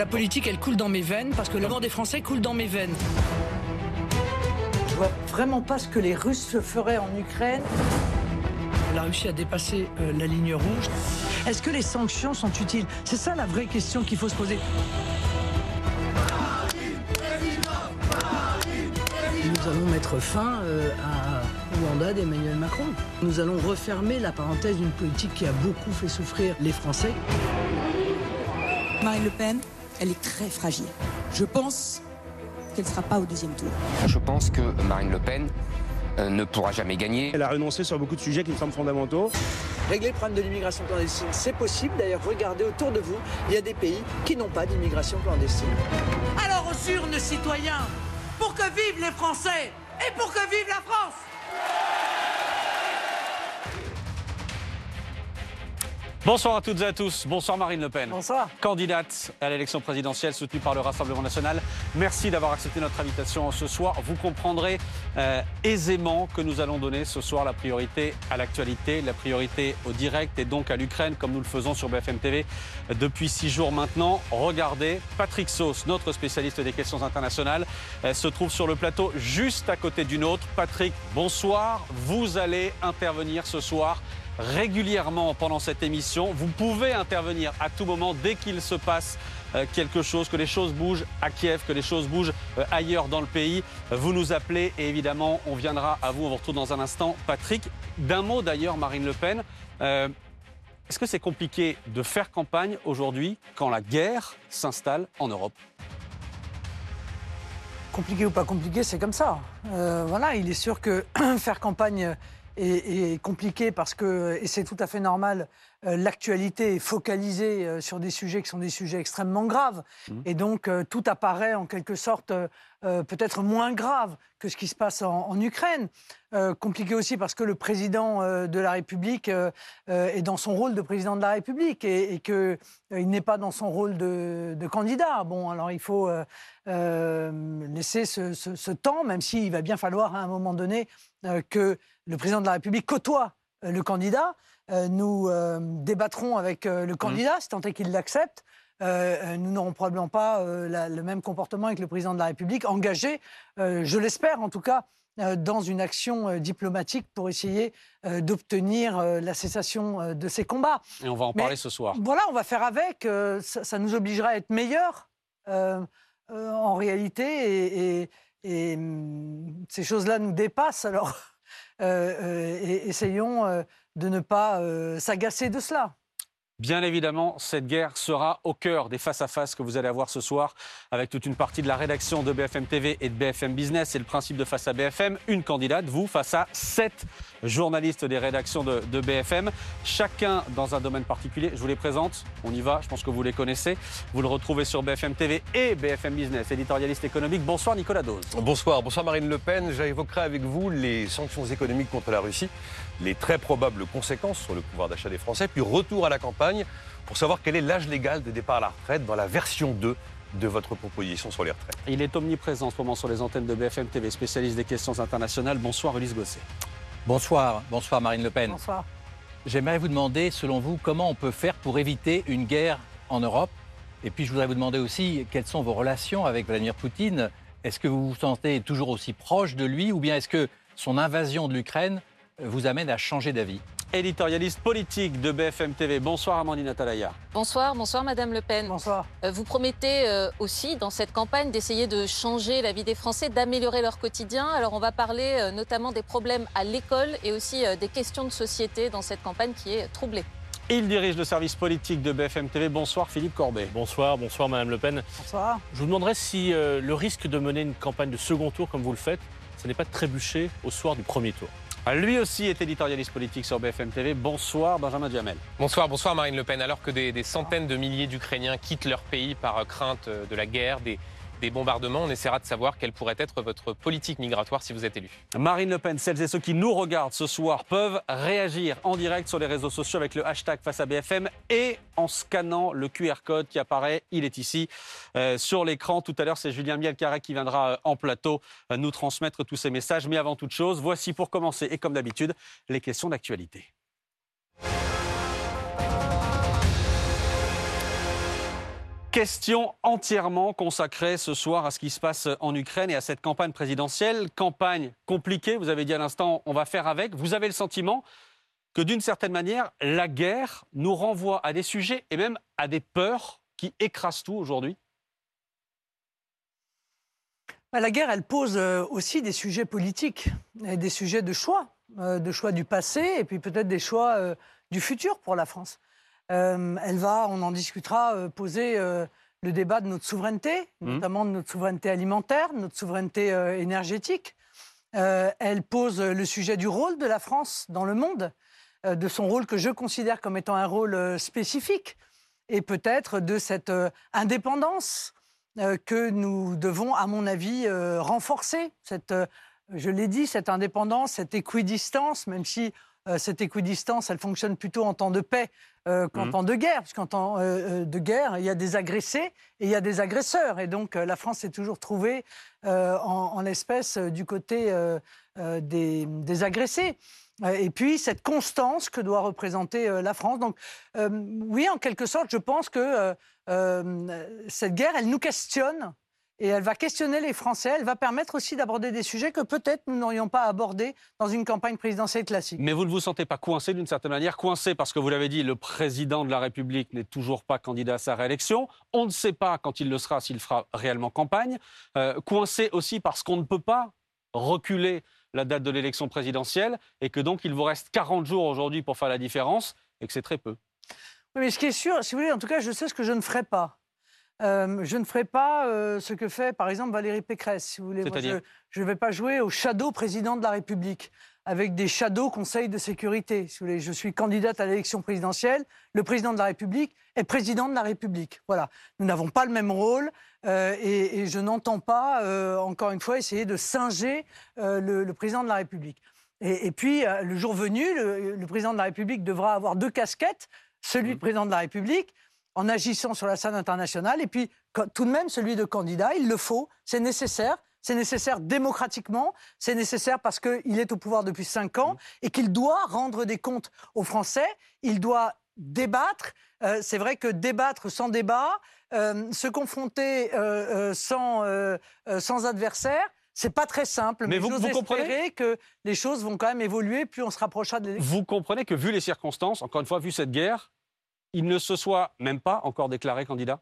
La politique, elle coule dans mes veines parce que l'amour des Français coule dans mes veines. Je vois vraiment pas ce que les Russes feraient en Ukraine. La Russie a dépassé euh, la ligne rouge. Est-ce que les sanctions sont utiles? C'est ça la vraie question qu'il faut se poser. Nous allons mettre fin euh, à, au mandat d'Emmanuel Macron. Nous allons refermer la parenthèse d'une politique qui a beaucoup fait souffrir les Français. Marine Le Pen, elle est très fragile. Je pense qu'elle ne sera pas au deuxième tour. Je pense que Marine Le Pen euh, ne pourra jamais gagner. Elle a renoncé sur beaucoup de sujets qui me semblent fondamentaux. Régler le problème de l'immigration clandestine, c'est possible. D'ailleurs, regardez autour de vous, il y a des pays qui n'ont pas d'immigration clandestine. Alors aux urnes, citoyens, pour que vivent les Français et pour que vive la France Bonsoir à toutes et à tous. Bonsoir Marine Le Pen. Bonsoir. Candidate à l'élection présidentielle soutenue par le Rassemblement national. Merci d'avoir accepté notre invitation ce soir. Vous comprendrez euh, aisément que nous allons donner ce soir la priorité à l'actualité, la priorité au direct et donc à l'Ukraine comme nous le faisons sur BFM TV depuis six jours maintenant. Regardez, Patrick Sauce, notre spécialiste des questions internationales, euh, se trouve sur le plateau juste à côté d'une autre. Patrick, bonsoir. Vous allez intervenir ce soir régulièrement pendant cette émission. Vous pouvez intervenir à tout moment dès qu'il se passe euh, quelque chose, que les choses bougent à Kiev, que les choses bougent euh, ailleurs dans le pays. Vous nous appelez et évidemment, on viendra à vous. On vous retrouve dans un instant. Patrick, d'un mot d'ailleurs, Marine Le Pen. Euh, Est-ce que c'est compliqué de faire campagne aujourd'hui quand la guerre s'installe en Europe? Compliqué ou pas compliqué, c'est comme ça. Voilà, il est sûr que faire campagne est, est compliqué parce que, et c'est tout à fait normal, euh, l'actualité est focalisée euh, sur des sujets qui sont des sujets extrêmement graves. Et donc, euh, tout apparaît en quelque sorte peut-être moins grave que ce qui se passe en, en Ukraine. Euh, compliqué aussi parce que le président euh, de la République euh, est dans son rôle de président de la République et, et qu'il n'est pas dans son rôle de, de candidat. Bon, alors il faut laisser ce, ce- ce temps, même s'il va bien falloir à un moment donné que le président de la République côtoie euh, le candidat. Euh, nous euh, débattrons avec le candidat, si tant est qu'il l'accepte. Euh, nous n'aurons probablement pas euh, la- le même comportement avec le président de la République, engagé, euh, je l'espère en tout cas, dans une action diplomatique pour essayer d'obtenir la cessation de ces combats. Et on va en Mais- parler ce soir. Voilà, on va faire avec. ça, ça nous obligera à être meilleurs en réalité. Et, et- et, hum, ces choses-là nous dépassent. Alors, et- essayons euh, de ne pas euh, s'agacer de cela. Bien évidemment, cette guerre sera au cœur des face-à-face que vous allez avoir ce soir avec toute une partie de la rédaction de BFM TV et de BFM Business. C'est le principe de Face à BFM. Une candidate, vous, face à sept journalistes des rédactions de, de BFM, chacun dans un domaine particulier. Je vous les présente, on y va, je pense que vous les connaissez. Vous le retrouvez sur BFM TV et BFM Business, éditorialiste économique. Bonsoir Nicolas Dose. Bonsoir, bonsoir Marine Le Pen. J'évoquerai avec vous les sanctions économiques contre la Russie, les très probables conséquences sur le pouvoir d'achat des Français, puis retour à la campagne pour savoir quel est l'âge légal de départ à la retraite dans la version 2 de votre proposition sur les retraites. Il est omniprésent en ce moment sur les antennes de BFM TV, spécialiste des questions internationales. Bonsoir Ulysse Gosset. Bonsoir, bonsoir Marine Le Pen. Bonsoir. J'aimerais vous demander, selon vous, comment on peut faire pour éviter une guerre en Europe? Et puis je voudrais vous demander aussi quelles sont vos relations avec Vladimir Poutine? Est-ce que vous vous sentez toujours aussi proche de lui? Ou bien est-ce que son invasion de l'Ukraine vous amène à changer d'avis Éditorialiste politique de BFM TV. Bonsoir Amandine Atalaya. Bonsoir, bonsoir Madame Le Pen. Bonsoir. Euh, Vous promettez euh, aussi dans cette campagne d'essayer de changer la vie des Français, d'améliorer leur quotidien. Alors on va parler euh, notamment des problèmes à l'école et aussi des questions de société dans cette campagne qui est troublée. Il dirige le service politique de BFM TV. Bonsoir Philippe Corbet. Bonsoir, bonsoir Madame Le Pen. Bonsoir. Je vous demanderais si euh, le risque de mener une campagne de second tour comme vous le faites, ce n'est pas de trébucher au soir du premier tour. Ah, Lui aussi est éditorialiste politique sur BFM TV. Bonsoir Benjamin Duhamel. Bonsoir, bonsoir Marine Le Pen. Alors que des, centaines de milliers d'Ukrainiens quittent leur pays par crainte de la guerre, des, des bombardements, on essaiera de savoir quelle pourrait être votre politique migratoire si vous êtes élu. Marine Le Pen, celles et ceux qui nous regardent ce soir peuvent réagir en direct sur les réseaux sociaux avec le hashtag face à BFM et en scannant le QR code qui apparaît. Il est ici euh, sur l'écran. Tout à l'heure, c'est Julien Mielcarré qui viendra euh, en plateau euh, nous transmettre tous ces messages. Mais avant toute chose, voici pour commencer et comme d'habitude, les questions d'actualité. Question entièrement consacrée ce soir à ce qui se passe en Ukraine et à cette campagne présidentielle. Campagne compliquée, vous avez dit à l'instant, on va faire avec. Vous avez le sentiment que d'une certaine manière, la guerre nous renvoie à des sujets et même à des peurs qui écrasent tout aujourd'hui? Bah, La guerre, elle pose euh, aussi des sujets politiques, et des sujets de choix, euh, de choix du passé et puis peut-être des choix euh, du futur pour la France. Euh, elle va, on en discutera, euh, poser euh, le débat de notre souveraineté, Mhm. notamment de notre souveraineté alimentaire, de notre souveraineté énergétique. Elle pose le sujet du rôle de la France dans le monde, de son rôle que je considère comme étant un rôle spécifique, et peut-être de cette indépendance que nous devons, à mon avis, renforcer. Cette, je l'ai dit, cette indépendance, cette équidistance, même si euh, cette équidistance, elle fonctionne plutôt en temps de paix euh, qu'en Mhm. temps de guerre, puisqu'en temps euh, de guerre, il y a des agressés et il y a des agresseurs. Et donc, la France s'est toujours trouvée en, en l'espèce du côté des, des agressés. Et puis, cette constance que doit représenter la France. Donc, oui, en quelque sorte, je pense que cette guerre, elle nous questionne et elle va questionner les Français. Elle va permettre aussi d'aborder des sujets que peut-être nous n'aurions pas abordés dans une campagne présidentielle classique. Mais vous ne vous sentez pas coincé d'une certaine manière Coincé parce que vous l'avez dit, le président de la République n'est toujours pas candidat à sa réélection. On ne sait pas quand il le sera s'il fera réellement campagne. Euh, coincé aussi parce qu'on ne peut pas reculer la date de l'élection présidentielle et que donc il vous reste 40 jours aujourd'hui pour faire la différence et que c'est très peu. Oui, mais ce qui est sûr, si vous voulez, en tout cas, je sais ce que je ne ferai pas. Euh, je ne ferai pas euh, ce que fait, par exemple, Valérie Pécresse, si vous voulez. Moi, je ne vais pas jouer au shadow président de la République avec des shadow conseils de sécurité. Si vous voulez, je suis candidate à l'élection présidentielle. Le président de la République est président de la République. Voilà. Nous n'avons pas le même rôle euh, et, et je n'entends pas, encore une fois, essayer de singer le, le président de la République. Et, et puis, le jour venu, le, le président de la République devra avoir deux casquettes celui de président de la République en agissant sur la scène internationale, et puis tout de même celui de candidat. Il le faut, c'est nécessaire. C'est nécessaire démocratiquement, c'est nécessaire parce qu'il est au pouvoir depuis cinq ans et qu'il doit rendre des comptes aux Français. Il doit débattre. Euh, c'est vrai que débattre sans débat, euh, se confronter euh, sans, sans adversaire, c'est pas très simple. Mais Mais, vous- vous comprenez que les choses vont quand même évoluer, plus on se rapprochera de l'élection. Vous comprenez que vu les circonstances, encore une fois, vu cette guerre, il ne se soit même pas encore déclaré candidat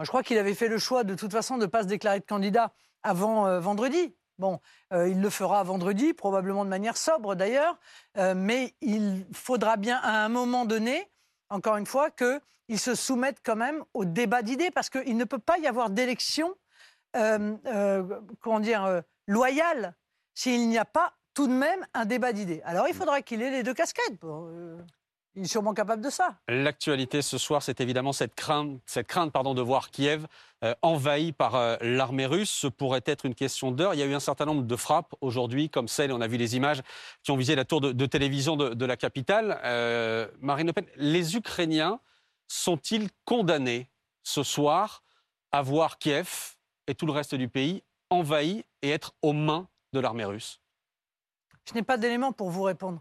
Je crois qu'il avait fait le choix de toute façon de ne pas se déclarer de candidat avant euh, vendredi. Bon, euh, il le fera vendredi, probablement de manière sobre d'ailleurs, euh, mais il faudra bien à un moment donné, encore une fois, qu'il se soumette quand même au débat d'idées, parce qu'il ne peut pas y avoir d'élection, comment dire, loyale, s'il n'y a pas tout de même un débat d'idées. Alors il faudra qu'il ait les deux casquettes. Il est sûrement capable de ça. L'actualité ce soir, c'est évidemment cette crainte, cette crainte pardon, de voir Kiev euh, envahi par euh, l'armée russe. Ce pourrait être une question d'heure. Il y a eu un certain nombre de frappes aujourd'hui, comme celle, on a vu les images, qui ont visé la tour de, de télévision de, de la capitale. Euh, Marine Le Pen, les Ukrainiens sont-ils condamnés ce soir à voir Kiev et tout le reste du pays envahi et être aux mains de l'armée russe? Je n'ai pas d'éléments pour vous répondre.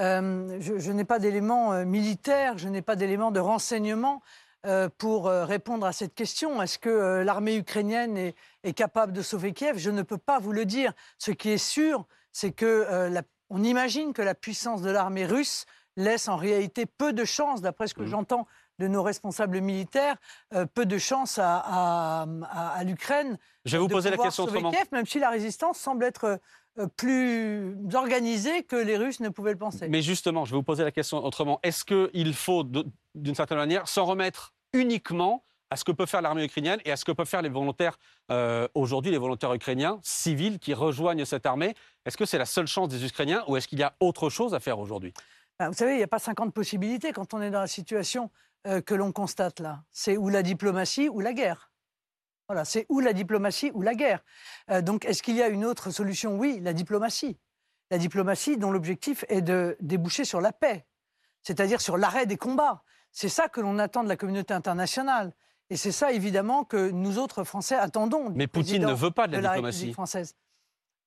Euh, je je n'ai pas d'éléments euh, militaires, je n'ai pas d'éléments de renseignement euh, pour répondre à cette question. Est-ce que l'armée ukrainienne est, est capable de sauver Kiev? Je ne peux pas vous le dire. Ce qui est sûr, c'est que euh, la- on imagine que la puissance de l'armée russe laisse en réalité peu de chances, d'après ce que j'entends de nos responsables militaires, euh, peu de chances à, à- à- à l'Ukraine. Je vais vous de poser la pouvoir question sauver autrement. Kiev, même si la résistance semble être plus organisée que les Russes ne pouvaient le penser. Mais justement, je vais vous poser la question autrement. Est-ce qu'il faut, d'une certaine manière, s'en remettre uniquement à ce que peut faire l'armée ukrainienne et à ce que peuvent faire les volontaires euh, aujourd'hui, les volontaires ukrainiens civils qui rejoignent cette armée? Est-ce que c'est la seule chance des Ukrainiens ou est-ce qu'il y a autre chose à faire aujourd'hui? Ben, vous savez, il n'y a pas 50 possibilités quand on est dans la situation euh, que l'on constate là. C'est ou la diplomatie ou la guerre. Voilà, c'est ou la diplomatie ou la guerre. Euh, donc, est-ce qu'il y a une autre solution? Oui, la diplomatie. La diplomatie dont l'objectif est de déboucher sur la paix, c'est-à-dire sur l'arrêt des combats. C'est ça que l'on attend de la communauté internationale. Et c'est ça, évidemment, que nous autres Français attendons. Mais Poutine ne veut pas de la République diplomatie. française.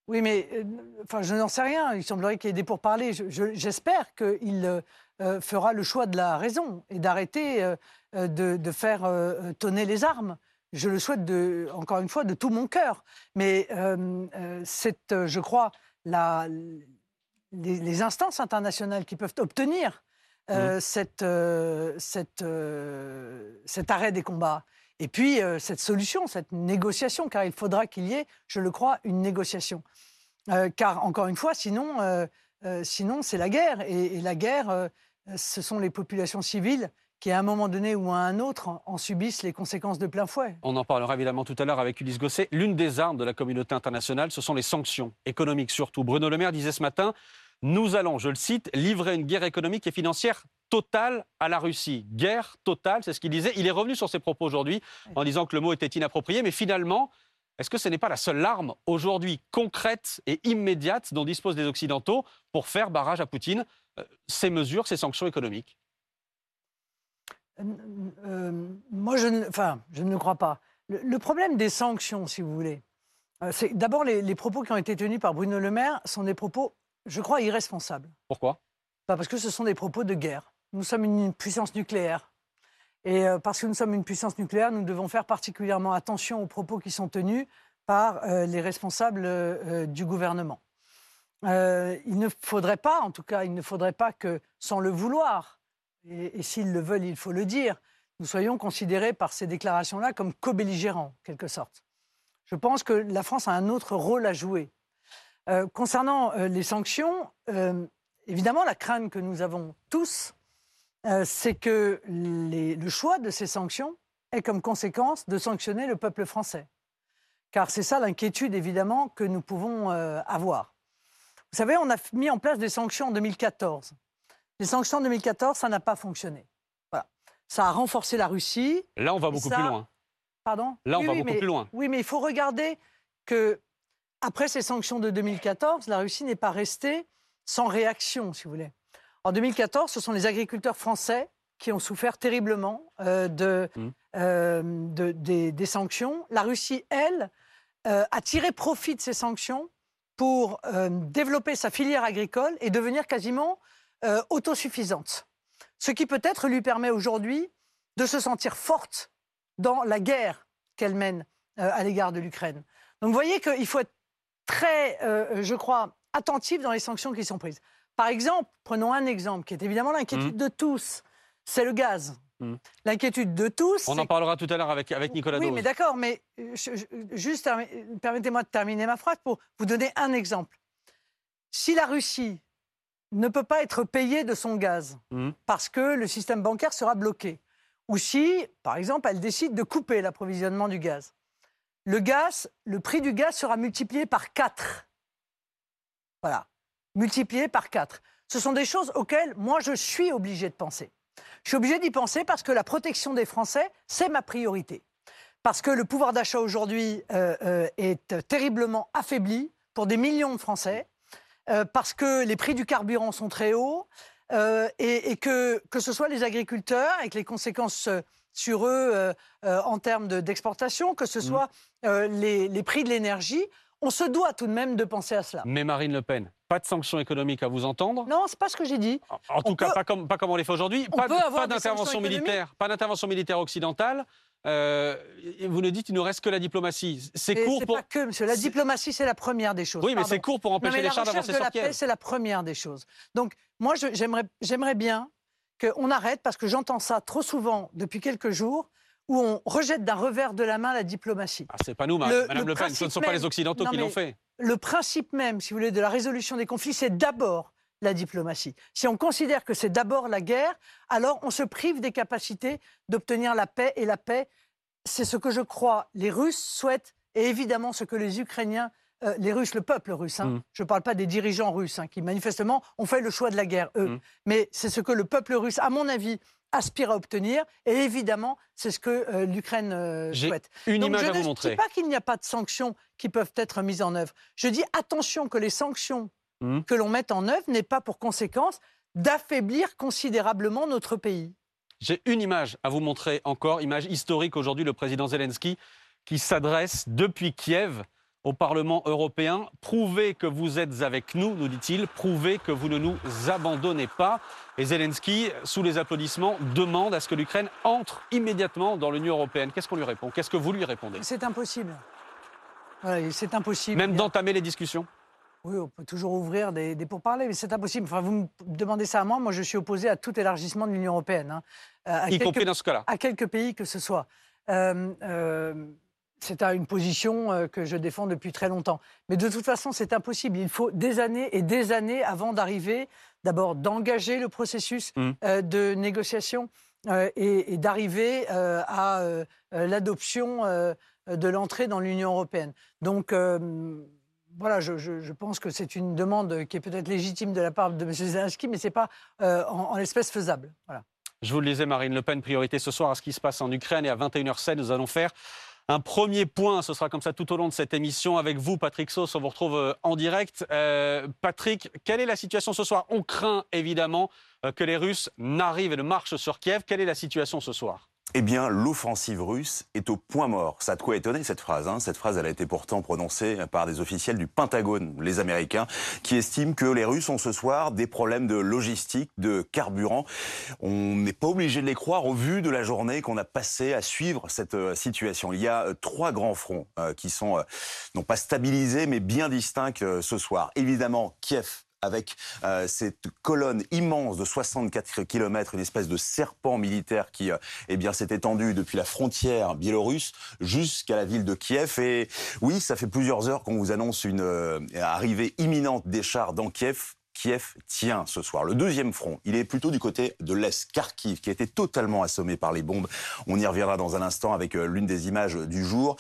Oui, mais euh, enfin, je n'en sais rien. Il semblerait qu'il y ait des pourparlers. Je- je- J'espère qu'il euh, fera le choix de la raison et d'arrêter euh, de, de faire tonner les armes. Je le souhaite, de, encore une fois, de tout mon cœur. Mais euh, euh, c'est, euh, je crois, la, les, les instances internationales qui peuvent obtenir euh, cette, cette, cet arrêt des combats. Et puis, cette solution, cette négociation, car il faudra qu'il y ait, je le crois, une négociation. Car, encore une fois, sinon, sinon c'est la guerre. Et, et la guerre, ce sont les populations civiles qui, à un moment donné ou à un autre, en, en subissent les conséquences de plein fouet. On en parlera évidemment tout à l'heure avec Ulysse Gosset. L'une des armes de la communauté internationale, ce sont les sanctions économiques surtout. Bruno Le Maire disait ce matin Nous allons, je le cite, livrer une guerre économique et financière totale à la Russie. Guerre totale, c'est ce qu'il disait. Il est revenu sur ses propos aujourd'hui en disant que le mot était inapproprié, mais finalement, est-ce que ce n'est pas la seule arme aujourd'hui concrète et immédiate dont disposent les Occidentaux pour faire barrage à Poutine euh, Ces mesures, ces sanctions économiques? Euh, moi, je ne, enfin, je ne le crois pas. Le, le problème des sanctions, si vous voulez, euh, c'est d'abord les, les propos qui ont été tenus par Bruno Le Maire sont des propos, je crois, irresponsables. Pourquoi? Bah, Parce que ce sont des propos de guerre. Nous sommes une puissance nucléaire. Et euh, parce que nous sommes une puissance nucléaire, nous devons faire particulièrement attention aux propos qui sont tenus par les responsables du gouvernement. Il ne faudrait pas, en tout cas, il ne faudrait pas que, sans le vouloir, et, s'ils le veulent, il faut le dire, nous soyons considérés par ces déclarations-là comme co-belligérants, quelque sorte. Je pense que la France a un autre rôle à jouer. Euh, concernant euh, les sanctions, euh, évidemment, la crainte que nous avons tous, c'est que le choix de ces sanctions ait comme conséquence de sanctionner le peuple français. Car c'est ça l'inquiétude, évidemment, que nous pouvons avoir. Vous savez, on a mis en place des sanctions en 2014. Les sanctions en 2014, ça n'a pas fonctionné. Voilà. Ça a renforcé la Russie. Là, on va beaucoup ça- plus loin. Pardon? Là, on Oui, va oui, beaucoup mais- plus loin. Oui, mais il faut regarder que après ces sanctions de 2014, la Russie n'est pas restée sans réaction, si vous voulez. En 2014, ce sont les agriculteurs français qui ont souffert terriblement euh, de, Mmh. euh, de- des, des sanctions. La Russie, elle, euh, a tiré profit de ces sanctions pour développer sa filière agricole et devenir quasiment euh, autosuffisante. Ce qui peut-être lui permet aujourd'hui de se sentir forte dans la guerre qu'elle mène euh, à l'égard de l'Ukraine. Donc vous voyez qu'il faut être très, euh, je crois, attentif dans les sanctions qui sont prises. Par exemple, prenons un exemple qui est évidemment l'inquiétude de tous, c'est le gaz. Mhm. L'inquiétude de tous. On en parlera tout à l'heure avec, avec Nicolas oui, Dose. mais d'accord, mais je- je- juste permettez-moi de terminer ma phrase pour vous donner un exemple. Si la Russie ne peut pas être payée de son gaz Mhm. parce que le système bancaire sera bloqué, ou si, par exemple, elle décide de couper l'approvisionnement du gaz, le gaz, le prix du gaz sera multiplié par 4. Voilà, multiplié par 4. Ce sont des choses auxquelles moi je suis obligé de penser. Je suis obligé d'y penser parce que la protection des Français, c'est ma priorité. Parce que le pouvoir d'achat aujourd'hui euh, euh, est terriblement affaibli pour des millions de Français, euh, parce que les prix du carburant sont très hauts, euh, et, et que, que ce soit les agriculteurs, avec les conséquences euh, sur eux en termes de- d'exportation, que ce soit euh, les, les prix de l'énergie, on se doit tout de même de penser à cela. Mais Marine Le Pen, pas de sanctions économiques à vous entendre? Non, c'est pas ce que j'ai dit. En tout On cas, peut- pas comme, pas comme on les fait aujourd'hui. Pas, d'intervention militaire, pas d'intervention militaire occidentale. Euh, vous nous dites qu'il ne reste que la diplomatie. C'est court pour. pas que, monsieur. La diplomatie, c'est la première des choses. Oui, mais c'est court pour empêcher les chars d'avancer sur la paix, c'est la première des choses. Donc, moi, j'aimerais bien qu'on arrête, parce que j'entends ça trop souvent depuis quelques jours, où on rejette d'un revers de la main la diplomatie. Ah, c'est pas nous, Le- Madame le Le Pen. Ce ne sont pas les Occidentaux qui l'ont fait. Le principe même, si vous voulez, de la résolution des conflits, c'est d'abord la diplomatie. Si on considère que c'est d'abord la guerre, alors on se prive des capacités d'obtenir la paix. Et la paix, c'est ce que je crois les Russes souhaitent, et évidemment ce que les Ukrainiens, euh, les Russes, le peuple russe, hein, Mm. je ne parle pas des dirigeants russes, hein, qui manifestement ont fait le choix de la guerre, eux, Mm. mais c'est ce que le peuple russe, à mon avis, aspire à obtenir, et évidemment, c'est ce que euh, l'Ukraine euh, souhaite. une Donc, image je à vous ne montrer. dis pas qu'il n'y a pas de sanctions qui peuvent être mises en œuvre. Je dis attention que les sanctions Mhm. que l'on mette en œuvre n'aient pas pour conséquence d'affaiblir considérablement notre pays. J'ai une image à vous montrer encore, image historique aujourd'hui, le président Zelensky qui s'adresse depuis Kiev au Parlement européen. Prouvez que vous êtes avec nous, nous dit-il. Prouvez que vous ne nous abandonnez pas. Et Zelensky, sous les applaudissements, demande à ce que l'Ukraine entre immédiatement dans l'Union européenne. Qu'est-ce qu'on lui répond? Qu'est-ce que vous lui répondez? C'est impossible. Voilà, c'est impossible. Même d'entamer les discussions? Oui, on peut toujours ouvrir des, des pourparlers, mais c'est impossible. Enfin, vous me demandez ça à moi, moi je suis opposé à tout élargissement de l'Union européenne. Hein. À y quelques, compris dans ce cas-là À quelques pays que ce soit. Euh, euh, c'est une position euh, que je défends depuis très longtemps. Mais de toute façon, c'est impossible. Il faut des années et des années avant d'arriver, d'abord d'engager le processus Mmh. euh, de négociation euh, et, et d'arriver euh, à euh, euh, l'adoption euh, de l'entrée dans l'Union européenne. Donc euh, voilà, je, pense que c'est une demande qui est peut-être légitime de la part de M. Zelensky, mais ce n'est pas euh, en, l'espèce faisable. Voilà. Je vous le disais, Marine Le Pen, priorité ce soir à ce qui se passe en Ukraine. Et à 21h07, nous allons faire un premier point. Ce sera comme ça tout au long de cette émission avec vous, Patrick Sauce. On vous retrouve euh, en direct. Euh, Patrick, quelle est la situation ce soir? On craint évidemment que les Russes n'arrivent et ne marchent sur Kiev. Quelle est la situation ce soir? Eh bien, l'offensive russe est au point mort. Ça a de quoi étonner cette phrase. hein. Cette phrase, elle a été pourtant prononcée par des officiels du Pentagone, les Américains, qui estiment que les Russes ont ce soir des problèmes de logistique, de carburant. On n'est pas obligé de les croire au vu de la journée qu'on a passée à suivre cette euh, situation. Il y a euh, trois grands fronts euh, qui sont non pas stabilisés, mais bien distincts ce soir. Évidemment, Kiev avec euh, cette colonne immense de 64 km, une espèce de serpent militaire qui euh, eh bien, s'est étendu depuis la frontière biélorusse jusqu'à la ville de Kiev. Et oui, ça fait plusieurs heures qu'on vous annonce une euh, arrivée imminente des chars dans Kiev. Kiev tient ce soir. Le deuxième front, il est plutôt du côté de l'Est, Kharkiv, qui a été totalement assommé par les bombes. On y reviendra dans un instant avec euh, l'une des images du jour.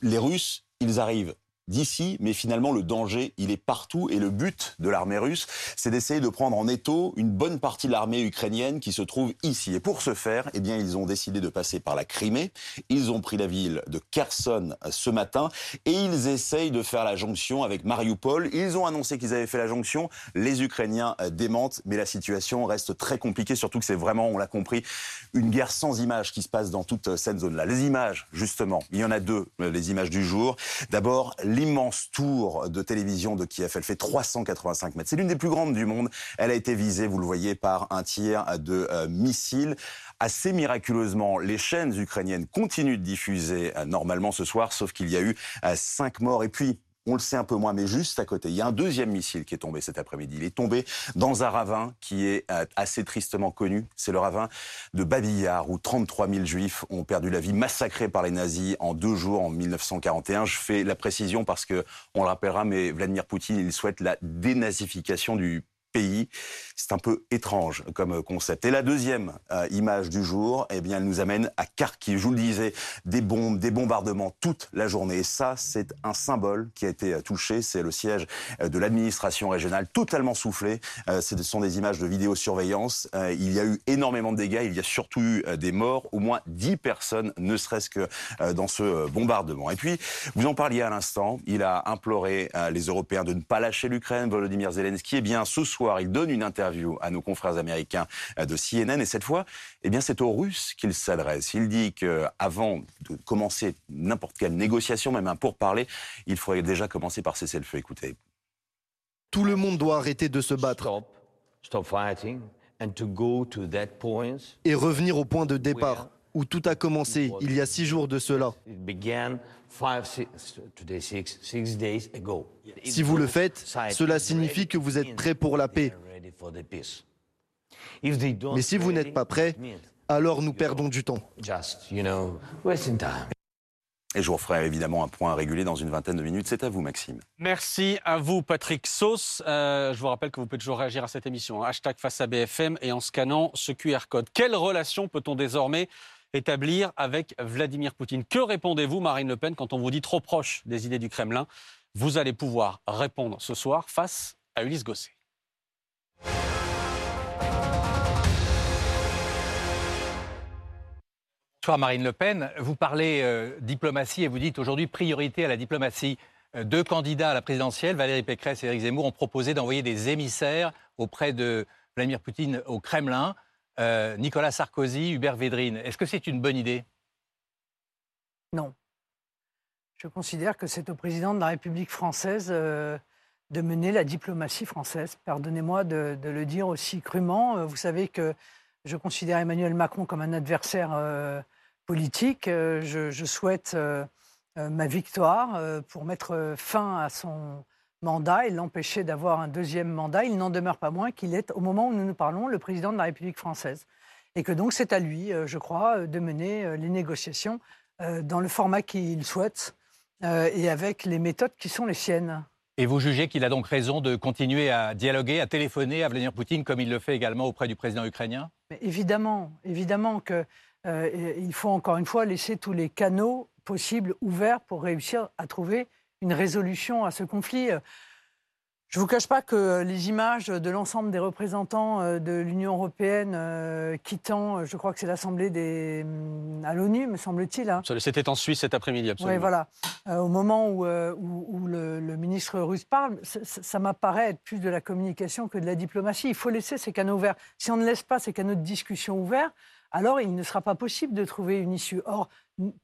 Les Russes, ils arrivent d'ici, mais finalement le danger, il est partout et le but de l'armée russe, c'est d'essayer de prendre en étau une bonne partie de l'armée ukrainienne qui se trouve ici. Et pour ce faire, eh bien, ils ont décidé de passer par la Crimée. Ils ont pris la ville de Kherson ce matin et ils essayent de faire la jonction avec Mariupol. Ils ont annoncé qu'ils avaient fait la jonction. Les Ukrainiens euh, démentent, mais la situation reste très compliquée, surtout que c'est vraiment, on l'a compris, une guerre sans images qui se passe dans toute euh, cette zone-là. Les images, justement, il y en a deux, euh, les images du jour. D'abord, l'immense tour de télévision de Kiev. Elle fait 385 mètres. C'est l'une des plus grandes du monde. Elle a été visée, vous le voyez, par un tir de euh, missiles. Assez miraculeusement, les chaînes ukrainiennes continuent de diffuser euh, normalement ce soir, sauf qu'il y a eu euh, cinq morts. Et puis, on le sait un peu moins, mais juste à côté, il y a un deuxième missile qui est tombé cet après-midi. Il est tombé dans un ravin qui est euh, assez tristement connu. C'est le ravin de Babillard, où 33 000 juifs ont perdu la vie, massacrés par les nazis en deux jours en 1941. Je fais la précision parce que, on le rappellera, mais Vladimir Poutine, il souhaite la dénazification du pays. C'est un peu étrange comme concept. Et la deuxième euh, image du jour, eh bien, elle nous amène à Kharkiv. Je vous le disais, des bombes, des bombardements toute la journée. Et ça, c'est un symbole qui a été euh, touché. C'est le siège euh, de l'administration régionale, totalement soufflé. Euh, ce sont des images de vidéosurveillance. Euh, il y a eu énormément de dégâts. Il y a surtout eu euh, des morts. Au moins 10 personnes, ne serait-ce que euh, dans ce euh, bombardement. Et puis, vous en parliez à l'instant. Il a imploré euh, les Européens de ne pas lâcher l'Ukraine. Volodymyr Zelensky, eh bien, ce soir, il donne une interview à nos confrères américains euh, de CNN. Et cette fois, eh bien, c'est aux Russes qu'il s'adresse. Il dit qu'avant de commencer n'importe quelle négociation, même un pourparler, il faudrait déjà commencer par cesser le feu. Écoutez. Tout le monde doit arrêter de se battre stop fighting and to go to that point et revenir au point de départ où tout a commencé il y a six jours de cela. it began five, six, today six, six days ago. Si vous le faites, cela signifie que vous êtes prêt pour la paix. Mais si vous n'êtes pas prêt, alors nous perdons du temps. just, you know, wasting time. Et je vous referai évidemment un point régulier dans une vingtaine de minutes. C'est à vous, Maxime. Merci à vous, Patrick Sauce. Euh, je vous rappelle que vous pouvez toujours réagir à cette émission. hein. Hashtag face à BFM et en scannant ce QR code. Quelle relation peut-on désormais établir avec Vladimir Poutine Que répondez-vous, Marine Le Pen, quand on vous dit trop proche des idées du Kremlin? Vous allez pouvoir répondre ce soir face à Ulysse Gosset. Bonsoir Marine Le Pen. Vous parlez euh, diplomatie et vous dites aujourd'hui priorité à la diplomatie. Euh, deux candidats à la présidentielle, Valérie Pécresse et Éric Zemmour, ont proposé d'envoyer des émissaires auprès de Vladimir Poutine au Kremlin. Euh, Nicolas Sarkozy, Hubert Védrine. Est-ce que c'est une bonne idée? Non. Je considère que c'est au président de la République française euh, de mener la diplomatie française. Pardonnez-moi de, le dire aussi crûment. Euh, Vous savez que je considère Emmanuel Macron comme un adversaire politique. Je, souhaite ma victoire pour mettre fin à son mandat et l'empêcher d'avoir un deuxième mandat. Il n'en demeure pas moins qu'il est, au moment où nous nous parlons, le président de la République française. Et que donc c'est à lui, euh, je crois, euh, de mener euh, les négociations dans le format qu'il souhaite et avec les méthodes qui sont les siennes. Et vous jugez qu'il a donc raison de continuer à dialoguer, à téléphoner à Vladimir Poutine, comme il le fait également auprès du président ukrainien? Mais évidemment, évidemment que euh, il faut encore une fois laisser tous les canaux possibles ouverts pour réussir à trouver une résolution à ce conflit. Je ne vous cache pas que les images de l'ensemble des représentants euh, de l'Union européenne euh, quittant, euh, je crois que c'est l'Assemblée des hum, à l'ONU, me semble-t-il. hein. C'était en Suisse cet après-midi, absolument. Oui, voilà. Euh, au moment où, où- où le, le ministre russe parle, ça, m'apparaît être plus de la communication que de la diplomatie. Il faut laisser ces canaux ouverts. Si on ne laisse pas ces canaux de discussion ouverts, alors il ne sera pas possible de trouver une issue. Or,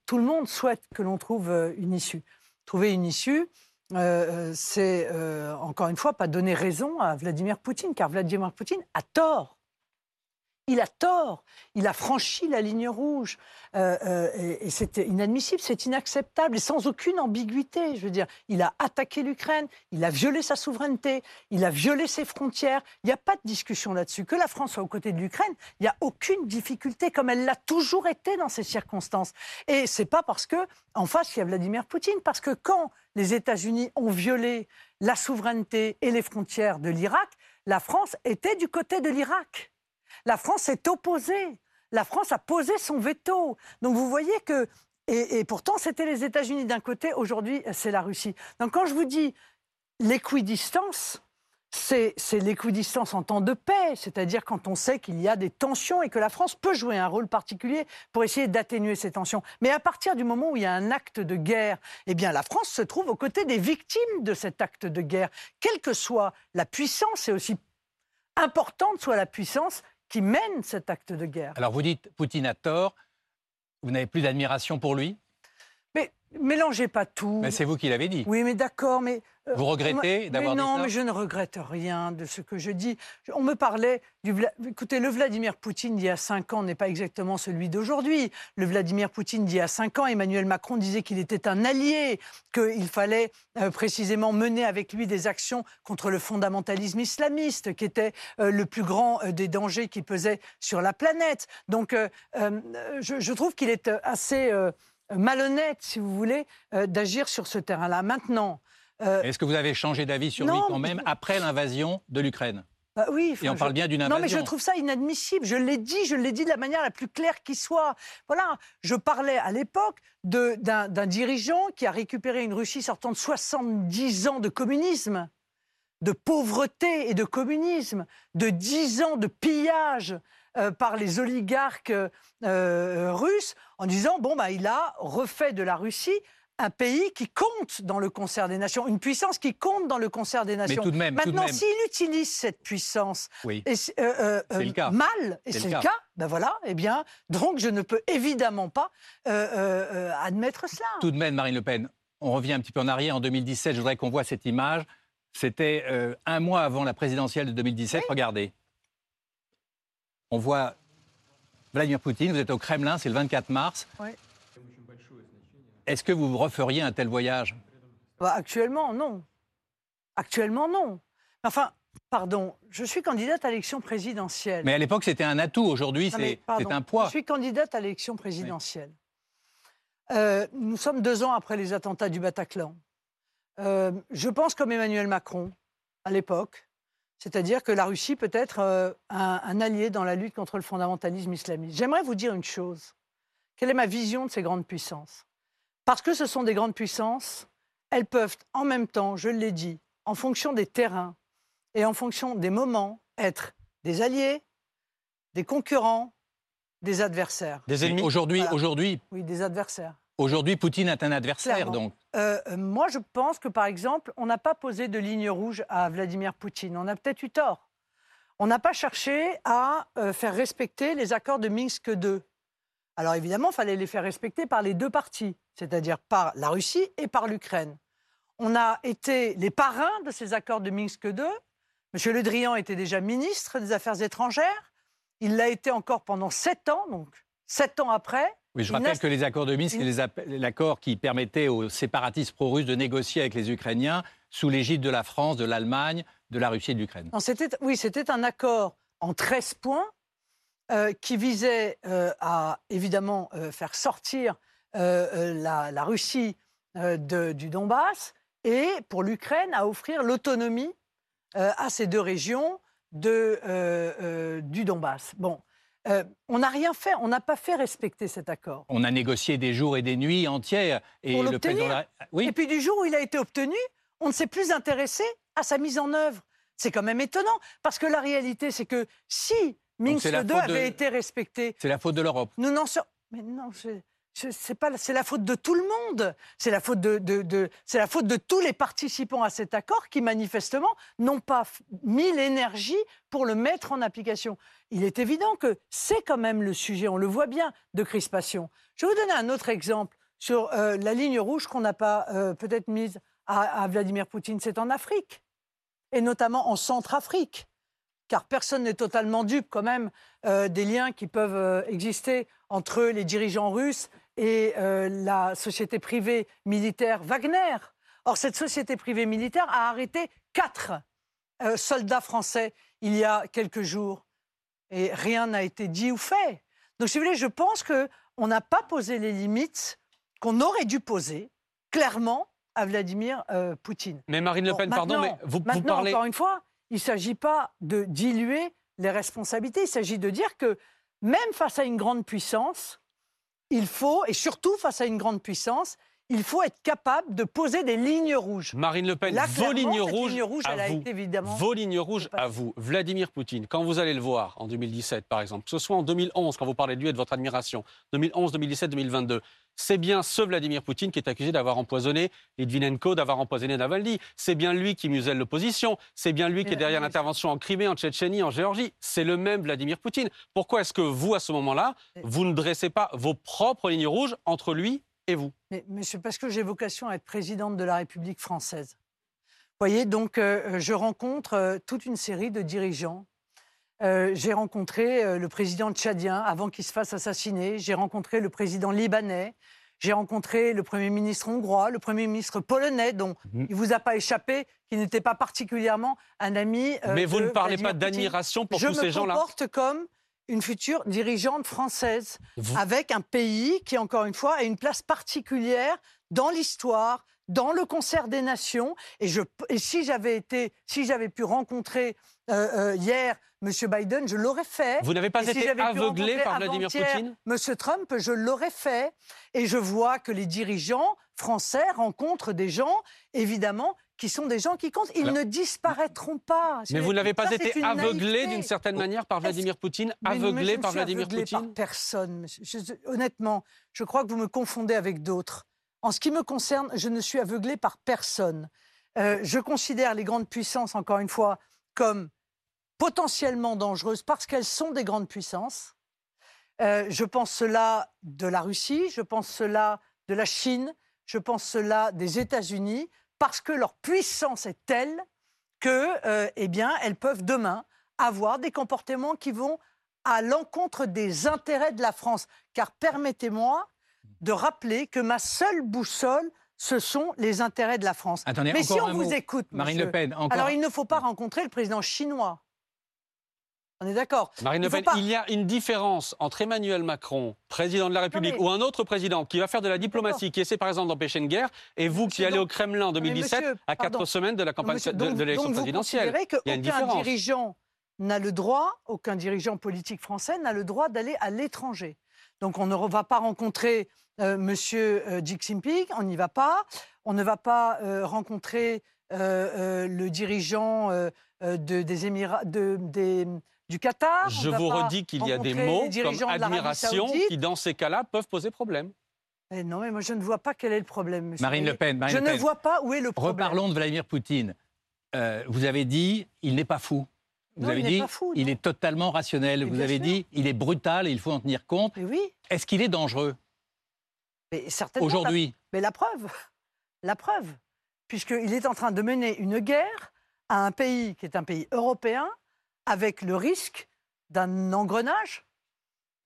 tout le monde souhaite que l'on trouve une issue. Trouver une issue, euh, euh, c'est euh, encore une fois pas donner raison à Vladimir Poutine, car Vladimir Poutine a tort. Il a tort. Il a franchi la ligne rouge. Euh, euh, et c'est inadmissible, c'est inacceptable, et sans aucune ambiguïté. Je veux dire, il a attaqué l'Ukraine, il a violé sa souveraineté, il a violé ses frontières. Il n'y a pas de discussion là-dessus. Que la France soit aux côtés de l'Ukraine, il n'y a aucune difficulté, comme elle l'a toujours été dans ces circonstances. Et c'est pas parce que en face il y a Vladimir Poutine, parce que quand les États-Unis ont violé la souveraineté et les frontières de l'Irak, la France était du côté de l'Irak. La France s'est opposée. La France a posé son veto. Donc vous voyez que. Et, et pourtant, c'était les États-Unis d'un côté, aujourd'hui, c'est la Russie. Donc quand je vous dis l'équidistance, c'est l'équidistance en temps de paix, c'est-à-dire quand on sait qu'il y a des tensions et que la France peut jouer un rôle particulier pour essayer d'atténuer ces tensions. Mais à partir du moment où il y a un acte de guerre, eh bien la France se trouve aux côtés des victimes de cet acte de guerre, quelle que soit la puissance et aussi importante soit la puissance qui mène cet acte de guerre. Alors vous dites Poutine a tort, vous n'avez plus d'admiration pour lui mélangez pas tout. Mais c'est vous qui l'avez dit. Oui, mais d'accord, mais... euh, Vous regrettez d'avoir dit Non, ça mais je ne regrette rien de ce que je dis. On me parlait du... Vla- Écoutez, le Vladimir Poutine d'il y a cinq ans n'est pas exactement celui d'aujourd'hui. Le Vladimir Poutine d'il y a cinq ans, Emmanuel Macron disait qu'il était un allié, qu'il fallait euh, précisément mener avec lui des actions contre le fondamentalisme islamiste, qui était euh, le plus grand des dangers qui pesaient sur la planète. Donc, je, je trouve qu'il est assez... malhonnête, si vous voulez, euh, d'agir sur ce terrain-là. Maintenant, euh, Est-ce que vous avez changé d'avis sur lui quand même après l'invasion de l'Ukraine? Bah oui, Et on enfin, parle je- bien d'une Non, mais je invasion. trouve ça inadmissible. Je l'ai dit, je l'ai dit de la manière la plus claire qui soit. Voilà, je parlais à l'époque d'un dirigeant qui a récupéré une Russie sortant de 70 ans de communisme, de pauvreté et de communisme, de 10 ans de pillage euh, par les oligarques euh, russes, en disant bon bah il a refait de la Russie un pays qui compte dans le concert des nations, une puissance qui compte dans le concert des nations. tout de même, Maintenant, s'il utilise cette puissance Oui. et c'est- euh, euh, C'est le euh, cas. mal, et C'est le le cas. ben voilà, eh bien, donc je ne peux évidemment pas euh, euh, euh, admettre cela. Tout de même, Marine Le Pen, on revient un petit peu en arrière. En 2017, je voudrais qu'on voit cette image. C'était euh, un mois avant la présidentielle de 2017. Regardez. On voit Vladimir Poutine, vous êtes au Kremlin, c'est le 24 mars. Ouais. Est-ce que vous referiez un tel voyage? Bah, actuellement, non. Actuellement, non. Enfin, pardon, je suis candidate à l'élection présidentielle. Mais à l'époque, c'était un atout. Aujourd'hui, c'est un poids. Je suis candidate à l'élection présidentielle. Euh, nous sommes deux ans après les attentats du Bataclan. Euh, je pense comme Emmanuel Macron à l'époque, c'est-à-dire que la Russie peut être euh, un, un allié dans la lutte contre le fondamentalisme islamiste. J'aimerais vous dire une chose. Quelle est ma vision de ces grandes puissances? Parce que ce sont des grandes puissances, elles peuvent en même temps, je l'ai dit, en fonction des terrains et en fonction des moments, être des alliés, des concurrents, des adversaires. Des ennemis. Aujourd'hui, Voilà. aujourd'hui, Oui, des adversaires. Aujourd'hui, Poutine est un adversaire. Clairement. Donc, Euh, euh, moi, je pense que, par exemple, on n'a pas posé de ligne rouge à Vladimir Poutine. On a peut-être eu tort. On n'a pas cherché à euh, faire respecter les accords de Minsk II. Alors évidemment, il fallait les faire respecter par les deux parties, c'est-à-dire par la Russie et par l'Ukraine. On a été les parrains de ces accords de Minsk II. M. Le Drian était déjà ministre des Affaires étrangères. Il l'a été encore pendant sept ans, donc sept ans après. Oui, je rappelle que les accords de Minsk, c'est l'accord qui permettait aux séparatistes pro-russes de négocier avec les Ukrainiens sous l'égide de la France, de l'Allemagne, de la Russie et de l'Ukraine. Oui, c'était un accord en 13 points euh, qui visait euh, à évidemment euh, faire sortir la, la Russie de- du Donbass et pour l'Ukraine à offrir l'autonomie à ces deux régions de, du Donbass. Bon, euh, on n'a rien fait, on n'a pas fait respecter cet accord. On a négocié des jours et des nuits entières. Et pour le président. la- Oui. Et puis du jour où il a été obtenu, on ne s'est plus intéressé à sa mise en œuvre. C'est quand même étonnant, parce que la réalité, c'est que si Minsk c'est la II faute avait de- été respecté, C'est la faute de l'Europe. nous n'en sommes... Mais non, je- c'est la faute de tout le monde. C'est la faute de, tous les participants à cet accord qui manifestement n'ont pas mis l'énergie pour le mettre en application. Il est évident que c'est quand même le sujet, on le voit bien, de crispation. Je vais vous donner un autre exemple sur euh, la ligne rouge qu'on n'a pas euh, peut-être mise à, Vladimir Poutine. C'est en Afrique, et notamment en Centrafrique car personne n'est totalement dupe quand même euh, des liens qui peuvent exister entre les dirigeants russes et euh, la société privée militaire Wagner. Or, cette société privée militaire a arrêté quatre euh, soldats français il y a quelques jours et rien n'a été dit ou fait. Donc, si vous voulez, je pense qu'on n'a pas posé les limites qu'on aurait dû poser clairement à Vladimir euh, Poutine. Mais Marine Le Pen, pardon, mais maintenant- vous, vous maintenant, parlez. encore une fois, il ne s'agit pas de diluer les responsabilités. Il s'agit de dire que même face à une grande puissance, il faut, et surtout face à une grande puissance, il faut être capable de poser des lignes rouges. Marine Le Pen, Là, vos lignes rouges, ligne rouge, à elle a vous. été évidemment Vos lignes rouges à vous. Vladimir Poutine, quand vous allez le voir en 2017, par exemple, que ce soit en 2011, quand vous parlez de lui et de votre admiration, 2011, 2017, 2022, c'est bien ce Vladimir Poutine qui est accusé d'avoir empoisonné Litvinenko, d'avoir empoisonné Navalny. C'est bien lui qui muselle l'opposition. C'est bien lui qui est derrière l'intervention en Crimée, en Tchétchénie, en Géorgie. C'est le même Vladimir Poutine. Pourquoi est-ce que vous, à ce moment-là, vous ne dressez pas vos propres lignes rouges entre lui et vous Mais, monsieur, parce que j'ai vocation à être présidente de la République française. Vous voyez, donc euh, je rencontre euh, toute une série de dirigeants. Euh, j'ai rencontré euh, le président tchadien avant qu'il se fasse assassiner. J'ai rencontré le président libanais. J'ai rencontré le Premier ministre hongrois, le Premier ministre polonais, dont Mhm. il vous a pas échappé, qui n'était pas particulièrement un ami. euh, Mais vous de ne parlez Vladimir pas d'admiration pour Je tous me ces gens-là comporte comme une future dirigeante française, Vous- avec un pays qui, encore une fois, a une place particulière dans l'histoire, dans le concert des nations. Et, je, et si j'avais été, si j'avais pu rencontrer euh, euh, hier M. Biden, je l'aurais fait. Vous n'avez pas Et été aveuglé par Vladimir Poutine M. Trump, je l'aurais fait. Et je vois que les dirigeants français rencontrent des gens, évidemment, qui sont des gens qui comptent. Ils ne disparaîtront pas. Mais vous n'avez pas Ça, été aveuglé d'une certaine manière par Vladimir Poutine Aveuglé ne par suis Vladimir aveuglé Poutine par personne. Je- honnêtement, je crois que vous me confondez avec d'autres. En ce qui me concerne, je ne suis aveuglé par personne. Euh, je considère les grandes puissances, encore une fois, comme potentiellement dangereuses parce qu'elles sont des grandes puissances. Euh, je pense cela de la Russie, je pense cela de la Chine, je pense cela des États-Unis, parce que leur puissance est telle que, euh, eh bien, elles peuvent demain avoir des comportements qui vont à l'encontre des intérêts de la France. Car permettez-moi de rappeler que ma seule boussole, ce sont les intérêts de la France. Attendez, Mais si on vous mot. écoute, Marine monsieur, Le Pen, encore- alors il ne faut pas rencontrer le président chinois. On est d'accord Marine Il Le Pen, pas- il y a une différence entre Emmanuel Macron, président de la République, mais- ou un autre président qui va faire de la diplomatie, qui essaie par exemple d'empêcher une guerre, et vous qui allez au Kremlin en mais 2017 monsieur, à quatre semaines de la campagne Monsieur, de, donc- de l'élection vous présidentielle. considérez Il y a une qu'aucun différence. dirigeant n'a le droit, aucun dirigeant politique français n'a le droit d'aller à l'étranger. Donc on ne va pas rencontrer euh, Monsieur euh, Xi Jinping, on n'y va pas. On ne va pas euh, rencontrer euh, le dirigeant de- des Émirats, de- des- du Qatar. Je ne vous redis qu'il y a des mots comme admiration qui, dans ces cas-là, peuvent poser problème. Eh non, mais moi je ne vois pas quel est le problème. monsieur. Marine Le Pen, Marine je Le ne Pen. vois pas où est le problème. Reparlons de Vladimir Poutine. Euh, vous avez dit, il n'est pas fou. Vous Non, avez il n'est dit, pas fou, il est totalement rationnel. Vous avez sûr. dit, il est brutal et il faut en tenir compte. Mais oui. Est-ce qu'il est dangereux. Aujourd'hui? Mais la preuve, la preuve, puisqu'il est en train de mener une guerre à un pays qui est un pays européen, avec le risque d'un engrenage,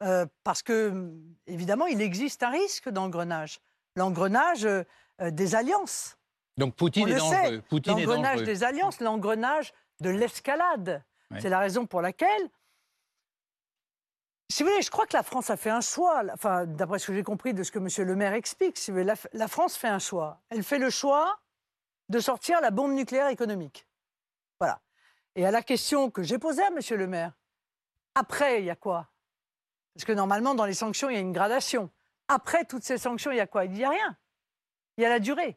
euh, parce que, évidemment, il existe un risque d'engrenage. L'engrenage euh, des alliances. Donc Poutine On est le dangereux. L'engrenage des alliances, l'engrenage de l'escalade. C'est la raison pour laquelle, si vous voulez, je crois que la France a fait un choix. Enfin, d'après ce que j'ai compris de ce que M. Le Maire explique, si vous voulez, la, la France fait un choix. Elle fait le choix de sortir la bombe nucléaire économique. Et à la question que j'ai posée à M. Le Maire, après, il y a quoi? Parce que normalement, dans les sanctions, il y a une gradation. Après toutes ces sanctions, il y a quoi? Il n'y a rien. Il y a la durée.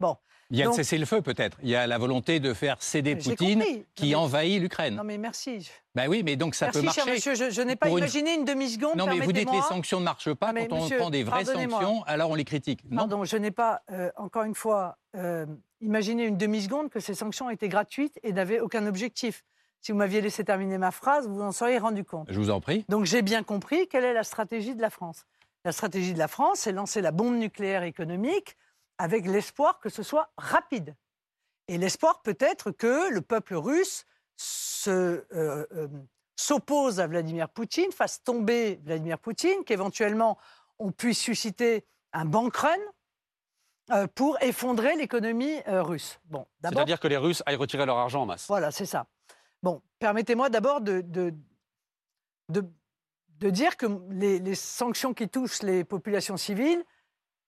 Bon. Il y a Donc- le cessez-le-feu peut-être. Il y a la volonté de faire céder Poutine compris. qui mais- envahit l'Ukraine. Non, mais merci. Ben oui, mais donc ça Merci, peut cher marcher. monsieur. Je, je n'ai pas une- imaginé une demi-seconde. Non, mais vous dites les permettez-moi. sanctions ne marchent pas. Non, Quand on monsieur, prend des vraies sanctions, alors on les critique. Non Pardon, je n'ai pas, euh, encore une fois, euh, imaginé une demi-seconde que ces sanctions étaient gratuites et n'avaient aucun objectif. Si vous m'aviez laissé terminer ma phrase, vous en seriez rendu compte. Je vous en prie. Donc j'ai bien compris quelle est la stratégie de la France. La stratégie de la France, c'est lancer la bombe nucléaire économique avec l'espoir que ce soit rapide. Et l'espoir peut être que le peuple russe se, euh, euh, s'oppose à Vladimir Poutine, fasse tomber Vladimir Poutine, qu'éventuellement on puisse susciter un bank run pour effondrer l'économie euh, russe. Bon, C'est-à-dire que les Russes aillent retirer leur argent en masse. voilà, c'est ça. Bon, permettez-moi d'abord de, de, de, de dire que les, les sanctions qui touchent les populations civiles,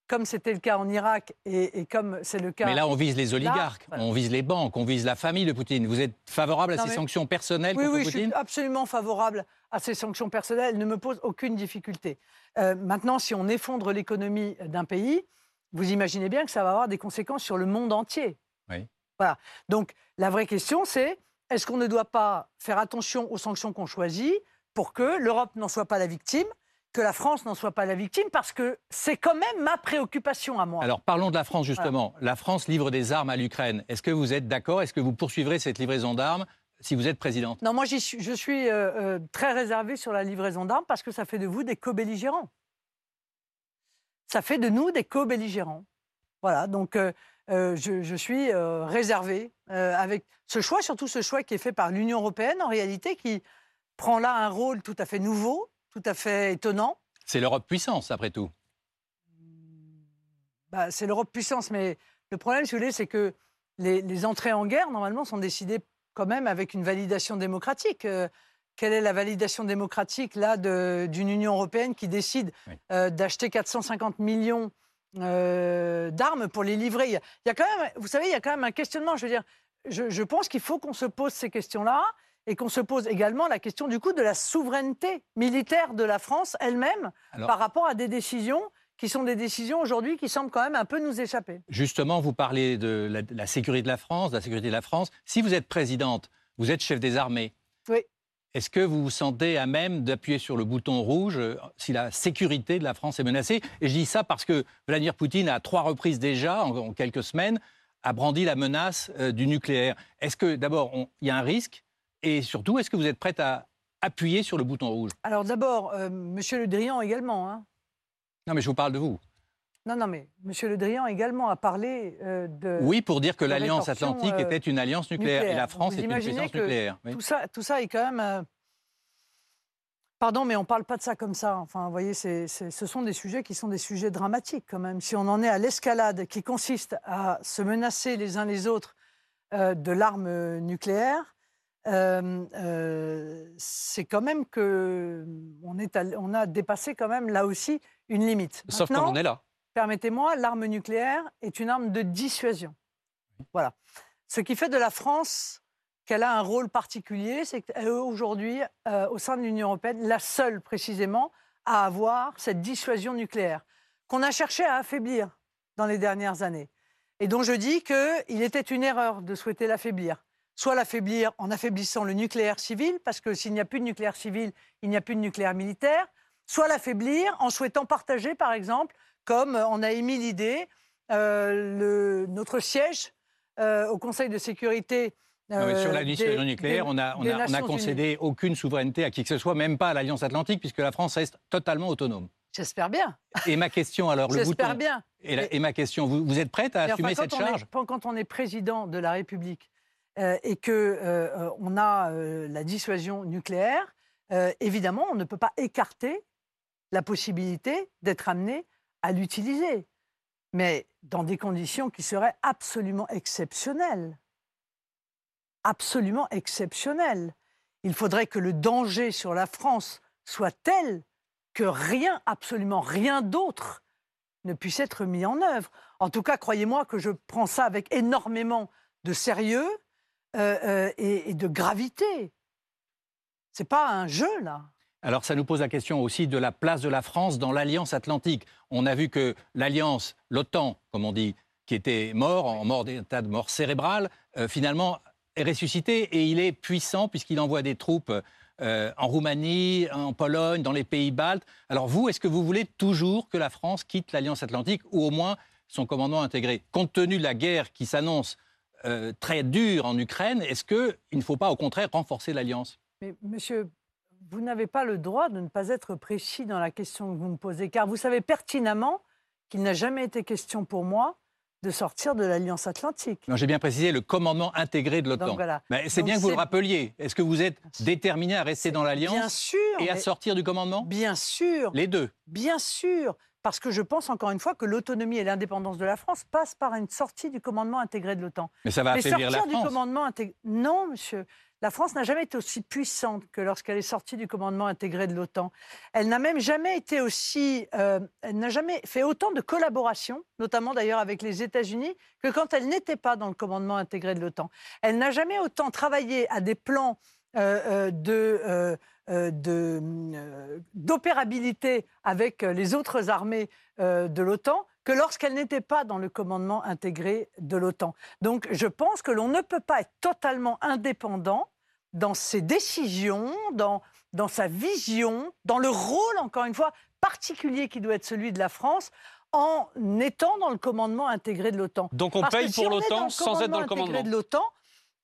comme c'était le cas en Irak et, et comme c'est le cas. Mais là, on vise les Là, oligarques, voilà. on vise les banques, on vise la famille de Poutine. Vous êtes favorable à ces mais- sanctions personnelles Oui, contre oui, je Poutine suis absolument favorable à ces sanctions personnelles. Elles ne me posent aucune difficulté. Euh, maintenant, si on effondre l'économie d'un pays, vous imaginez bien que ça va avoir des conséquences sur le monde entier. Oui. Voilà. Donc, la vraie question, c'est est-ce qu'on ne doit pas faire attention aux sanctions qu'on choisit pour que l'Europe n'en soit pas la victime, que la France n'en soit pas la victime, parce que c'est quand même ma préoccupation à moi. Alors parlons de la France justement. La France livre des armes à l'Ukraine. Est-ce que vous êtes d'accord? Est-ce que vous poursuivrez cette livraison d'armes si vous êtes présidente? Non, moi, suis- je suis euh, euh, très réservé sur la livraison d'armes parce que ça fait de vous des co-belligérants. Ça fait de nous des co-belligérants. Voilà, donc euh, euh, je, je suis euh, réservé euh, avec ce choix, surtout ce choix qui est fait par l'Union européenne en réalité, qui prend là un rôle tout à fait nouveau, tout à fait étonnant. C'est l'Europe puissance après tout. Bah, c'est l'Europe puissance, mais le problème, si vous voulez, c'est que les, les entrées en guerre, normalement, sont décidées quand même avec une validation démocratique. Quelle est la validation démocratique là d'une Union européenne qui décide euh, d'acheter 450 millions euh, d'armes pour les livrer? Il y, a, il y a quand même, vous savez, il y a quand même un questionnement. Je veux dire, je, je pense qu'il faut qu'on se pose ces questions-là et qu'on se pose également la question du coup de la souveraineté militaire de la France elle-même par rapport à des décisions qui sont des décisions aujourd'hui qui semblent quand même un peu nous échapper. Justement, vous parlez de la, de la sécurité de la France, de la sécurité de la France. Si vous êtes présidente, vous êtes chef des armées. Oui. Est-ce que vous vous sentez à même d'appuyer sur le bouton rouge euh, si la sécurité de la France est menacée? Et je dis ça parce que Vladimir Poutine, à trois reprises déjà, en, en quelques semaines, a brandi la menace euh, du nucléaire. Est-ce que, d'abord, il y a un risque? Et surtout, est-ce que vous êtes prête à appuyer sur le bouton rouge? Alors d'abord, euh, Monsieur Le Drian également. hein. Non, mais je vous parle de vous. Non, non, mais Monsieur Le Drian également a parlé euh, de. Oui, pour dire que l'Alliance Atlantique euh, était une alliance nucléaire, et la France vous est une puissance nucléaire. oui. Tout ça, tout ça est quand même. euh, Pardon, mais on ne parle pas de ça comme ça. Enfin, vous voyez, c'est- ce sont des sujets qui sont des sujets dramatiques quand même. Si on en est à l'escalade qui consiste à se menacer les uns les autres de l'arme nucléaire, euh, euh, c'est quand même que on, est à- on a dépassé quand même là aussi une limite. Sauf qu'on en est là. Permettez-moi, l'arme nucléaire est une arme de dissuasion. Voilà. Ce qui fait de la France qu'elle a un rôle particulier, c'est qu'elle est aujourd'hui, euh, au sein de l'Union européenne, la seule précisément à avoir cette dissuasion nucléaire, qu'on a cherché à affaiblir dans les dernières années. Et dont je dis qu'il était une erreur de souhaiter l'affaiblir. Soit l'affaiblir en affaiblissant le nucléaire civil, parce que s'il n'y a plus de nucléaire civil, il n'y a plus de nucléaire militaire, soit l'affaiblir en souhaitant partager, par exemple, comme euh, on a émis l'idée, euh, notre siège euh, au Conseil de sécurité Non, mais sur la dissuasion nucléaire, des- on a, on des a- on a Nations concédé aucune souveraineté à qui que ce soit, même pas à l'Alliance Atlantique, puisque la France reste totalement autonome. J'espère bien. Et ma question, alors, le J'espère bouton. bien. Et, la- et ma question, vous, vous êtes prête à Mais assumer cette on est- charge? quand on est président de la République euh, et que euh, on a euh, la dissuasion nucléaire, évidemment, on ne peut pas écarter la possibilité d'être amené à l'utiliser, mais dans des conditions qui seraient absolument exceptionnelles. Absolument exceptionnelles. Il faudrait que le danger sur la France soit tel que rien, absolument rien d'autre ne puisse être mis en œuvre. En tout cas, croyez-moi que je prends ça avec énormément de sérieux euh, euh, et, et de gravité. C'est pas un jeu là. Alors ça nous pose la question aussi de la place de la France dans l'Alliance Atlantique. On a vu que l'Alliance, l'OTAN, comme on dit, qui était mort, en mort d'état de mort cérébrale, euh, finalement est ressuscité et il est puissant puisqu'il envoie des troupes euh, en Roumanie, en Pologne, dans les pays baltes. Alors vous, est-ce que vous voulez toujours que la France quitte l'Alliance Atlantique ou au moins son commandement intégré? Compte tenu de la guerre qui s'annonce euh, très dure en Ukraine, est-ce qu'il ne faut pas au contraire renforcer l'Alliance? Mais monsieur, vous n'avez pas le droit de ne pas être précis dans la question que vous me posez, car vous savez pertinemment qu'il n'a jamais été question pour moi de sortir de l'Alliance Atlantique. Non, j'ai bien précisé le commandement intégré de l'OTAN. Voilà. Mais c'est bien que vous le rappeliez. Est-ce que vous êtes déterminé à rester dans l'Alliance Bien sûr. et à sortir du commandement Bien sûr. Les deux. Bien sûr. Parce que je pense encore une fois que l'autonomie et l'indépendance de la France passent par une sortie du commandement intégré de l'OTAN. Mais ça va affaiblir la sortir du France. commandement intégré. Non, monsieur. La France n'a jamais été aussi puissante que lorsqu'elle est sortie du commandement intégré de l'OTAN. Elle n'a même jamais été aussi. euh, elle n'a jamais fait autant de collaboration, notamment d'ailleurs avec les États-Unis, que quand elle n'était pas dans le commandement intégré de l'OTAN. Elle n'a jamais autant travaillé à des plans euh, euh, d'opérabilité avec les autres armées de l'OTAN que lorsqu'elle n'était pas dans le commandement intégré de l'OTAN. Donc je pense que l'on ne peut pas être totalement indépendant dans ses décisions, dans, dans sa vision, dans le rôle, encore une fois, particulier qui doit être celui de la France en étant dans le commandement intégré de l'OTAN. Donc on Parce paye si pour l'OTAN sans être dans le intégré commandement. de l'OTAN,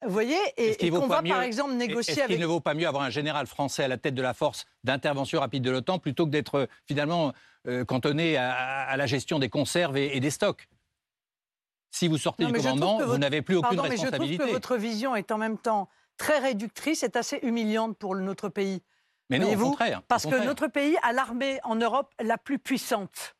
vous voyez, et, et qu'on va mieux- par exemple négocier Est-ce avec qu'il ne vaut pas mieux avoir un général français à la tête de la force d'intervention rapide de l'OTAN plutôt que d'être euh, finalement euh, cantonné à, à la gestion des conserves et, et des stocks Si vous sortez Non, du commandement, vous n'avez plus aucune Pardon, mais je trouve responsabilité. que votre vision est en même temps très réductrice et assez humiliante pour notre pays. Mais non, au contraire, au Parce que notre pays a l'armée en Europe la plus puissante.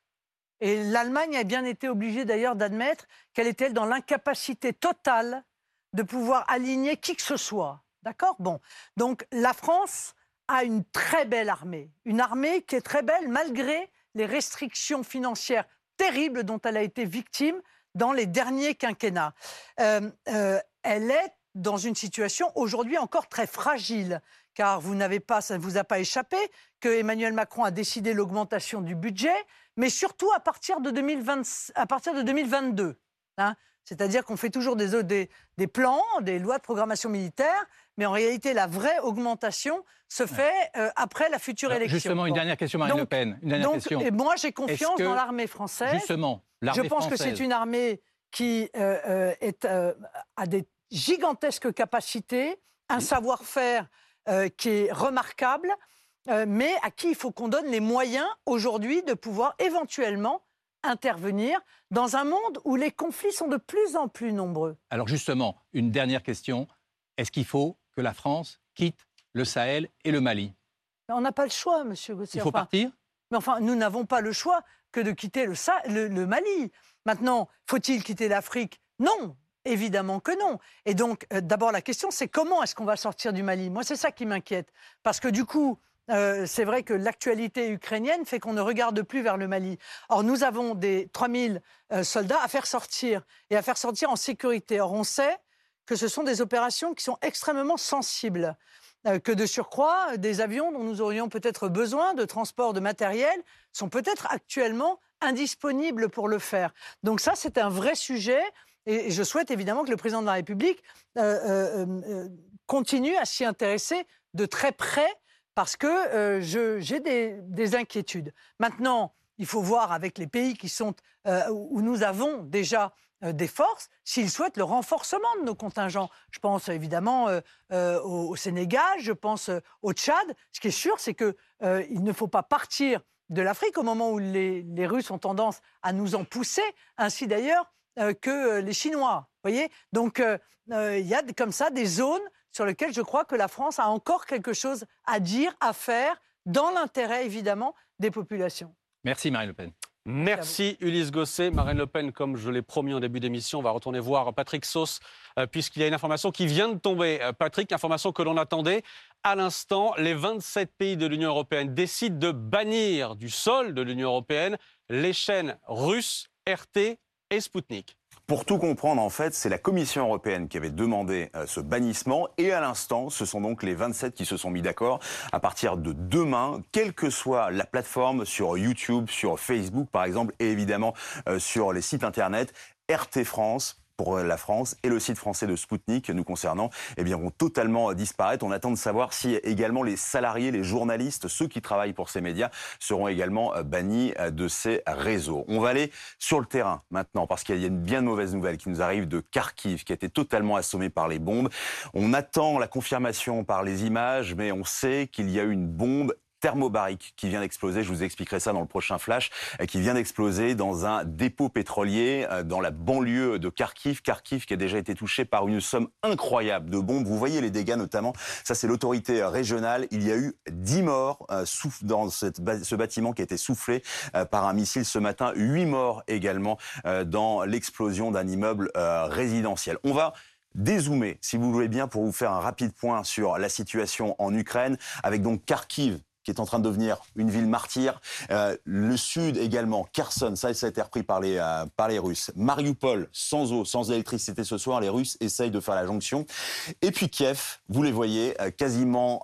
Et l'Allemagne a bien été obligée d'ailleurs d'admettre qu'elle était dans l'incapacité totale de pouvoir aligner qui que ce soit. D'accord? Bon. Donc la France a une très belle armée. Une armée qui est très belle malgré les restrictions financières terribles dont elle a été victime dans les derniers quinquennats. Euh, euh, elle est dans une situation aujourd'hui encore très fragile, car vous n'avez pas, ça ne vous a pas échappé, que Emmanuel Macron a décidé l'augmentation du budget, mais surtout à partir de, 2020 à partir de 2022. hein. C'est-à-dire qu'on fait toujours des plans, des lois de programmation militaire, mais en réalité, la vraie augmentation se fait euh, après la future Alors, élection. Justement, une dernière question, Marine Donc- Le Pen. Une dernière donc, question. et moi, j'ai confiance que, dans l'armée française. Justement, Je l'armée pense que française. c'est une armée qui euh, euh, est, euh, a des gigantesques capacités, un savoir-faire qui est remarquable, mais à qui il faut qu'on donne les moyens aujourd'hui de pouvoir éventuellement intervenir dans un monde où les conflits sont de plus en plus nombreux. Alors justement, une dernière question. Est-ce qu'il faut que la France quitte le Sahel et le Mali Mais on n'a pas le choix, monsieur Gauthier. Il faut Enfin, partir? Mais enfin, nous n'avons pas le choix que de quitter le, Sa- le- le Mali. Maintenant, faut-il quitter l'Afrique? Non, évidemment que non. Et donc, euh, d'abord, la question, c'est comment est-ce qu'on va sortir du Mali? Moi, c'est ça qui m'inquiète. Parce que du coup, euh, c'est vrai que l'actualité ukrainienne fait qu'on ne regarde plus vers le Mali. Or, nous avons des 3000 euh, soldats à faire sortir et à faire sortir en sécurité. Or, on sait que ce sont des opérations qui sont extrêmement sensibles. Euh, que de surcroît, des avions dont nous aurions peut-être besoin de transport de matériel sont peut-être actuellement indisponibles pour le faire. Donc ça, c'est un vrai sujet. Et je souhaite évidemment que le président de la République euh, euh, continue à s'y intéresser de très près parce que j'ai des, des inquiétudes. Maintenant, il faut voir avec les pays qui sont, où nous avons déjà des forces, s'ils souhaitent le renforcement de nos contingents. Je pense évidemment euh, euh, au, Sénégal, je pense euh, au Tchad. Ce qui est sûr, c'est qu'il ne faut pas partir de l'Afrique au moment où les, Russes ont tendance à nous en pousser, ainsi d'ailleurs euh, que euh, les Chinois. voyez Donc euh, euh, il y a comme ça des zones sur lesquelles je crois que la France a encore quelque chose à dire, à faire, dans l'intérêt évidemment des populations. Merci Marine Le Pen. Merci Ulysse Gosset. Marine Le Pen, comme je l'ai promis en début d'émission, on va retourner voir Patrick Sauce, euh, puisqu'il y a une information qui vient de tomber. Euh, Patrick, information que l'on attendait. À l'instant, les 27 pays de l'Union européenne décident de bannir du sol de l'Union européenne les chaînes russes, RT et Sputnik. Pour tout comprendre, en fait, c'est la Commission européenne qui avait demandé euh, ce bannissement. Et à l'instant, ce sont donc les 27 qui se sont mis d'accord. À partir de demain, quelle que soit la plateforme, sur YouTube, sur Facebook par exemple, et évidemment euh, sur les sites internet, RT France pour euh, la France et le site français de Spoutnik nous concernant eh bien, vont totalement euh, disparaître. On attend de savoir si également les salariés, les journalistes, ceux qui travaillent pour ces médias seront également euh, bannis de ces réseaux. On va aller sur le terrain maintenant parce qu'il y a une bien mauvaise nouvelle qui nous arrive de Kharkiv qui a été totalement assommé par les bombes. On attend la confirmation par les images mais on sait qu'il y a eu une bombe thermobarique qui vient d'exploser, je vous expliquerai ça dans le prochain flash, euh, qui vient d'exploser dans un dépôt pétrolier euh, dans la banlieue de Kharkiv. Kharkiv qui a déjà été touché par une somme incroyable de bombes. Vous voyez les dégâts notamment, ça c'est l'autorité euh, régionale. Il y a eu 10 morts dans ce bâtiment qui a été soufflé par un missile ce matin. 8 morts également dans l'explosion d'un immeuble résidentiel. On va dézoomer, si vous voulez bien, pour vous faire un rapide point sur la situation en Ukraine, avec donc Kharkiv qui est en train de devenir une ville martyre. Euh, le sud également, Kherson, ça, ça a été repris par les, euh, par les Russes. Mariupol, sans eau, sans électricité ce soir, les Russes essayent de faire la jonction. Et puis Kiev, vous les voyez, euh, quasiment...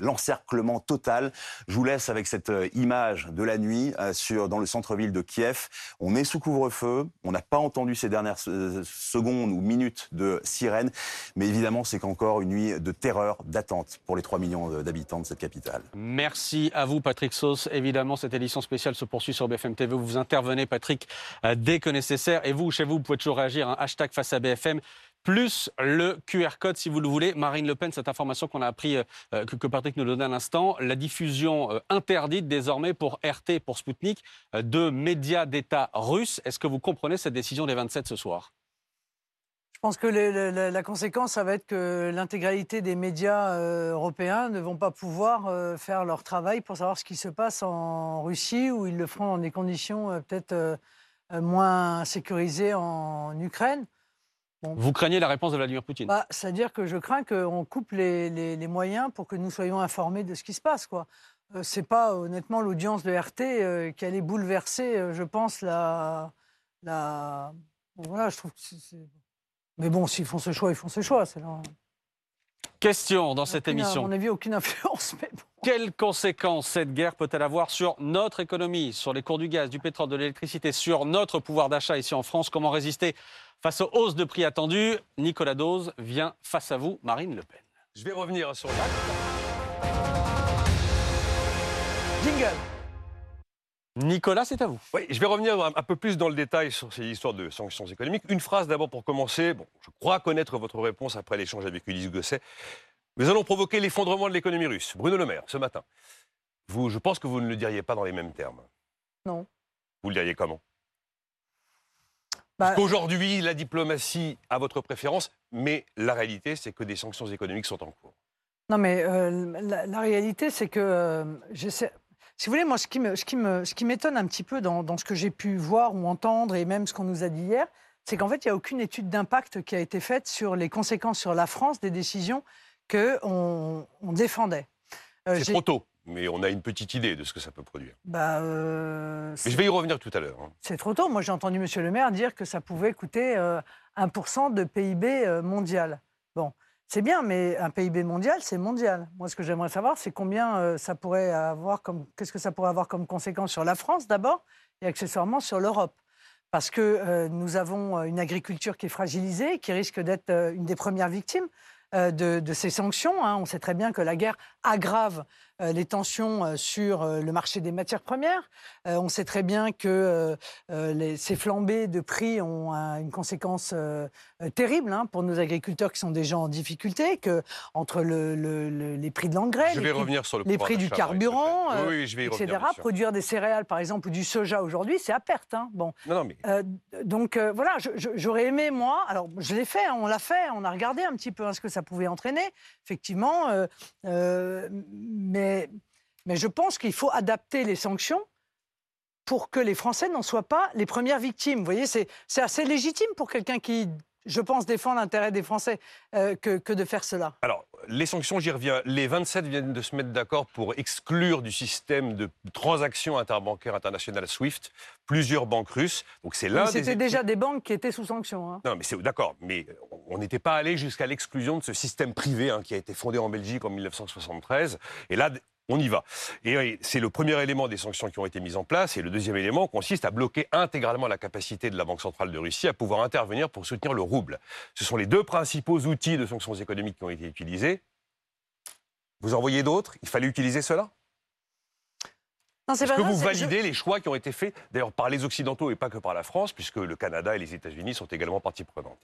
l'encerclement total. Je vous laisse avec cette euh, image de la nuit euh, sur, dans le centre-ville de Kiev. On est sous couvre-feu, on n'a pas entendu ces dernières euh, secondes ou minutes de sirène, mais évidemment c'est qu'encore une nuit de terreur, d'attente pour les 3 millions d'habitants de cette capitale. Merci à vous, Patrick Sauce. Évidemment, cette édition spéciale se poursuit sur BFM TV. Vous intervenez, Patrick, dès que nécessaire. Et vous, chez vous, vous pouvez toujours réagir. Un hashtag face à BFM. Plus le QR code, si vous le voulez. Marine Le Pen, cette information qu'on a appris, euh, que, que Patrick nous donnait à l'instant, la diffusion euh, interdite désormais pour RT, pour Sputnik, euh, de médias d'État russes. Est-ce que vous comprenez cette décision des 27 ce soir? Je pense que la, la conséquence, ça va être que l'intégralité des médias euh, européens ne vont pas pouvoir euh, faire leur travail pour savoir ce qui se passe en Russie, où ils le feront dans des conditions euh, peut-être euh, euh, moins sécurisées en Ukraine. Vous craignez la réponse de Vladimir Poutine? Bah, C'est-à-dire que je crains qu'on coupe les, les- les moyens pour que nous soyons informés de ce qui se passe. quoi. Euh, c'est pas honnêtement l'audience de RT euh, qui allait bouleverser, euh, je pense, la. la... Bon, voilà, je trouve que c'est- Mais bon, s'ils font ce choix, ils font ce choix. C'est leur- Question dans cette aucune- émission. À mon avis, aucune influence. Mais bon. Quelles conséquences cette guerre peut-elle avoir sur notre économie, sur les cours du gaz, du pétrole, de l'électricité, sur notre pouvoir d'achat ici en France? Comment résister face aux hausses de prix attendues? Nicolas Dose vient face à vous, Marine Le Pen. Je vais revenir sur Jacques. Jingle Nicolas, c'est à vous. Oui, je vais revenir un, un peu plus dans le détail sur ces histoires de sanctions économiques. Une phrase d'abord pour commencer. Bon, je crois connaître votre réponse après l'échange avec Ulysse Gosset. Nous allons provoquer l'effondrement de l'économie russe. Bruno Le Maire, ce matin. Vous, je pense que vous ne le diriez pas dans les mêmes termes. Non. Vous le diriez comment? Bah, Parce qu'aujourd'hui, la diplomatie a votre préférence, mais la réalité, c'est que des sanctions économiques sont en cours. Non, mais euh, la, la réalité, c'est que euh, j'essaie- Si vous voulez, moi, ce qui me- ce qui me- ce qui m'étonne un petit peu dans, dans ce que j'ai pu voir ou entendre, et même ce qu'on nous a dit hier, c'est qu'en fait, il n'y a aucune étude d'impact qui a été faite sur les conséquences sur la France des décisions qu'on on défendait. Euh, c'est j'ai- trop tôt, mais on a une petite idée de ce que ça peut produire. Bah, euh, Mais je vais y revenir tout à l'heure. hein. C'est trop tôt. Moi, j'ai entendu M. le maire dire que ça pouvait coûter euh, 1% de PIB euh, mondial. Bon, c'est bien, mais un PIB mondial, c'est mondial. Moi, ce que j'aimerais savoir, c'est combien euh, ça pourrait avoir comme, qu'est-ce que ça pourrait avoir comme conséquence sur la France d'abord et accessoirement sur l'Europe. Parce que euh, nous avons euh, une agriculture qui est fragilisée, qui risque d'être une des premières victimes de, ces sanctions. hein. On sait très bien que la guerre aggrave les tensions euh, sur euh, le marché des matières premières. Euh, on sait très bien que euh, euh, les- ces flambées de prix ont un- une conséquence euh, euh, terrible hein, pour nos agriculteurs qui sont déjà en difficulté, que entre le- le- le- les prix de l'engrais, les prix- le les du carburant, euh, Oui, oui, etc. Produire des céréales, par exemple, ou du soja aujourd'hui, c'est à perte. hein. Bon. Non, non, mais Euh, donc euh, voilà, j'aurais aimé, moi, alors je l'ai fait, hein, on l'a fait, on a regardé un petit peu hein, ce que ça pouvait entraîner, effectivement, euh, euh, mais, je pense qu'il faut adapter les sanctions pour que les Français n'en soient pas les premières victimes. Vous voyez, c'est assez légitime pour quelqu'un qui, je pense, défend l'intérêt des Français euh, que, que de faire cela. Alors, les sanctions, j'y reviens. Les 27 viennent de se mettre d'accord pour exclure du système de transactions interbancaires internationales SWIFT plusieurs banques russes. Donc c'est l'un C'était déjà des banques qui étaient sous sanctions. hein. Non, mais c'est d'accord. Mais on n'était pas allé jusqu'à l'exclusion de ce système privé hein, qui a été fondé en Belgique en 1973. Et là, on y va. Et c'est le premier élément des sanctions qui ont été mises en place. Et le deuxième élément consiste à bloquer intégralement la capacité de la Banque centrale de Russie à pouvoir intervenir pour soutenir le rouble. Ce sont les deux principaux outils de sanctions économiques qui ont été utilisés. Vous en voyez d'autres? Il fallait utiliser cela? Est-ce que vous je- validez les choix qui ont été faits, d'ailleurs par les Occidentaux et pas que par la France, puisque le Canada et les États-Unis sont également partie prenante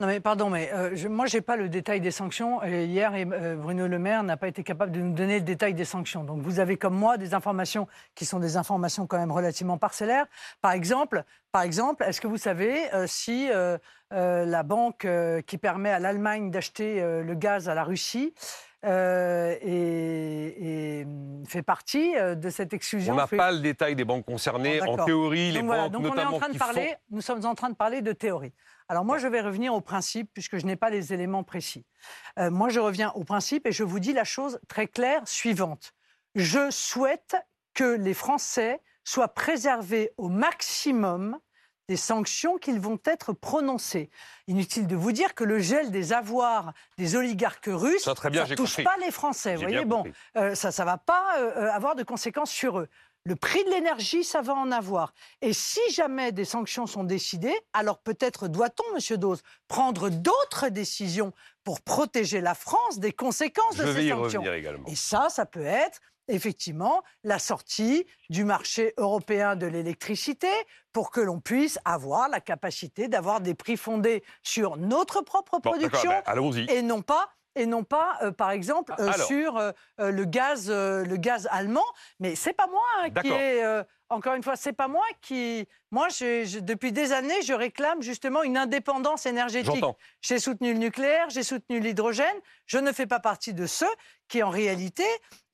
Non mais pardon, mais euh, je, moi j'ai pas le détail des sanctions. Et hier, euh, Bruno Le Maire n'a pas été capable de nous donner le détail des sanctions. Donc vous avez comme moi des informations qui sont des informations quand même relativement parcellaires. Par exemple, par exemple, est-ce que vous savez euh, si euh, euh, la banque euh, qui permet à l'Allemagne d'acheter euh, le gaz à la Russie euh, et, et, fait partie euh, de cette exclusion On n'a fait- pas le détail des banques concernées. en théorie, les voilà, banques donc on est notamment en train de qui parler, font- nous sommes en train de parler de théorie. Alors moi, je vais revenir au principe, puisque je n'ai pas les éléments précis. Euh, moi, je reviens au principe et je vous dis la chose très claire suivante. Je souhaite que les Français soient préservés au maximum des sanctions qu'ils vont être prononcées. Inutile de vous dire que le gel des avoirs des oligarques russes, Ça, très bien, j'ai touche compris. pas les Français. Vous voyez, bon, euh, ça ne va pas euh, avoir de conséquences sur eux. Le prix de l'énergie, ça va en avoir. Et si jamais des sanctions sont décidées, alors peut-être doit-on, Monsieur Dose, prendre d'autres décisions pour protéger la France des conséquences Je de vais ces y sanctions. revenir également. Et ça, ça peut être effectivement la sortie du marché européen de l'électricité pour que l'on puisse avoir la capacité d'avoir des prix fondés sur notre propre Bon, production ben, et non pas et non pas, euh, par exemple, euh, Alors. sur euh, euh, le gaz, euh, le gaz allemand. Mais c'est pas moi hein, qui D'accord. Encore une fois, c'est pas moi qui. Moi, depuis des années, je réclame justement une indépendance énergétique. J'ai soutenu le nucléaire, j'ai soutenu l'hydrogène. Je ne fais pas partie de ceux qui, en réalité,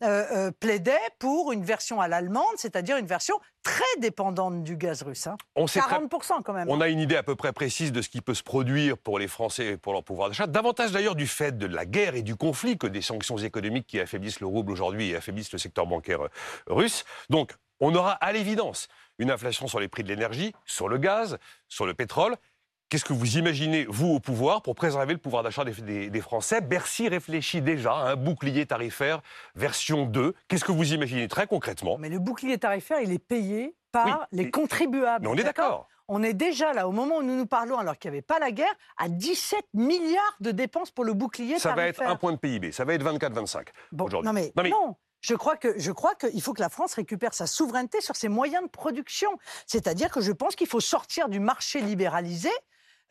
euh, euh, plaidaient pour une version à l'allemande, c'est-à-dire une version très dépendante du gaz russe. hein. On sait très- 40% quand même. On a une idée à peu près précise de ce qui peut se produire pour les Français et pour leur pouvoir d'achat. Davantage d'ailleurs du fait de la guerre et du conflit que des sanctions économiques qui affaiblissent le rouble aujourd'hui et affaiblissent le secteur bancaire euh, russe. Donc, on aura à l'évidence une inflation sur les prix de l'énergie, sur le gaz, sur le pétrole. Qu'est-ce que vous imaginez, vous, au pouvoir, pour préserver le pouvoir d'achat des, des- des Français? Bercy réfléchit déjà à un bouclier tarifaire version 2. Qu'est-ce que vous imaginez très concrètement? Mais le bouclier tarifaire, il est payé par les contribuables. Mais on est d'accord? On est déjà là, au moment où nous nous parlons, alors qu'il n'y avait pas la guerre, à 17 milliards de dépenses pour le bouclier Ça va être tarifaire. un point de PIB, ça va être 24-25 aujourd'hui. Non mais, non. Je crois que qu'il faut que la France récupère sa souveraineté sur ses moyens de production. C'est-à-dire que je pense qu'il faut sortir du marché libéralisé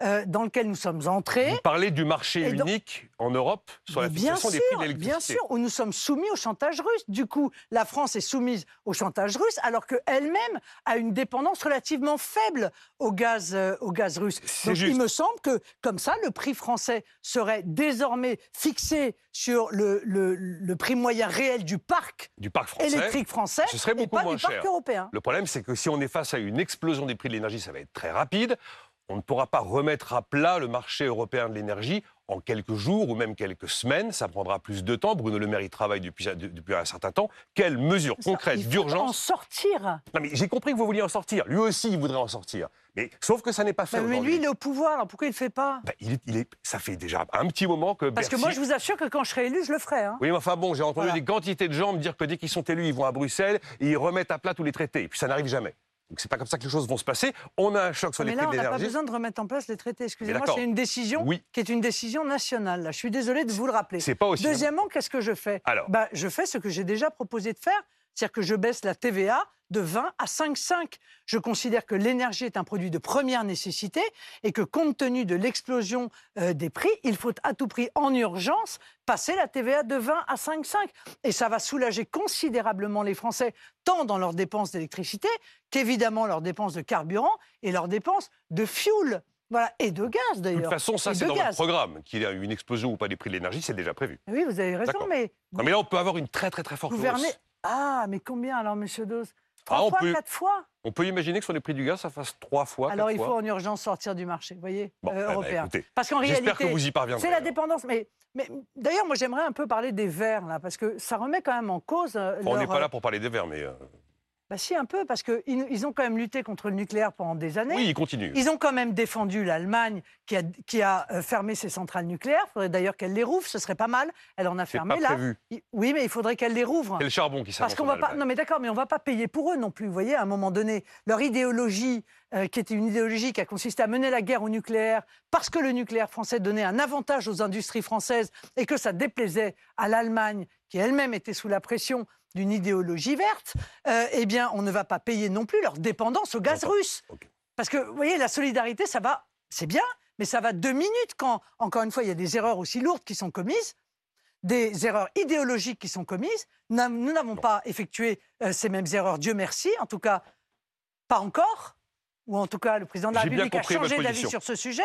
euh, dans lequel nous sommes entrés. Vous parlez du marché Et donc- unique en Europe sur la fixation sûr, des prix de l'électricité. bien sûr, où nous sommes soumis au chantage russe. Du coup, la France est soumise au chantage russe, alors qu'elle-même a une dépendance relativement faible au gaz, euh, au gaz russe. Donc, juste. il me semble que, comme ça, le prix français serait désormais fixé sur le, le- le prix moyen réel du parc Du parc français. électrique français ce serait et beaucoup pas moins du parc cher. européen. Le problème, c'est que si on est face à une explosion des prix de l'énergie, ça va être très rapide. On ne pourra pas remettre à plat le marché européen de l'énergie en quelques jours ou même quelques semaines. Ça prendra plus de temps. Bruno Le Maire y travaille depuis, depuis un certain temps. Quelles mesures concrètes faut en d'urgence sortir. Non, mais j'ai compris que vous vouliez en sortir. Lui aussi, il voudrait en sortir. Mais sauf que ça n'est pas fait. Mais, mais lui, il est au pouvoir, alors pourquoi il ne le fait pas Ben, il est- il est- ça fait déjà un petit moment que Parce que moi, je vous assure que quand je serai élu, je le ferai. hein. Oui, mais enfin bon, j'ai entendu Voilà. des quantités de gens me dire que dès qu'ils sont élus, ils vont à Bruxelles et ils remettent à plat tous les traités. Et puis ça n'arrive jamais. Donc c'est pas comme ça que les choses vont se passer. On a un choc sur Mais les là, prix on de n'a pas l'énergie. besoin de remettre en place les traités. Excusez-moi, c'est une décision Oui. qui est une décision nationale. Là. Je suis désolé de vous le rappeler. C'est pas aussi- Deuxièmement, qu'est-ce que je fais? Alors. bah, Je fais ce que j'ai déjà proposé de faire, c'est-à-dire que je baisse la TVA de 20 à 5,5. Je considère que l'énergie est un produit de première nécessité et que compte tenu de l'explosion euh, des prix, il faut à tout prix, en urgence, passer la TVA de 20 à 5,5. Et ça va soulager considérablement les Français, tant dans leurs dépenses d'électricité qu'évidemment leurs dépenses de carburant et leurs dépenses de fuel. Voilà, et de gaz De d'ailleurs. toute façon, ça c'est de dans votre gaz. programme. Qu'il y a eu une explosion ou pas des prix de l'énergie, c'est déjà prévu. Oui, vous avez raison, mais Non, mais là, on peut avoir une très très très forte gouverner. hausse. Ah, mais combien alors, monsieur Dose Trois on fois, peut- quatre fois On peut imaginer que sur les prix du gaz, ça fasse trois fois. Alors il faut fois. en urgence sortir du marché, vous voyez, Bon, euh, eh ben, européen. écoutez, parce qu'en j'espère réalité, que vous y parviendrez, c'est la dépendance. Mais, mais d'ailleurs, moi j'aimerais un peu parler des Verts là, parce que ça remet quand même en cause. euh, on n'est pas euh, là pour parler des verts, mais euh, Bah si, un peu, parce qu'ils ils ont quand même lutté contre le nucléaire pendant des années. oui, ils continuent. Ils ont quand même défendu l'Allemagne qui a, qui a euh, fermé ses centrales nucléaires. Il faudrait d'ailleurs qu'elle les rouvre, ce serait pas mal. Elle en a fermé pas là. prévu. Oui, mais il faudrait qu'elle les rouvre. C'est le charbon qui Parce qu'on va pas. Non, mais d'accord, mais on va pas payer pour eux non plus. Vous voyez, à un moment donné, leur idéologie, euh, qui était une idéologie qui a consisté à mener la guerre au nucléaire, parce que le nucléaire français donnait un avantage aux industries françaises et que ça déplaisait à l'Allemagne, qui elle-même était sous la pression d'une idéologie verte, euh, eh bien, on ne va pas payer non plus leur dépendance au gaz russe. Parce que, vous voyez, la solidarité, ça va, c'est bien, mais ça va deux minutes quand, encore une fois, il y a des erreurs aussi lourdes qui sont commises des erreurs idéologiques qui sont commises. Nous n'avons pas effectué euh, ces mêmes erreurs, Dieu merci, en tout cas, pas encore. Ou en tout cas, le président de la J'ai République a changé d'avis sur ce sujet.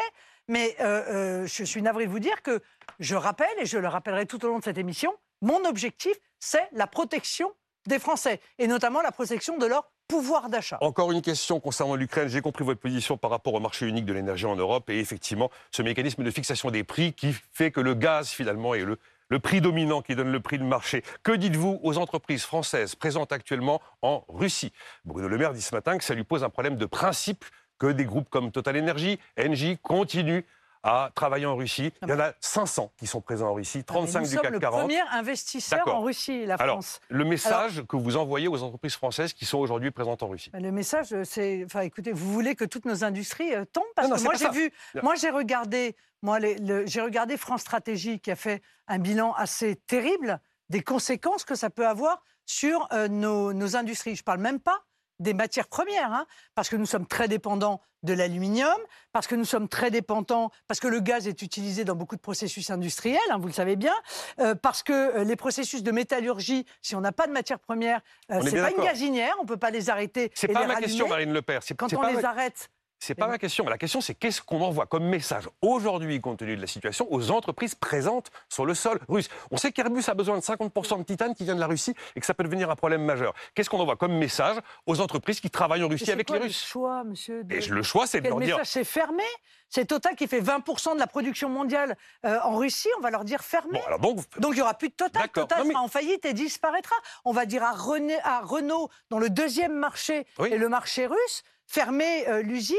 Mais euh, euh, je suis navré de vous dire que je rappelle, et je le rappellerai tout au long de cette émission, mon objectif, c'est la protection des Français, et notamment la protection de leur pouvoir d'achat. Encore une question concernant l'Ukraine. J'ai compris votre position par rapport au marché unique de l'énergie en Europe et effectivement ce mécanisme de fixation des prix qui fait que le gaz finalement est le, le prix dominant qui donne le prix de marché. Que dites-vous aux entreprises françaises présentes actuellement en Russie? Bruno Le Maire dit ce matin que ça lui pose un problème de principe que des groupes comme Total Energy, Engie continuent à travailler en Russie. Il y en a 500 qui sont présents en Russie, 35 Ah, Nous du sommes CAC le 40. premier investisseur en Russie, la Alors, France. le message que vous envoyez aux entreprises françaises qui sont aujourd'hui présentes en Russie. Le message, euh, c'est, enfin, écoutez, vous voulez que toutes nos industries euh, tombent? Parce Non, non, que c'est moi j'ai vu, moi j'ai regardé, moi le- j'ai regardé France Stratégie qui a fait un bilan assez terrible des conséquences que ça peut avoir sur euh, nos, nos industries. Je parle même pas des matières premières, hein, parce que nous sommes très dépendants de l'aluminium, parce que nous sommes très dépendants, parce que le gaz est utilisé dans beaucoup de processus industriels, hein, vous le savez bien, euh, parce que euh, les processus de métallurgie, si on n'a pas de matières premières, euh, c'est pas une gazinière, on peut pas les arrêter. C'est pas les ma question. Marine Le Pen. C'est- Quand on pas les ma- arrête. C'est pas ma question. La question, c'est qu'est-ce qu'on envoie comme message aujourd'hui, compte tenu de la situation, aux entreprises présentes sur le sol russe? On sait qu'Airbus a besoin de 50% de titane qui vient de la Russie et que ça peut devenir un problème majeur. Qu'est-ce qu'on envoie comme message aux entreprises qui travaillent en Russie avec quoi les le Russes? choix, monsieur de- Et le choix, c'est de leur dire. C'est fermé? C'est Total qui fait 20% de la production mondiale euh, en Russie. On va leur dire fermé. Bon, alors donc, Donc il n'y aura plus de Total. Total Non, mais- sera en faillite et disparaîtra. On va dire à, René- à Renault, dont le deuxième marché est le marché russe, fermez euh, l'usine.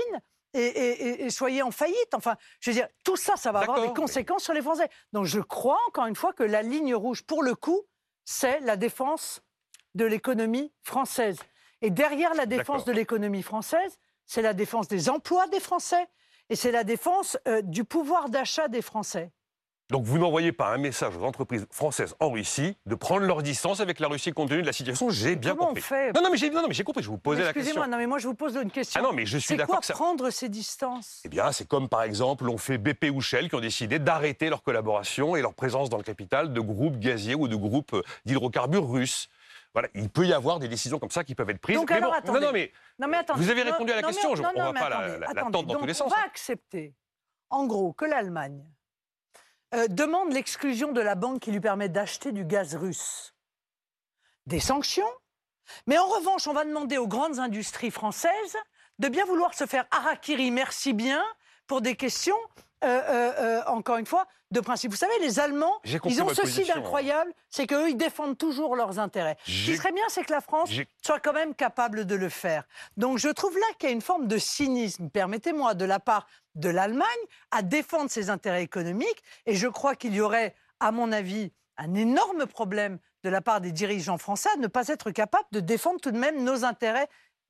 Et, et- et- et soyez en faillite. Enfin, je veux dire, tout ça, ça va avoir des mais- conséquences sur les Français. Donc, je crois encore une fois que la ligne rouge, pour le coup, c'est la défense de l'économie française. Et derrière la défense de l'économie française, c'est la défense des emplois des Français et c'est la défense euh, du pouvoir d'achat des Français. Donc vous n'envoyez pas un message aux entreprises françaises en Russie de prendre leur distance avec la Russie compte tenu de la situation. J'ai bien comment on compris. fait Non, non, mais j'ai non, non, mais compris. Je vous posais la question. Excusez-moi, non mais moi je vous pose une question. Ah non, mais je suis C'est d'accord quoi que ça- prendre ces distances? Eh bien, c'est comme par exemple, l'ont fait BP ou Shell qui ont décidé d'arrêter leur collaboration et leur présence dans le capital de groupes gaziers ou de groupes euh, d'hydrocarbures russes. Voilà, il peut y avoir des décisions comme ça qui peuvent être prises. Donc mais alors bon, attendez. non, non, mais Non, mais attendez. vous avez répondu à la question. on non, va pas la, attendez, la- la attendez. tendre dans tous les sens. On va accepter, en gros, que l'Allemagne euh, demande l'exclusion de la banque qui lui permet d'acheter du gaz russe. Des sanctions? Mais en revanche, on va demander aux grandes industries françaises de bien vouloir se faire harakiri, merci bien, pour des questions, euh, euh, euh, encore une fois, de principe. Vous savez, les Allemands, ils ont ceci position. d'incroyable, c'est qu'eux, ils défendent toujours leurs intérêts. Ce qui serait bien, c'est que la France soit quand même capable de le faire. Donc je trouve là qu'il y a une forme de cynisme, permettez-moi, de la part de l'Allemagne à défendre ses intérêts économiques. Et je crois qu'il y aurait, à mon avis, un énorme problème de la part des dirigeants français à ne pas être capable de défendre tout de même nos intérêts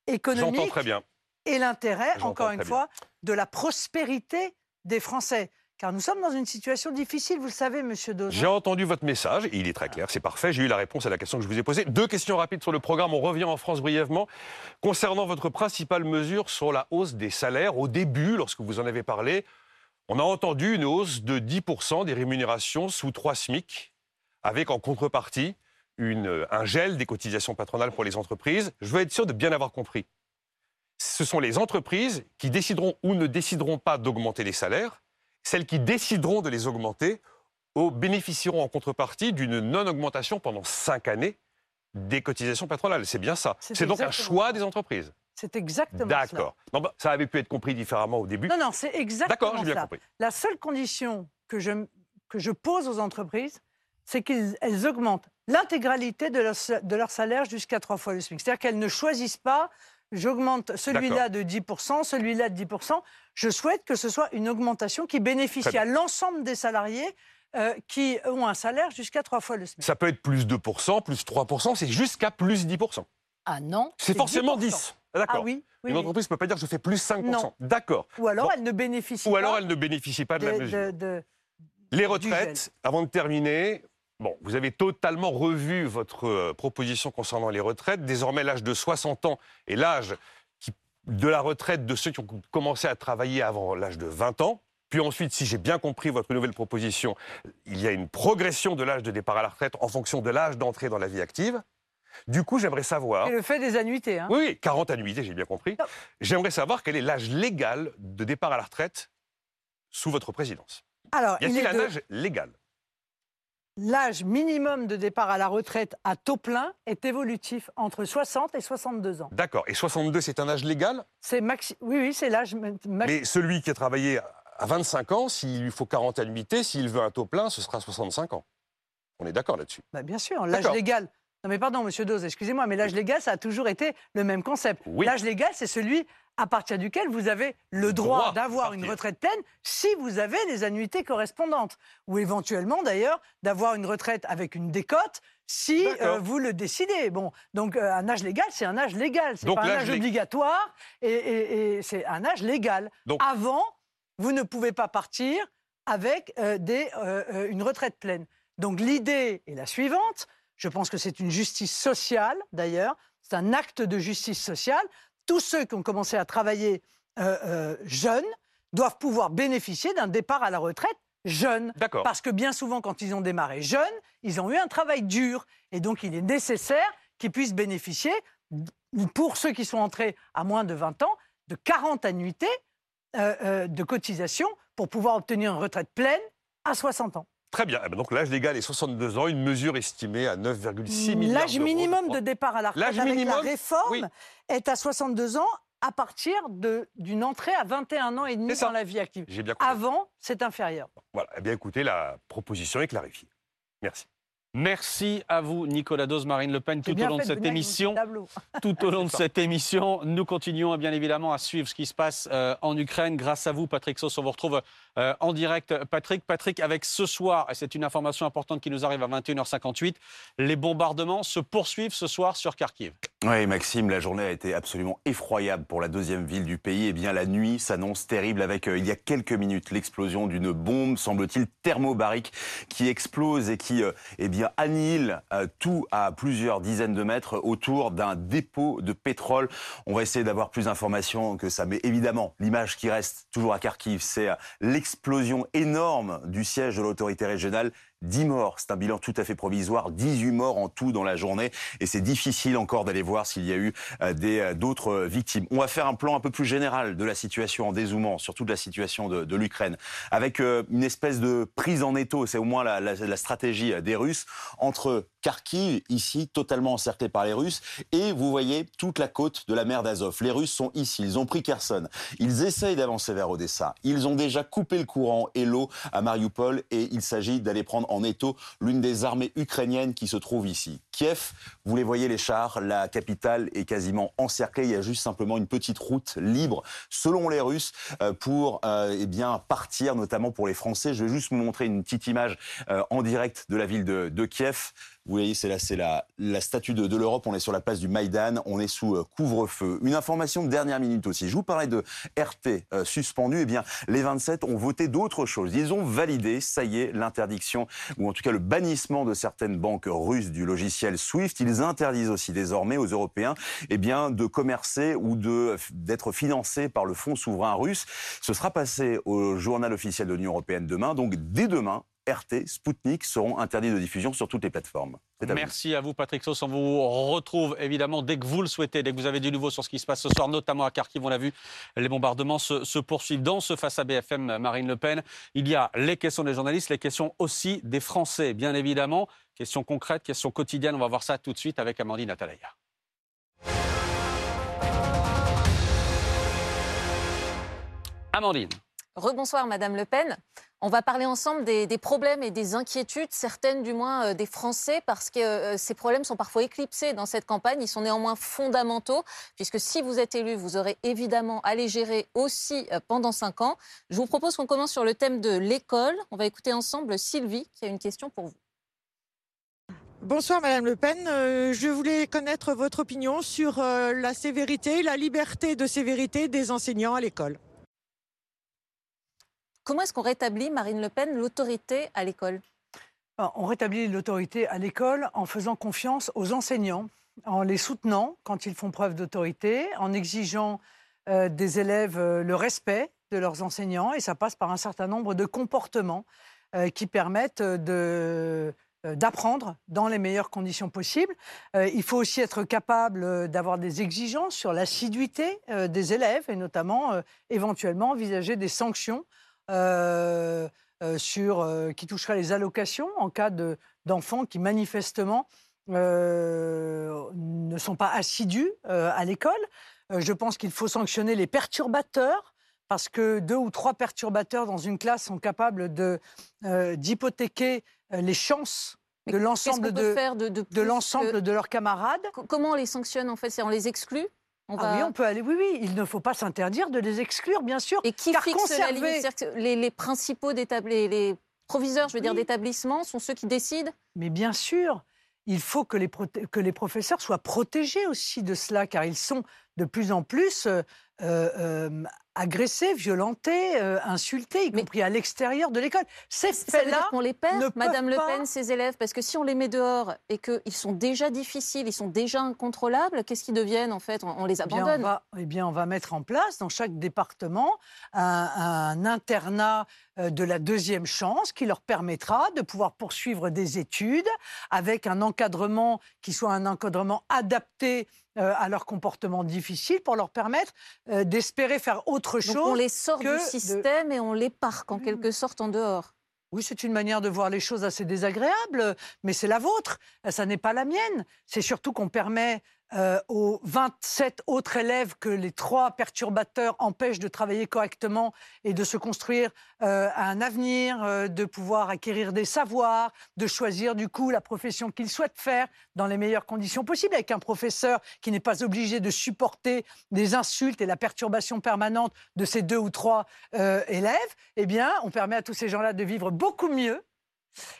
économique J'entends très bien. et l'intérêt, encore une fois, de la prospérité des Français. Car nous sommes dans une situation difficile, vous le savez, monsieur Dozin. J'ai entendu votre message, il est très clair, c'est parfait. J'ai eu la réponse à la question que je vous ai posée. Deux questions rapides sur le programme. On revient en France brièvement. Concernant votre principale mesure sur la hausse des salaires, au début, lorsque vous en avez parlé, on a entendu une hausse de 10% des rémunérations sous 3 SMIC, avec en contrepartie un gel des cotisations patronales pour les entreprises. Je veux être sûr de bien avoir compris. Ce sont les entreprises qui décideront ou ne décideront pas d'augmenter les salaires. Celles qui décideront de les augmenter au- bénéficieront en contrepartie d'une non-augmentation pendant 5 années des cotisations patronales. C'est bien ça. C'est donc un choix des entreprises. C'est exactement cela. D'accord. Bah, ça avait pu être compris différemment au début. Non, non, c'est exactement D'accord, j'ai bien compris. La seule condition que je, que je pose aux entreprises, c'est qu'elles augmentent l'intégralité de leur, de leur salaire jusqu'à trois fois le SMIC. C'est-à-dire qu'elles ne choisissent pas, j'augmente celui-là de 10%, celui-là de 10%. Je souhaite que ce soit une augmentation qui bénéficie à l'ensemble des salariés euh, qui ont un salaire jusqu'à trois fois le SMIC. Ça peut être plus 2%, plus 3%, c'est jusqu'à plus 10%. Ah non C'est forcément 10. Ah, D'accord. Ah oui, oui, Une entreprise ne peut pas dire je fais plus 5%. Non. D'accord. Ou alors Bon. elle ne bénéficie Ou pas alors elle ne bénéficie pas de, la mesure. de- de- Les retraites, avant de terminer, bon, vous avez totalement revu votre euh, proposition concernant les retraites. Désormais, l'âge de 60 ans est l'âge de la retraite de ceux qui ont commencé à travailler avant l'âge de 20 ans. Puis ensuite, si j'ai bien compris votre nouvelle proposition, il y a une progression de l'âge de départ à la retraite en fonction de l'âge d'entrée dans la vie active. Du coup, j'aimerais savoir. Et le fait des annuités. hein. Oui, oui, 40 annuités, j'ai bien compris. J'aimerais savoir quel est l'âge légal de départ à la retraite sous votre présidence. Alors, Y il a-t-il un de- âge légal? L'âge minimum de départ à la retraite à taux plein est évolutif entre 60 et 62 ans. D'accord. Et 62, c'est un âge légal? C'est maxi... Oui, oui, c'est l'âge ma- max- Mais celui qui a travaillé à 25 ans, s'il lui faut 40 annuités, s'il veut un taux plein, ce sera 65 ans. On est d'accord là-dessus? Bah, bien sûr, l'âge légal. Non mais pardon, monsieur Dose, excusez-moi, mais l'âge légal, ça a toujours été le même concept. Oui. L'âge légal, c'est celui à partir duquel vous avez le droit, d'avoir une retraite pleine si vous avez les annuités correspondantes. Ou éventuellement, d'ailleurs, d'avoir une retraite avec une décote si euh, vous le décidez. Bon, donc euh, un âge légal, c'est un âge légal. C'est pas un âge obligatoire et, et- et c'est un âge légal. Donc- Avant, vous ne pouvez pas partir avec euh, des, une retraite pleine. Donc l'idée est la suivante. Je pense que c'est une justice sociale, d'ailleurs. C'est un acte de justice sociale. Tous ceux qui ont commencé à travailler euh, euh, jeunes doivent pouvoir bénéficier d'un départ à la retraite jeune. Parce que bien souvent, quand ils ont démarré jeunes, ils ont eu un travail dur. Et donc, il est nécessaire qu'ils puissent bénéficier, pour ceux qui sont entrés à moins de 20 ans, de 40 annuités euh, euh, de cotisation pour pouvoir obtenir une retraite pleine à 60 ans. Très bien. Eh ben donc l'âge légal est 62 ans, une mesure estimée à 9,6 milliards L'âge minimum de départ à la retraite avec minimum, la réforme oui. est à 62 ans à partir d'une entrée à 21 ans et demi dans la vie active. Bien. Avant, c'est inférieur. Voilà. Eh bien, écoutez, la proposition est clarifiée. Merci. Merci à vous, Nicolas Dose, Marine Le Pen, tout au long de cette émission. Tout au long de cette émission, nous continuons bien évidemment à suivre ce qui se passe euh, en Ukraine. Grâce à vous, Patrick Sauce, on vous retrouve euh, en direct. Patrick, Patrick, avec ce soir, et c'est une information importante qui nous arrive à 21h58, les bombardements se poursuivent ce soir sur Kharkiv. Oui, Maxime, la journée a été absolument effroyable pour la deuxième ville du pays. Eh bien, la nuit s'annonce terrible avec, euh, il y a quelques minutes, l'explosion d'une bombe, semble-t-il, thermobarique, qui explose et qui, euh, eh bien, annihile euh, tout à plusieurs dizaines de mètres autour d'un dépôt de pétrole. On va essayer d'avoir plus d'informations que ça. Mais évidemment, l'image qui reste toujours à Kharkiv, c'est euh, l'explosion énorme du siège de l'autorité régionale 10 morts, c'est un bilan tout à fait provisoire, 18 morts en tout dans la journée, et c'est difficile encore d'aller voir s'il y a eu euh, euh, d'autres euh, victimes. On va faire un plan un peu plus général de la situation en dézoomant, surtout de la situation de, l'Ukraine, avec une espèce de prise en étau, c'est au moins la, stratégie des Russes, entre Kharkiv, ici, totalement encerclé par les Russes, et vous voyez toute la côte de la mer d'Azov. Les Russes sont ici, ils ont pris Kherson, ils essayent d'avancer vers Odessa, ils ont déjà coupé le courant et l'eau à Mariupol, et il s'agit d'aller prendre en étau l'une des armées ukrainiennes qui se trouve ici. Kiev, vous les voyez les chars, la capitale est quasiment encerclée, il y a juste simplement une petite route libre, selon les Russes, euh, pour euh, eh bien partir, notamment pour les Français. Je vais juste vous montrer une petite image euh, en direct de la ville de, de Kiev. Vous voyez, c'est là, c'est la, la statue de, de l'Europe. On est sur la place du Maïdan. On est sous euh, couvre-feu. Une information de dernière minute aussi. Je vous parlais de RT euh, suspendu. Eh bien, les 27 ont voté d'autres choses. Ils ont validé, ça y est, l'interdiction ou en tout cas le bannissement de certaines banques russes du logiciel SWIFT. Ils interdisent aussi désormais aux Européens, eh bien, de commercer ou de d'être financés par le fonds souverain russe. Ce sera passé au journal officiel de l'Union européenne demain. Donc, dès demain, RT, Sputnik seront interdits de diffusion sur toutes les plateformes. Vous. Merci à vous, Patrick Sauce. On vous retrouve évidemment dès que vous le souhaitez, dès que vous avez du nouveau sur ce qui se passe ce soir, notamment à Kharkiv. On l'a vu, les bombardements se, se poursuivent dans ce face à BFM Marine Le Pen. Il y a les questions des journalistes, les questions aussi des Français, bien évidemment. Questions concrètes, questions quotidiennes. On va voir ça tout de suite avec Amandine Atalaya. Amandine. Rebonsoir, Madame Le Pen. On va parler ensemble des, problèmes et des inquiétudes, certaines du moins euh, des Français, parce que euh, ces problèmes sont parfois éclipsés dans cette campagne. Ils sont néanmoins fondamentaux, puisque si vous êtes élu, vous aurez évidemment à les gérer aussi euh, pendant cinq ans. Je vous propose qu'on commence sur le thème de l'école. On va écouter ensemble Sylvie, qui a une question pour vous. Bonsoir Madame Le Pen. Je voulais connaître votre opinion sur la sévérité, la liberté de sévérité des enseignants à l'école. Comment est-ce qu'on rétablit, Marine Le Pen, l'autorité à l'école? Alors, On rétablit l'autorité à l'école en faisant confiance aux enseignants, en les soutenant quand ils font preuve d'autorité, en exigeant euh, des élèves euh, le respect de leurs enseignants, et ça passe par un certain nombre de comportements euh, qui permettent d'apprendre dans les meilleures conditions possibles. Il faut aussi être capable d'avoir des exigences sur l'assiduité des élèves et notamment éventuellement envisager des sanctions euh, euh, sur, euh, qui toucheraient les allocations en cas de- d'enfants qui manifestement ne sont pas assidus à l'école. Je pense qu'il faut sanctionner les perturbateurs parce que deux ou trois perturbateurs dans une classe sont capables d'hypothéquer les chances de l'ensemble de, de, leurs camarades. Co- Comment on les sanctionne en fait? C'est on les exclut? On Ah oui, on peut aller. Oui, oui, il ne faut pas s'interdire de les exclure, bien sûr. Et qui car fixe la limite les, les principaux les, proviseurs, je veux dire, d'établissements sont ceux qui décident Mais bien sûr, il faut que les, que les professeurs soient protégés aussi de cela, car ils sont de plus en plus euh, euh, agressés, violentés, euh, insultés, y compris à l'extérieur de l'école. Ces Ça veut dire faits-là qu'on les ne perd, Madame Le pas- Pen, ces élèves, parce que si on les met dehors et qu'ils sont déjà difficiles, ils sont déjà incontrôlables, qu'est-ce qu'ils deviennent en fait? On, on les Eh bien, abandonne. on va, eh bien, on va mettre en place dans chaque département un, un internat euh, de la deuxième chance qui leur permettra de pouvoir poursuivre des études avec un encadrement qui soit un encadrement adapté euh, à leur comportement difficile pour leur permettre euh, d'espérer faire autre Donc chose. on les sort que du de- système et on les parque en quelque sorte en dehors. Oui, c'est une manière de voir les choses assez désagréable, mais c'est la vôtre, ça n'est pas la mienne. C'est surtout qu'on permet euh, aux 27 autres élèves que les trois perturbateurs empêchent de travailler correctement et de se construire euh, un avenir, euh, de pouvoir acquérir des savoirs, de choisir du coup la profession qu'ils souhaitent faire dans les meilleures conditions possibles, avec un professeur qui n'est pas obligé de supporter des insultes et la perturbation permanente de ces deux ou trois élèves, eh bien, on permet à tous ces gens-là de vivre beaucoup mieux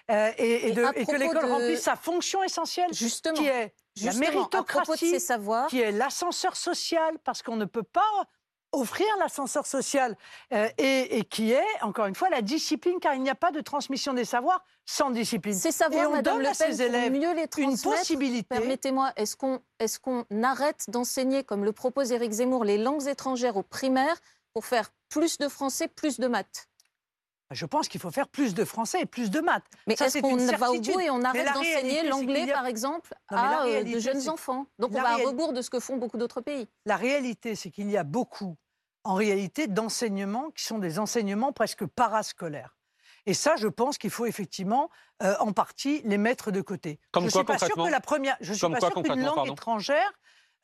euh, et, et Et de- à et que l'école de- remplisse sa fonction essentielle, Justement, qui est la à de méritocratie, ces savoirs- qui est l'ascenseur social, parce qu'on ne peut pas offrir l'ascenseur social, euh, et, et qui est, encore une fois, la discipline, car il n'y a pas de transmission des savoirs sans discipline. Ces savoirs, et on Madame donne à ces élèves mieux les une possibilité. Permettez-moi, est-ce qu'on est qu'on arrête d'enseigner, comme le propose Éric Zemmour, les langues étrangères au primaire pour faire plus de français, plus de maths? Je pense qu'il faut faire plus de français et plus de maths. Mais Ça, est-ce c'est qu'on va au bout et on arrête d'enseigner l'anglais, a- par exemple, Non, à euh, de réalité, jeunes c'est- enfants? Donc la on va à réalité- rebours de ce que font beaucoup d'autres pays. La réalité, c'est qu'il y a beaucoup, en réalité, d'enseignements qui sont des enseignements presque parascolaires. Et ça, je pense qu'il faut effectivement, euh, en partie, les mettre de côté. Comme je quoi, suis pas sûr que la première, je suis Comme pas quoi, sûr qu'une langue pardon étrangère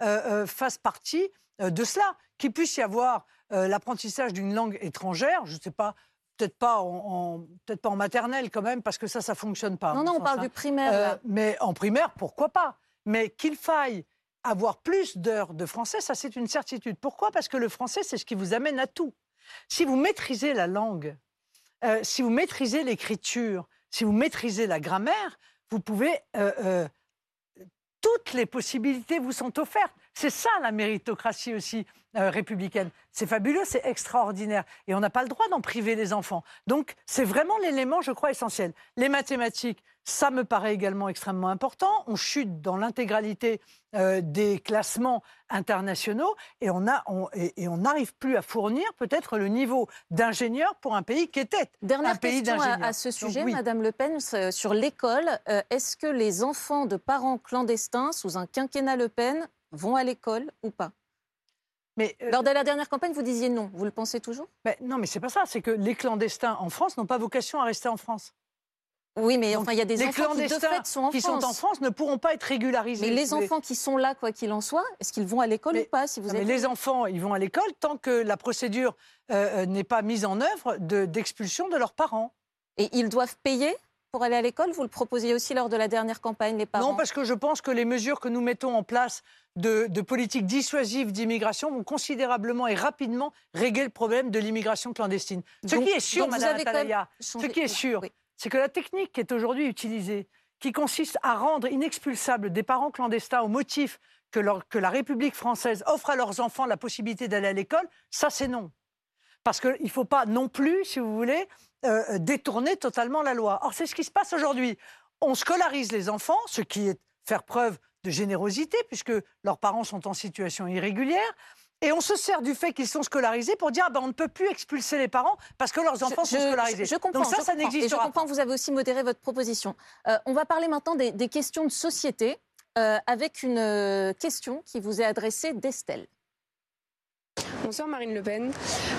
euh, euh, fasse partie euh, de cela. Qu'il puisse y avoir euh, l'apprentissage d'une langue étrangère, je ne sais pas. Peut-être pas en, en- peut-être pas en maternelle quand même, parce que ça, ça fonctionne pas. Non, non, on parle hein. du primaire, là. mais en primaire, pourquoi pas? Mais qu'il faille avoir plus d'heures de français, ça c'est une certitude. Pourquoi? Parce que le français, c'est ce qui vous amène à tout. Si vous maîtrisez la langue, euh, si vous maîtrisez l'écriture, si vous maîtrisez la grammaire, vous pouvez euh, euh, toutes les possibilités vous sont offertes. C'est ça la méritocratie aussi euh, républicaine. C'est fabuleux, c'est extraordinaire. Et on n'a pas le droit d'en priver les enfants. Donc c'est vraiment l'élément, je crois, essentiel. Les mathématiques, ça me paraît également extrêmement important. On chute dans l'intégralité euh, des classements internationaux et on n'arrive plus à fournir peut-être le niveau d'ingénieur pour un pays qui était Dernière un pays question à, d'ingénieurs. à ce Donc, sujet, oui. Madame Le Pen, sur l'école. Euh, Est-ce que les enfants de parents clandestins sous un quinquennat Le Pen vont à l'école ou pas? Mais, euh, Lors de la dernière campagne, vous disiez non. Vous le pensez toujours? Mais non, mais c'est pas ça. C'est que les clandestins en France n'ont pas vocation à rester en France. Oui, mais enfin, il y a des les enfants qui, de fait, sont en qui France. sont en France ne pourront pas être régularisés. Mais les enfants qui sont là, quoi qu'il en soit, est-ce qu'ils vont à l'école ou pas si vous Non, mais les enfants, ils vont à l'école tant que la procédure euh, euh, n'est pas mise en œuvre de- d'expulsion de, leurs parents. Et ils doivent payer pour aller à l'école? Vous le proposiez aussi lors de la dernière campagne, les parents? Non, parce que je pense que les mesures que nous mettons en place de, de politique dissuasive d'immigration vont considérablement et rapidement régler le problème de l'immigration clandestine. Ce Donc- qui est sûr, Madame Atalaya, ce qui est sûr, oui. c'est que la technique qui est aujourd'hui utilisée, qui consiste à rendre inexpulsables des parents clandestins au motif que, leur- que la République française offre à leurs enfants la possibilité d'aller à l'école, ça c'est non. Parce qu'il ne faut pas non plus, si vous voulez, euh, détourner totalement la loi. Or, c'est ce qui se passe aujourd'hui. On scolarise les enfants, ce qui est faire preuve de générosité, puisque leurs parents sont en situation irrégulière. Et on se sert du fait qu'ils sont scolarisés pour dire ah ben, on ne peut plus expulser les parents parce que leurs enfants sont scolarisés. Je, comprends. Donc ça, je ça comprends. Et je comprends vous avez aussi modéré votre proposition. Euh, on va parler maintenant des, des questions de société euh, avec une euh, question qui vous est adressée d'Estelle. Bonsoir Marine Le Pen.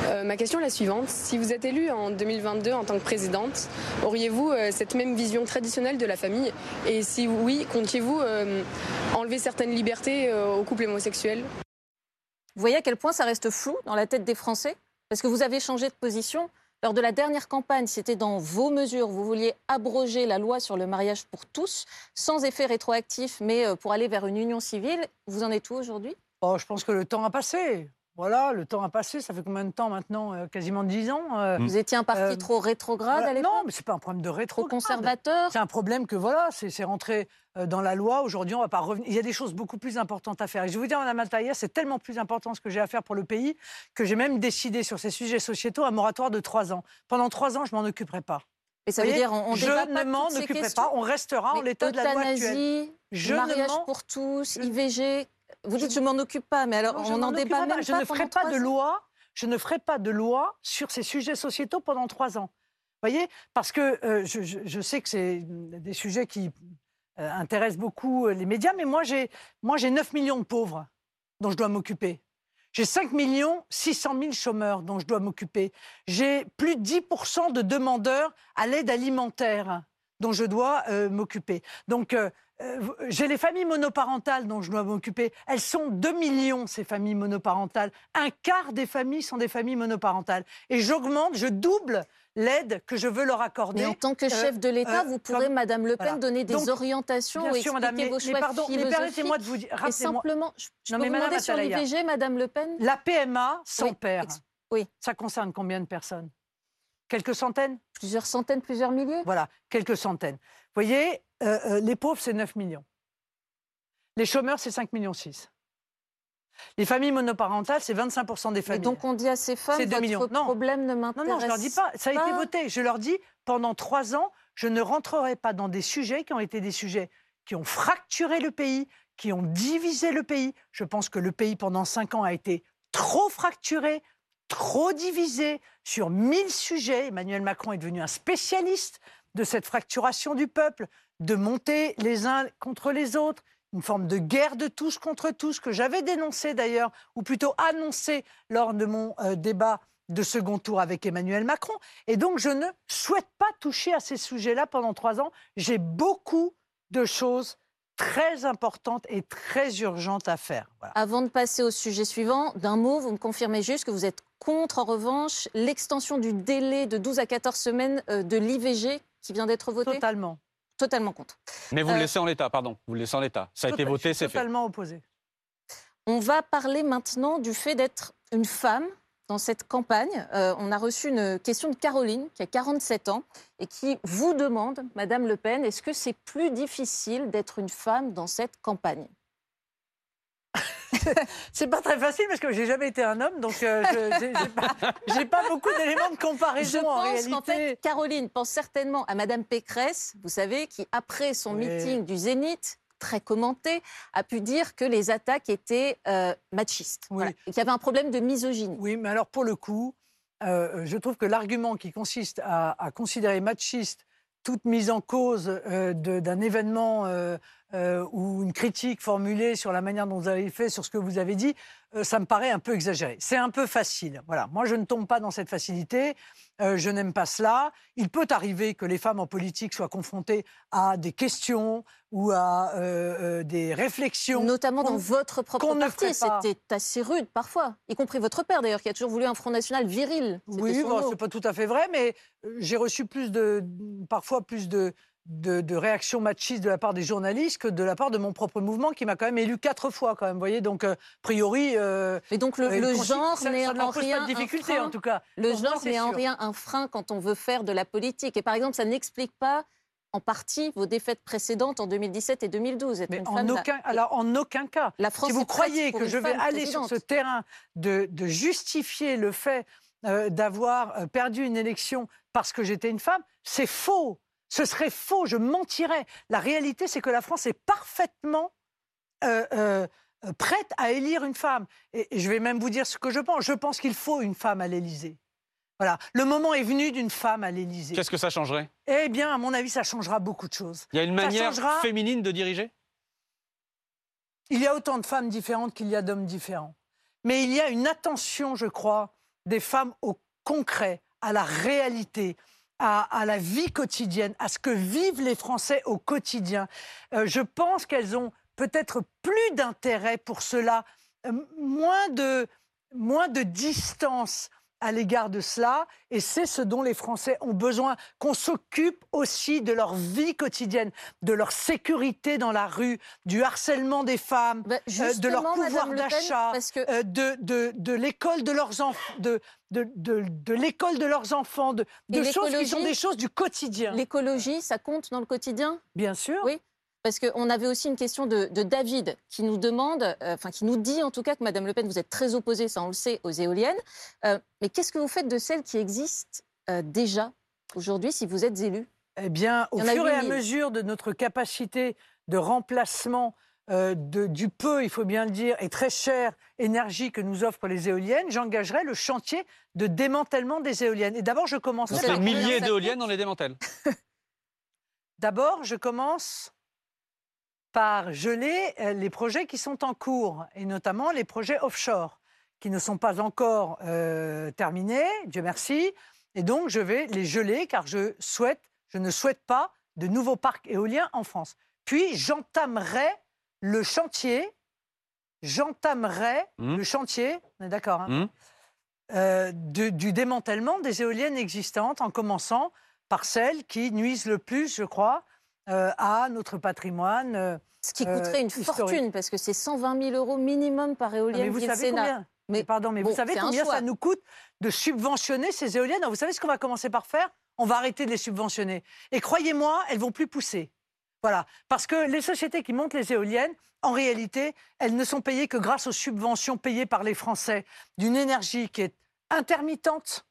Euh, ma question est la suivante. Si vous êtes élue en 2022 en tant que présidente, auriez-vous euh, cette même vision traditionnelle de la famille? Et si oui, comptiez-vous euh, enlever certaines libertés euh, aux couples homosexuels? Vous voyez à quel point ça reste flou dans la tête des Français? Parce que vous avez changé de position. Lors de la dernière campagne, c'était dans vos mesures. Vous vouliez abroger la loi sur le mariage pour tous, sans effet rétroactif, mais pour aller vers une union civile. Vous en êtes où aujourd'hui? Oh, je pense que le temps a passé. Voilà, le temps a passé. Ça fait combien de temps maintenant Euh, Quasiment 10 ans. euh, Vous étiez un parti euh, trop rétrograde voilà. à l'époque Non, mais c'est pas un problème de rétro. conservateur C'est un problème que voilà, c'est c'est rentré euh, dans la loi. Aujourd'hui, on va pas revenir. Il y a des choses beaucoup plus importantes à faire. Et je vais vous dire, Madame Ataïa, c'est tellement plus important ce que j'ai à faire pour le pays que j'ai même décidé sur ces sujets sociétaux un moratoire de trois ans. Pendant trois ans, je m'en occuperai pas. Et ça Vous veut dire on, on je ne m'en occuperai pas. On restera en Mais l'état de la loi actuelle. euthanasie, Je ne mariage pour tous, IVG. Vous dites je m'en occupe pas, mais alors Non, je on en débat même pas. Je pas ne ferai pas de ans. loi. Je ne ferai pas de loi sur ces sujets sociétaux pendant trois ans. Vous voyez Parce que euh, je, je- je sais que c'est des sujets qui euh, intéressent beaucoup euh, les médias, mais moi j'ai moi j'ai 9 millions de pauvres dont je dois m'occuper. J'ai 5 millions 600 000 chômeurs dont je dois m'occuper. J'ai plus de 10 de demandeurs à l'aide alimentaire dont je dois euh, m'occuper. Donc, euh, euh, j'ai les familles monoparentales dont je dois m'occuper. Elles sont 2 millions, ces familles monoparentales. Un quart des familles sont des familles monoparentales. Et j'augmente, je double l'aide que je veux leur accorder. Mais en tant que Euh, chef de l'État, euh, vous pourrez, comme- Madame Le Pen, Voilà. donner des Donc, orientations bien sûr, expliquer madame, mais- vos choix pardon, mais philosophiques. permettez-moi de vous dire- Et simplement, je, je Non, peux mais vous Madame demander sur l'IVG, Madame Le Pen La PMA sans Oui, père, ex- oui. ça concerne combien de personnes? Quelques centaines? Plusieurs centaines, plusieurs milliers? Voilà, quelques centaines. Vous voyez, euh, euh, les pauvres, c'est 9 millions. Les chômeurs, c'est 5 millions 6. Les familles monoparentales, c'est 25% des Et familles. donc on dit à ces femmes, C'est 2 votre millions. Non. problème ne Non, m'intéresse non, je leur dis pas. Ça a été voté. Je leur dis, pendant trois ans, je ne rentrerai pas dans des sujets qui ont été des sujets qui ont fracturé le pays, qui ont divisé le pays. Je pense que le pays, pendant cinq ans, a été trop fracturé, trop divisé sur mille sujets. Emmanuel Macron est devenu un spécialiste de cette fracturation du peuple, de monter les uns contre les autres, une forme de guerre de tous contre tous que j'avais dénoncé d'ailleurs, ou plutôt annoncé lors de mon euh, débat de second tour avec Emmanuel Macron. Et donc, je ne souhaite pas toucher à ces sujets-là pendant trois ans. J'ai beaucoup de choses très importantes et très urgentes à faire. Avant de passer au sujet suivant, d'un mot, vous me confirmez juste que vous êtes contre, en revanche, l'extension du délai de 12 à 14 semaines euh, de l'IVG qui vient d'être voté Totalement. Totalement contre. Mais vous Euh, le laissez en l'état, pardon. Vous le laissez en l'état. Ça a été voté, c'est fait. Totalement opposé. On va parler maintenant du fait d'être une femme dans cette campagne. Euh, on a reçu une question de Caroline, qui a 47 ans, et qui vous demande, Madame Le Pen, est-ce que c'est plus difficile d'être une femme dans cette campagne? C'est pas très facile parce que j'ai jamais été un homme, donc euh, je- j'ai- pas, beaucoup d'éléments de comparaison Je en pense qu'en fait, Caroline pense certainement à Madame Pécresse, vous savez, qui, après son Oui. meeting du Zénith, très commenté, a pu dire que les attaques étaient euh, machistes. Voilà. Et qu'il y avait un problème de misogynie. Oui, mais alors pour le coup, euh, je trouve que l'argument qui consiste à, à considérer machiste toute mise en cause euh, d'un événement euh, euh, ou une critique formulée sur la manière dont vous avez fait, sur ce que vous avez dit, euh, ça me paraît un peu exagéré. C'est un peu facile. Voilà. Moi, je ne tombe pas dans cette facilité. Euh, je n'aime pas cela. Il peut arriver que les femmes en politique soient confrontées à des questions ou à euh, des réflexions. Notamment dans votre propre parti, c'était assez rude parfois, y compris votre père d'ailleurs, qui a toujours voulu un Front National viril. Oui, bon, c'est pas tout à fait vrai, mais j'ai reçu plus de, parfois plus de, de, de réactions machistes de la part des journalistes que de la part de mon propre mouvement, qui m'a quand même élu quatre fois, quand même. Voyez, donc, euh, a priori. Mais donc le, euh, le genre n'est en rien pas de difficulté, un frein. en tout cas. Le Pour genre n'est en rien un frein quand on veut faire de la politique. Et par exemple, ça n'explique pas en partie vos défaites précédentes en 2017 et 2012. Être Mais en aucun, alors, en aucun cas. La France si vous croyez que je vais aller sur ce terrain de, de justifier le fait euh, d'avoir euh, perdu une élection parce que j'étais une femme, c'est faux. Ce serait faux, je mentirais. La réalité, c'est que la France est parfaitement euh, euh, prête à élire une femme. Et, et je vais même vous dire ce que je pense. Je pense qu'il faut une femme à l'Élysée. Voilà. Le moment est venu d'une femme à l'Élysée. Qu'est-ce que ça changerait? Eh bien, à mon avis, ça changera beaucoup de choses. Il y a une manière changera- féminine de diriger? Il y a autant de femmes différentes qu'il y a d'hommes différents. Mais il y a une attention, je crois, des femmes au concret, à la réalité, à, la vie quotidienne, à ce que vivent les Français au quotidien. Euh, je pense qu'elles ont peut-être plus d'intérêt pour cela, euh, moins de distance à l'égard de cela, et c'est ce dont les Français ont besoin, qu'on s'occupe aussi de leur vie quotidienne, de leur sécurité dans la rue, du harcèlement des femmes, euh, de leur pouvoir d'achat, que- euh, de, de, de l'école de leurs enfants, de, de, de, de l'école de leurs enfants, de, de choses qui sont des choses du quotidien. L'écologie, ça compte dans le quotidien? Bien sûr. Oui. Parce qu'on avait aussi une question de, de David qui nous demande, euh, enfin qui nous dit en tout cas que Madame Le Pen, vous êtes très opposée, ça on le sait, aux éoliennes. Euh, mais qu'est-ce que vous faites de celles qui existent euh, déjà aujourd'hui si vous êtes élu Eh bien, au fur et à 8000. mesure de notre capacité de remplacement euh, de- du peu, il faut bien le dire, et très chère énergie que nous offrent les éoliennes, j'engagerai le chantier de démantèlement des éoliennes. Et d'abord, je commence. Donc les milliers d'éoliennes, on les démantèle. D'abord, je commence par geler euh, les projets qui sont en cours, et notamment les projets offshore, qui ne sont pas encore euh, terminés, Dieu merci. Et donc, je vais les geler, car je, souhaite, je ne souhaite pas de nouveaux parcs éoliens en France. Puis, j'entamerai le chantier, j'entamerai Mmh. le chantier, on est d'accord, hein, Mmh. euh, du démantèlement des éoliennes existantes, en commençant par celles qui nuisent le plus, je crois, à notre patrimoine. euh, Ce qui euh, coûterait une historique. fortune, parce que c'est 120 000 euros minimum par éolienne, mais vous savez Sénat. combien mais pardon, mais bon, vous savez combien ça nous coûte de subventionner ces éoliennes Alors, Vous savez ce qu'on va commencer par faire? On va arrêter de les subventionner. Et croyez-moi, elles vont plus pousser. Voilà, parce que les sociétés qui montent les éoliennes, en réalité, elles ne sont payées que grâce aux subventions payées par les Français d'une énergie qui est intermittente,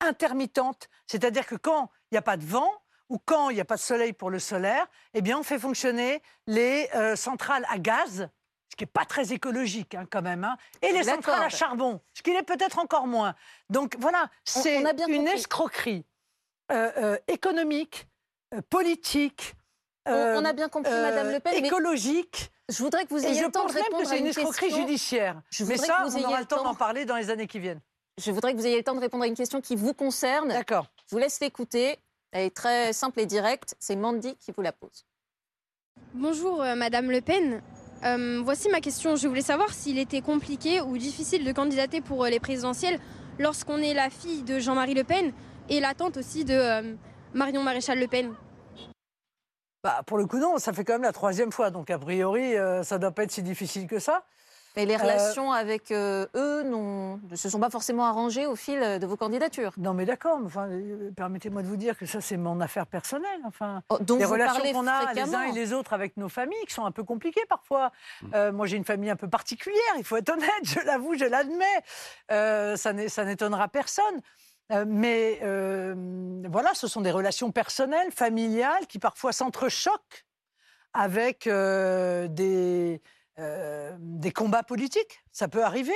intermittente, c'est-à-dire que quand il n'y a pas de vent ou quand il n'y a pas de soleil pour le solaire, eh bien, on fait fonctionner les euh, centrales à gaz, ce qui n'est pas très écologique hein, quand même, hein, et les centrales à charbon, ce qui l'est peut-être encore moins. Donc voilà, c'est une compris. escroquerie euh, euh, économique, politique. On- on a bien compris, Madame Le Pen, mais Écologique. Je voudrais que vous ayez le temps de même répondre que à c'est une une escroquerie question. judiciaire. Je Mais ça, que vous on ayez aura le temps. d'en parler dans les années qui viennent. Je voudrais que vous ayez le temps de répondre à une question qui vous concerne. D'accord. Je vous laisse l'écouter. Elle est très simple et directe. C'est Mandy qui vous la pose. Bonjour euh, Madame Le Pen. Euh, voici ma question. Je voulais savoir s'il était compliqué ou difficile de candidater pour euh, les présidentielles lorsqu'on est la fille de Jean-Marie Le Pen et la tante aussi de euh, Marion Maréchal Le Pen. Bah, pour le coup, non, ça fait quand même la troisième fois. Donc, a priori, euh, ça ne doit pas être si difficile que ça. Mais les relations avec euh, eux ne se sont pas forcément arrangées au fil de vos candidatures. Non, mais d'accord. Enfin, euh, permettez-moi de vous dire que ça, c'est mon affaire personnelle. Enfin, Oh, les relations qu'on a les uns et les autres avec nos familles, qui sont un peu compliquées parfois. Euh, moi, j'ai une famille un peu particulière. Il faut être honnête. Je l'avoue, je l'admets. Euh, ça n'étonnera personne. Euh, mais euh, voilà, ce sont des relations personnelles, familiales, qui parfois s'entrechoquent avec euh, des, euh, des combats politiques. Ça peut arriver.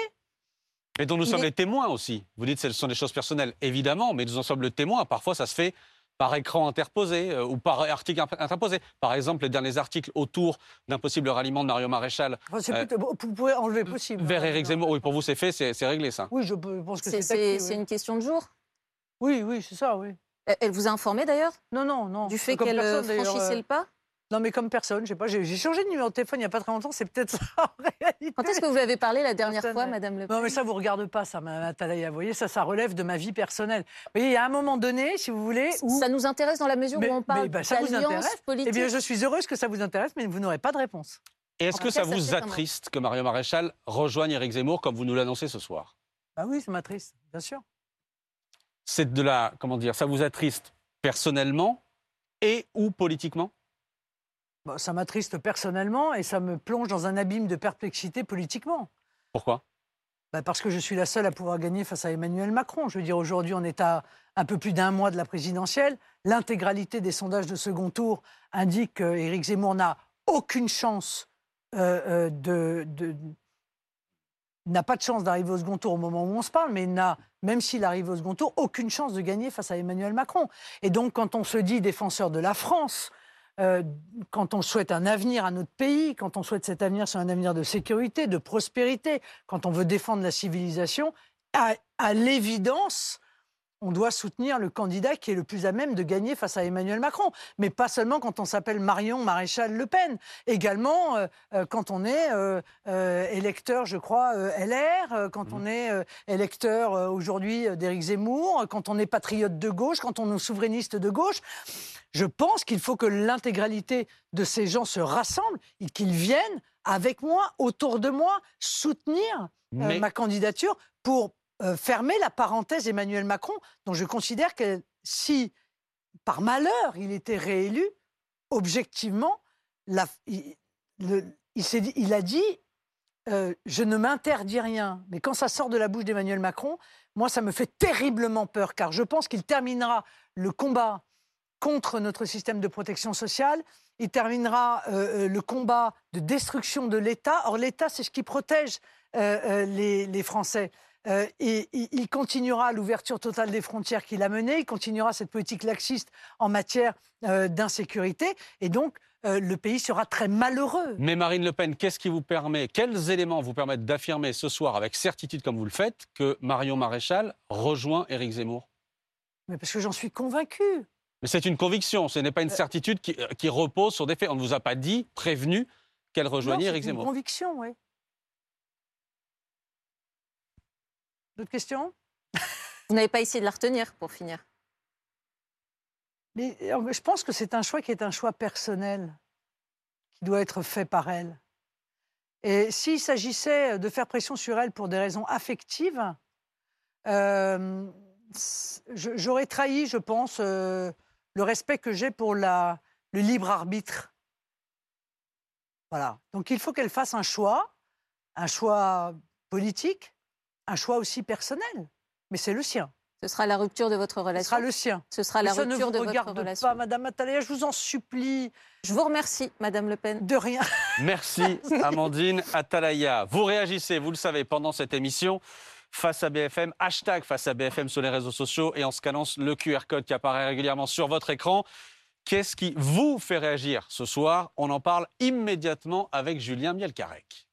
Et dont nous sommes les témoins aussi. Vous dites que ce sont des choses personnelles, évidemment, mais nous en sommes le témoin. Parfois, ça se fait par écran interposé euh, ou par article interposé. Par exemple, les derniers articles autour d'un possible ralliement de Mario Maréchal Enfin, c'est euh, plutôt- vous pouvez enlever possible. vers Éric Zemmour. Oui, pour vous, c'est fait, c'est c'est réglé, ça. Oui, je peux- pense que C'est c'est oui. une question de jour? Oui, oui, c'est ça, oui. Elle- vous a informé d'ailleurs? Non, non, non. Du fait Comme qu'elle franchissait euh, le pas? Non, mais comme personne, je sais pas, j'ai changé de numéro de téléphone il n'y a pas très longtemps, c'est peut-être ça en réalité. Quand est-ce que vous avez parlé la dernière Personne, fois. Madame Le Pen Non, mais ça vous regarde pas, ça, Madame. Vous voyez, ça, ça relève de ma vie personnelle. Vous voyez, il y a un moment donné, si vous voulez, où... Ça nous intéresse dans la mesure Mais- où on parle mais, bah, ça vous d'alliance intéresse politique. Eh bien, je suis heureuse que ça vous intéresse, mais vous n'aurez pas de réponse. Et est-ce que ça vous attriste que Mario Maréchal rejoigne Éric Zemmour comme vous nous l'annoncez ce soir? Ah oui, ça m'attriste, bien sûr. C'est de la. Comment dire Ça vous attriste personnellement et ou politiquement? Bon, ça m'attriste personnellement et ça me plonge dans un abîme de perplexité politiquement. Pourquoi? Bah, parce que je suis la seule à pouvoir gagner face à Emmanuel Macron. Je veux dire, aujourd'hui, on est à un peu plus d'un mois de la présidentielle. L'intégralité des sondages de second tour indique qu'Éric Zemmour n'a aucune chance euh, euh, de, de- n'a pas de chance d'arriver au second tour au moment où on se parle, mais n'a, même s'il arrive au second tour, aucune chance de gagner face à Emmanuel Macron. Et donc, quand on se dit défenseur de la France, euh, quand on souhaite un avenir à notre pays, quand on souhaite cet avenir sur un avenir de sécurité, de prospérité, quand on veut défendre la civilisation, à l'évidence, on doit soutenir le candidat qui est le plus à même de gagner face à Emmanuel Macron. Mais pas seulement quand on s'appelle Marion Maréchal Le Pen. Également euh, euh, quand on est euh, euh, électeur, je crois, LR, quand on est électeur aujourd'hui d'Éric Zemmour, quand on est patriote de gauche, quand on est souverainiste de gauche. Je pense qu'il faut que l'intégralité de ces gens se rassemblent et qu'ils viennent avec moi, autour de moi, soutenir Mais- ma candidature pour euh, fermer la parenthèse Emmanuel Macron, dont je considère que si, par malheur, il était réélu, objectivement, il, a dit euh, Je ne m'interdis rien. Mais quand ça sort de la bouche d'Emmanuel Macron, moi, ça me fait terriblement peur, car je pense qu'il terminera le combat contre notre système de protection sociale. Il terminera euh, le combat de destruction de l'État. Or, l'État, c'est ce qui protège les Français. Euh, et il- il continuera l'ouverture totale des frontières qu'il a menée. Il continuera cette politique laxiste en matière euh, d'insécurité. Et donc, euh, le pays sera très malheureux. Mais Marine Le Pen, qu'est-ce qui vous permet, quels éléments vous permettent d'affirmer ce soir avec certitude, comme vous le faites, que Marion Maréchal rejoint Éric Zemmour? Mais parce que j'en suis convaincue. Mais c'est une conviction, ce n'est pas une certitude qui, qui repose sur des faits. On ne vous a pas dit, prévenu, qu'elle rejoignait Éric c'est une Zemmour. conviction, oui. D'autres questions? Vous n'avez pas essayé de la retenir pour finir. Mais euh, je pense que c'est un choix qui est un choix personnel, qui doit être fait par elle. Et s'il s'agissait de faire pression sur elle pour des raisons affectives, euh, j'aurais trahi, je pense, euh, le respect que j'ai pour la, le libre arbitre. Voilà. Donc il faut qu'elle fasse un choix, un choix politique, un choix aussi personnel. Mais c'est le sien. Ce sera la rupture de votre relation. Ce sera le sien. Ce sera Mais la ça ne rupture vous de votre regarde relation. pas, Madame Atalaya, je vous en supplie. Je vous remercie, Madame Le Pen. De rien. Merci Amandine Atalaya. Vous réagissez, vous le savez, pendant cette émission face à BFM, hashtag face à BFM sur les réseaux sociaux et en scannant le QR code qui apparaît régulièrement sur votre écran. Qu'est-ce qui vous fait réagir ce soir? On en parle immédiatement avec Julien Mielcarec.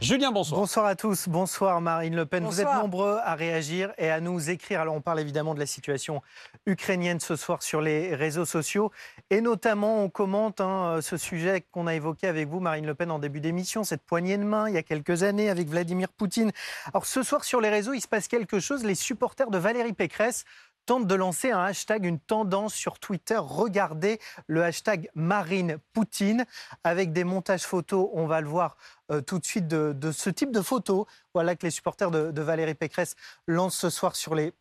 Julien, bonsoir. Bonsoir à tous. Bonsoir Marine Le Pen. Vous Bonsoir. êtes nombreux à réagir et à nous écrire. Alors on parle évidemment de la situation ukrainienne ce soir sur les réseaux sociaux et notamment on commente hein, ce sujet qu'on a évoqué avec vous Marine Le Pen en début d'émission, cette poignée de main il y a quelques années avec Vladimir Poutine. Alors ce soir sur les réseaux il se passe quelque chose. Les supporters de Valérie Pécresse tente de lancer un hashtag, une tendance sur Twitter. Regardez le hashtag Marine Poutine avec des montages photos. On va le voir euh, tout de suite de, ce type de photos. Voilà que les supporters de Valérie Pécresse lancent ce soir sur les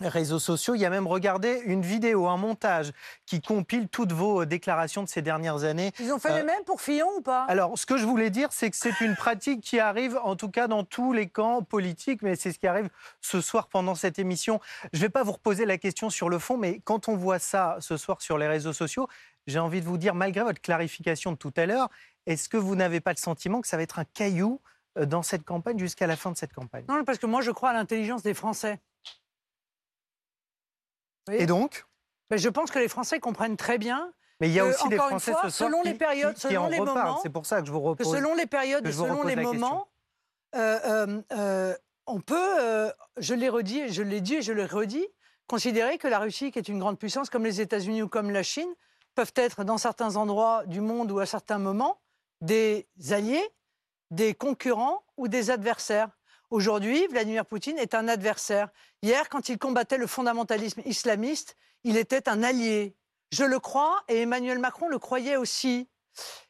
réseaux sociaux. Il y a même regardé une vidéo, un montage qui compile toutes vos euh, déclarations de ces dernières années. Ils ont fait Euh, les mêmes pour Fillon ou pas? alors, ce que je voulais dire, c'est que c'est une pratique qui arrive, en tout cas dans tous les camps politiques, mais c'est ce qui arrive ce soir pendant cette émission. Je ne vais pas vous reposer la question sur le fond, mais quand on voit ça ce soir sur les réseaux sociaux, j'ai envie de vous dire, malgré votre clarification de tout à l'heure, est-ce que vous n'avez pas le sentiment que ça va être un caillou euh, dans cette campagne jusqu'à la fin de cette campagne? Non, parce que moi, je crois à l'intelligence des Français. Et donc Ben, Je pense que les Français comprennent très bien. Mais il y a aussi des Français fois, ce soir selon qui, les périodes, qui- qui selon en les moments, C'est pour ça que je vous que repose. selon les périodes et selon les moments, euh, euh, euh, on peut, euh, je l'ai redit, et je l'ai dit et je le redis, considérer que la Russie, qui est une grande puissance comme les États-Unis ou comme la Chine, peuvent être dans certains endroits du monde ou à certains moments des alliés, des concurrents ou des adversaires. Aujourd'hui, Vladimir Poutine est un adversaire. Hier, quand il combattait le fondamentalisme islamiste, il était un allié. Je le crois et Emmanuel Macron le croyait aussi.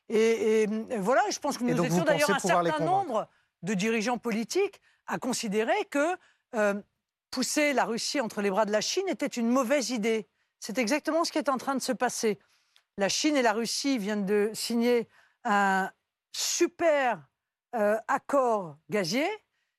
Et, voilà, je pense que nous étions d'ailleurs un certain nombre de dirigeants politiques à considérer que euh, pousser la Russie entre les bras de la Chine était une mauvaise idée. C'est exactement ce qui est en train de se passer. La Chine et la Russie viennent de signer un super euh, accord gazier.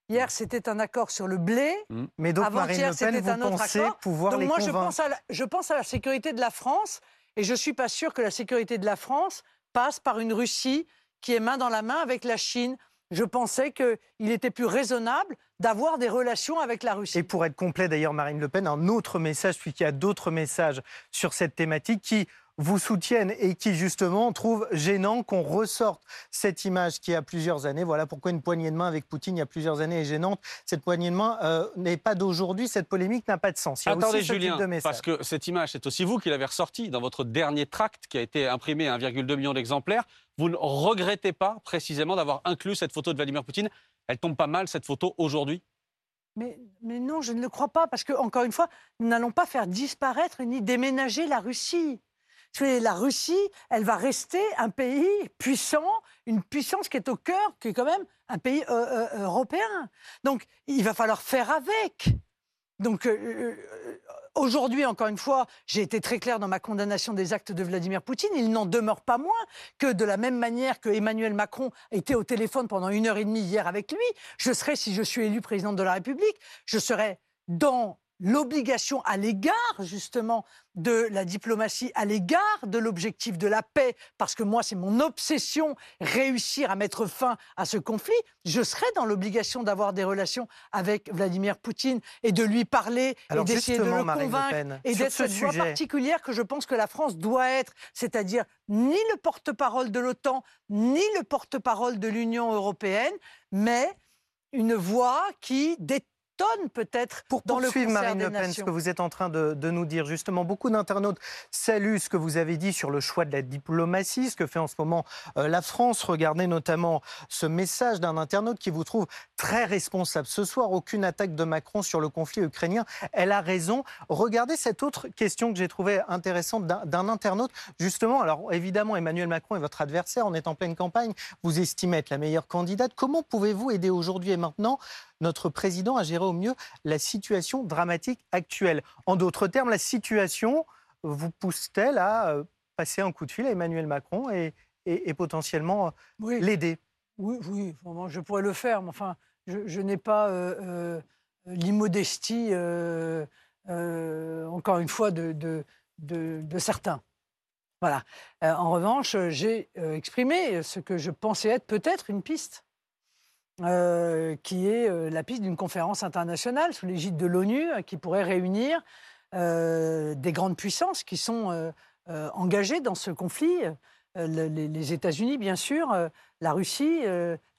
Hier, c'était un accord sur le blé. Mais donc, Marine Avant-hier, Le Pen, c'était vous un autre pensez accord. pouvoir Donc les moi, je convaincre pense, à la, je pense à la sécurité de la France et je ne suis pas sûr que la sécurité de la France passe par une Russie qui est main dans la main avec la Chine. Je pensais qu'il était plus raisonnable d'avoir des relations avec la Russie. Et pour être complet d'ailleurs, Marine Le Pen, un autre message, puisqu'il y a d'autres messages sur cette thématique qui vous soutiennent et qui justement trouvent gênant qu'on ressorte cette image qui a plusieurs années. Voilà pourquoi une poignée de main avec Poutine il y a plusieurs années est gênante. Cette poignée de main euh, n'est pas d'aujourd'hui, cette polémique n'a pas de sens. Il y a Attendez, aussi ce type Julien, de parce que cette image, c'est aussi vous qui l'avez ressortie dans votre dernier tract qui a été imprimé à 1,2 million d'exemplaires. Vous ne regrettez pas précisément d'avoir inclus cette photo de Vladimir Poutine Elle tombe pas mal, cette photo, aujourd'hui Mais, mais non, je ne le crois pas, parce que, encore une fois, nous n'allons pas faire disparaître ni déménager la Russie. La Russie, elle va rester un pays puissant, une puissance qui est au cœur, qui est quand même un pays euh, euh, européen. Donc, il va falloir faire avec. Donc, euh, aujourd'hui, encore une fois, j'ai été très clair dans ma condamnation des actes de Vladimir Poutine. Il n'en demeure pas moins que, de la même manière que Emmanuel Macron était au téléphone pendant une heure et demie hier avec lui, je serai, si je suis élu président de la République, je serai dans l'obligation à l'égard justement de la diplomatie, à l'égard de l'objectif de la paix, parce que moi c'est mon obsession, réussir à mettre fin à ce conflit, je serai dans l'obligation d'avoir des relations avec Vladimir Poutine et de lui parler Alors, et d'essayer de le Marine convaincre et d'être ce cette voix particulière que je pense que la France doit être, c'est-à-dire ni le porte-parole de l'OTAN, ni le porte-parole de l'Union européenne, mais une voix qui détonne peut-être Pour dans le concert Marine des Le Pen, ce que vous êtes en train de, de nous dire, justement, beaucoup d'internautes saluent ce que vous avez dit sur le choix de la diplomatie, ce que fait en ce moment euh, la France. Regardez notamment ce message d'un internaute qui vous trouve très responsable. Ce soir, aucune attaque de Macron sur le conflit ukrainien. Elle a raison. Regardez cette autre question que j'ai trouvée intéressante d'un internaute. Justement, alors évidemment, Emmanuel Macron est votre adversaire. On est en pleine campagne. Vous estimez être la meilleure candidate. Comment pouvez-vous aider aujourd'hui et maintenant notre président à gérer au mieux la situation dramatique actuelle. En d'autres termes, la situation vous pousse-t-elle à euh, passer un coup de fil à Emmanuel Macron et, et- et potentiellement euh, l'aider? Oui, oui, je pourrais le faire, mais enfin, je, je n'ai pas euh, euh, l'immodestie, euh, encore une fois, de, de, de- de certains. Voilà. En revanche, j'ai exprimé ce que je pensais être peut-être une piste, euh, qui est euh, la piste d'une conférence internationale sous l'égide de l'ONU euh, qui pourrait réunir des grandes puissances qui sont engagées dans ce conflit. Le- les, États-Unis, bien sûr, la Russie,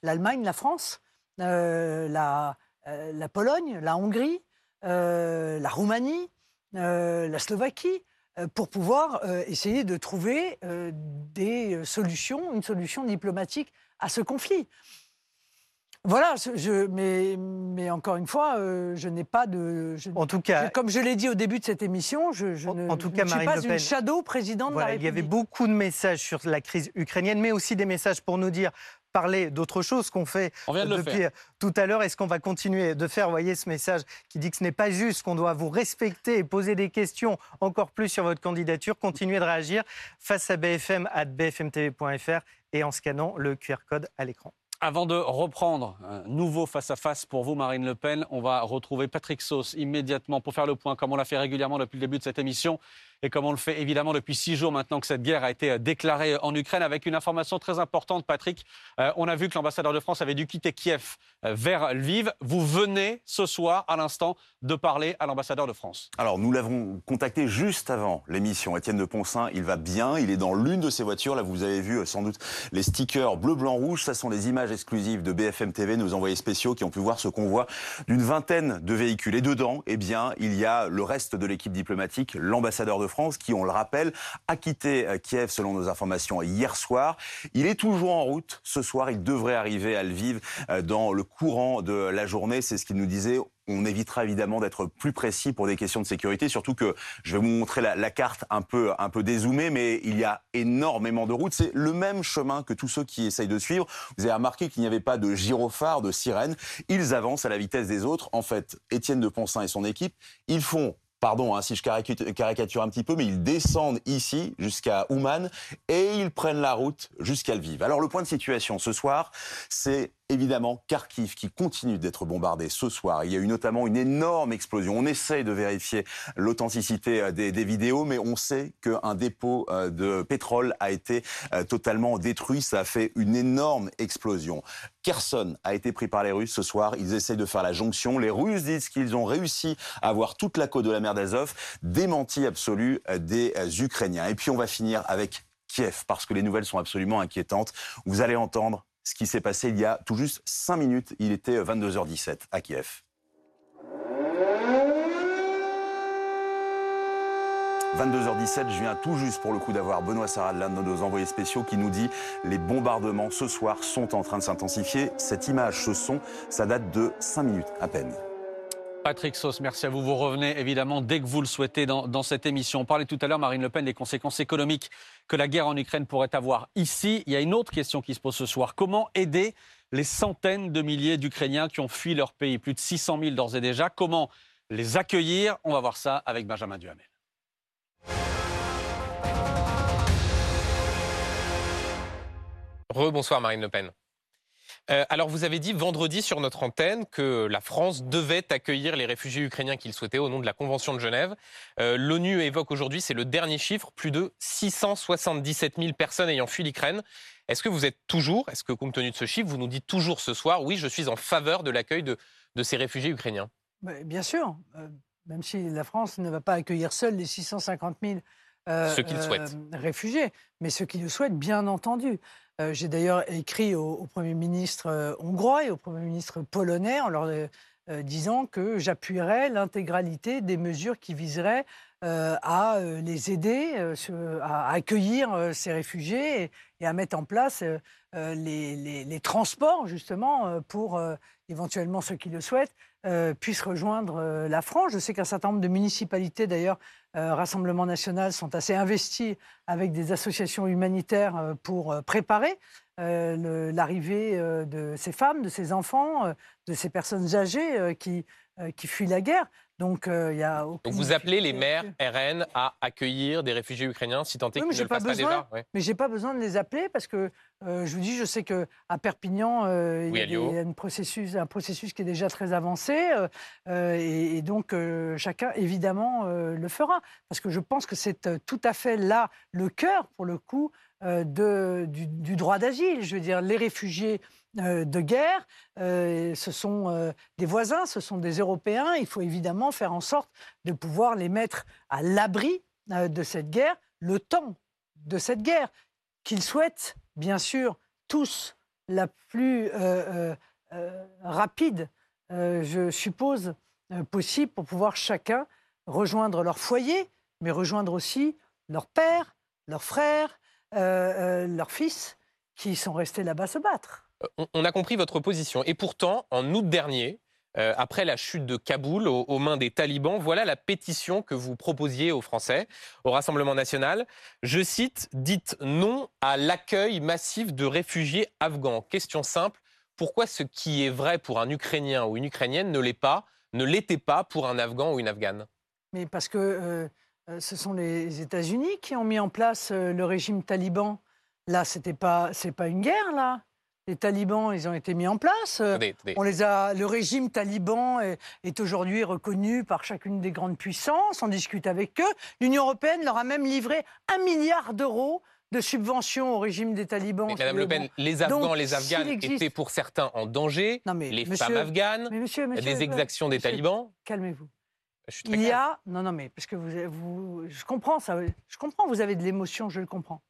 l'Allemagne, la France, la, Pologne, la Hongrie, la Roumanie, la Slovaquie, pour pouvoir essayer de trouver des solutions, une solution diplomatique à ce conflit. Voilà, je, mais, mais encore une fois, euh, je n'ai pas de. en tout cas, comme je l'ai dit au début de cette émission, je, je ne, en tout cas, je ne suis pas Le Pen, une shadow présidente voilà, de la Il y République. avait beaucoup de messages sur la crise ukrainienne, mais aussi des messages pour nous dire parler d'autre chose qu'on fait On vient de le depuis faire. tout à l'heure. Est-ce qu'on va continuer de faire, vous voyez, ce message qui dit que ce n'est pas juste, qu'on doit vous respecter et poser des questions encore plus sur votre candidature, continuer de réagir face à BFM at bfmtv.fr et en scannant le QR code à l'écran. Avant de reprendre un nouveau face-à-face pour vous, Marine Le Pen, on va retrouver Patrick Sauce immédiatement pour faire le point, comme on l'a fait régulièrement depuis le début de cette émission et comme on le fait évidemment depuis six jours maintenant que cette guerre a été déclarée en Ukraine, avec une information très importante, Patrick. Euh, on a vu que l'ambassadeur de France avait dû quitter Kiev euh, vers Lviv. Vous venez ce soir, à l'instant, de parler à l'ambassadeur de France. Alors, nous l'avons contacté juste avant l'émission. Étienne de Poncin, il va bien. Il est dans l'une de ses voitures. Là, vous avez vu euh, sans doute les stickers bleu, blanc, rouge. Ça sont les images exclusives de BFM TV, nos envoyés spéciaux qui ont pu voir ce convoi d'une vingtaine de véhicules. Et dedans, eh bien, il y a le reste de l'équipe diplomatique, l'ambassadeur de France, qui, on le rappelle, a quitté euh, Kiev selon nos informations hier soir. Il est toujours en route. Ce soir, il devrait arriver à Lviv euh, dans le courant de la journée. C'est ce qu'il nous disait. On évitera évidemment d'être plus précis pour des questions de sécurité, surtout que je vais vous montrer la, carte un peu, un peu dézoomée, mais il y a énormément de routes. C'est le même chemin que tous ceux qui essayent de suivre. Vous avez remarqué qu'il n'y avait pas de gyrophare, de sirène. Ils avancent à la vitesse des autres. En fait, Étienne de Poncin et son équipe, ils font Pardon hein, si je caricature, un petit peu, mais ils descendent ici jusqu'à Ouman et ils prennent la route jusqu'à Lviv. Alors le point de situation ce soir, c'est évidemment Kharkiv qui continue d'être bombardé ce soir. Il y a eu notamment une énorme explosion. On essaye de vérifier l'authenticité euh, des, des, vidéos, mais on sait qu'un dépôt euh, de pétrole a été euh, totalement détruit. Ça a fait une énorme explosion. Kherson a été pris par les Russes ce soir. Ils essayent de faire la jonction. Les Russes disent qu'ils ont réussi à avoir toute la côte de la mer d'Azov. Démenti absolu des Ukrainiens. Et puis on va finir avec Kiev, parce que les nouvelles sont absolument inquiétantes. Vous allez entendre ce qui s'est passé il y a tout juste 5 minutes. Il était 22h17 à Kiev. 22h17, je viens tout juste pour le coup d'avoir Benoît Sarad, l'un de nos envoyés spéciaux, qui nous dit les bombardements ce soir sont en train de s'intensifier. Cette image, ce son, ça date de 5 minutes à peine. Patrick Sauce, merci à vous. Vous revenez évidemment dès que vous le souhaitez dans, dans, cette émission. On parlait tout à l'heure, Marine Le Pen, des conséquences économiques que la guerre en Ukraine pourrait avoir. Ici, il y a une autre question qui se pose ce soir. Comment aider les centaines de milliers d'Ukrainiens qui ont fui leur pays? Plus de 600 000 d'ores et déjà. Comment les accueillir? On va voir ça avec Benjamin Duhamel. Rebonsoir Marine Le Pen. Euh, alors, vous avez dit vendredi sur notre antenne que la France devait accueillir les réfugiés ukrainiens qu'il souhaitait au nom de la Convention de Genève. Euh, L'ONU évoque aujourd'hui, c'est le dernier chiffre, plus de 677 000 personnes ayant fui l'Ukraine. Est-ce que vous êtes toujours, est-ce que compte tenu de ce chiffre, vous nous dites toujours ce soir, oui, je suis en faveur de l'accueil de, de, ces réfugiés ukrainiens? Bien sûr, euh, même si la France ne va pas accueillir seule les 650 000 ceux qui le souhaitent. réfugiés, mais ceux qui le souhaitent, bien entendu. Euh, J'ai d'ailleurs écrit au, Premier ministre euh, hongrois et au Premier ministre polonais en leur euh, disant que j'appuierais l'intégralité des mesures qui viseraient à les aider, à accueillir ces réfugiés et, à mettre en place les, transports, justement, pour éventuellement ceux qui le souhaitent, puissent rejoindre la France. Je sais qu'un certain nombre de municipalités, d'ailleurs, euh, Rassemblement national sont assez investis avec des associations humanitaires euh, pour euh, préparer euh, l'arrivée de ces femmes, de ces enfants, de ces personnes âgées qui, qui fuient la guerre. Donc, il y a Donc vous appelez les maires RN à accueillir des réfugiés ukrainiens si tant est oui, qu'ils ne le fassent pas déjà ouais. Mais j'ai pas besoin de les appeler parce que euh, je vous dis, je sais que à Perpignan, euh, oui, il, y a des, il, y a un processus, un processus qui est déjà très avancé euh, et, et, donc chacun évidemment le fera parce que je pense que c'est tout à fait là le cœur pour le coup de, du, du droit d'asile. Je veux dire, les réfugiés euh, de guerre. Euh, ce sont euh, des voisins, ce sont des Européens. Il faut évidemment faire en sorte de pouvoir les mettre à l'abri de cette guerre, le temps de cette guerre, qu'ils souhaitent, bien sûr, tous la plus rapide, je suppose, possible pour pouvoir chacun rejoindre leur foyer, mais rejoindre aussi leur père, leur frère, leur fils qui sont restés là-bas se battre. On, a compris votre position. Et pourtant, en août dernier, euh, après la chute de Kaboul aux, mains des talibans, voilà la pétition que vous proposiez aux Français, au Rassemblement national. Je cite, dites non à l'accueil massif de réfugiés afghans. Question simple, pourquoi ce qui est vrai pour un Ukrainien ou une Ukrainienne ne l'est pas, ne l'était pas pour un Afghan ou une Afghane? Mais parce que euh, euh, ce sont les États-Unis qui ont mis en place le régime taliban. Là, c'était pas, c'est pas une guerre là. Les talibans, ils ont été mis en place. Euh, Attendez, attendez. On les a. Le régime taliban est, est aujourd'hui reconnu par chacune des grandes puissances. On discute avec eux. L'Union européenne leur a même livré un milliard d'euros de subventions au régime des talibans. Mais Madame Le. Pen, Bon. les Afghans, Donc, les s'il Afghanes existe- étaient pour certains en danger. mais les monsieur- femmes afghanes, mais monsieur, monsieur, des exactions des talibans. Calmez-vous. Il y a non non mais parce que vous, vous je comprends ça je comprends vous avez de l'émotion je le comprends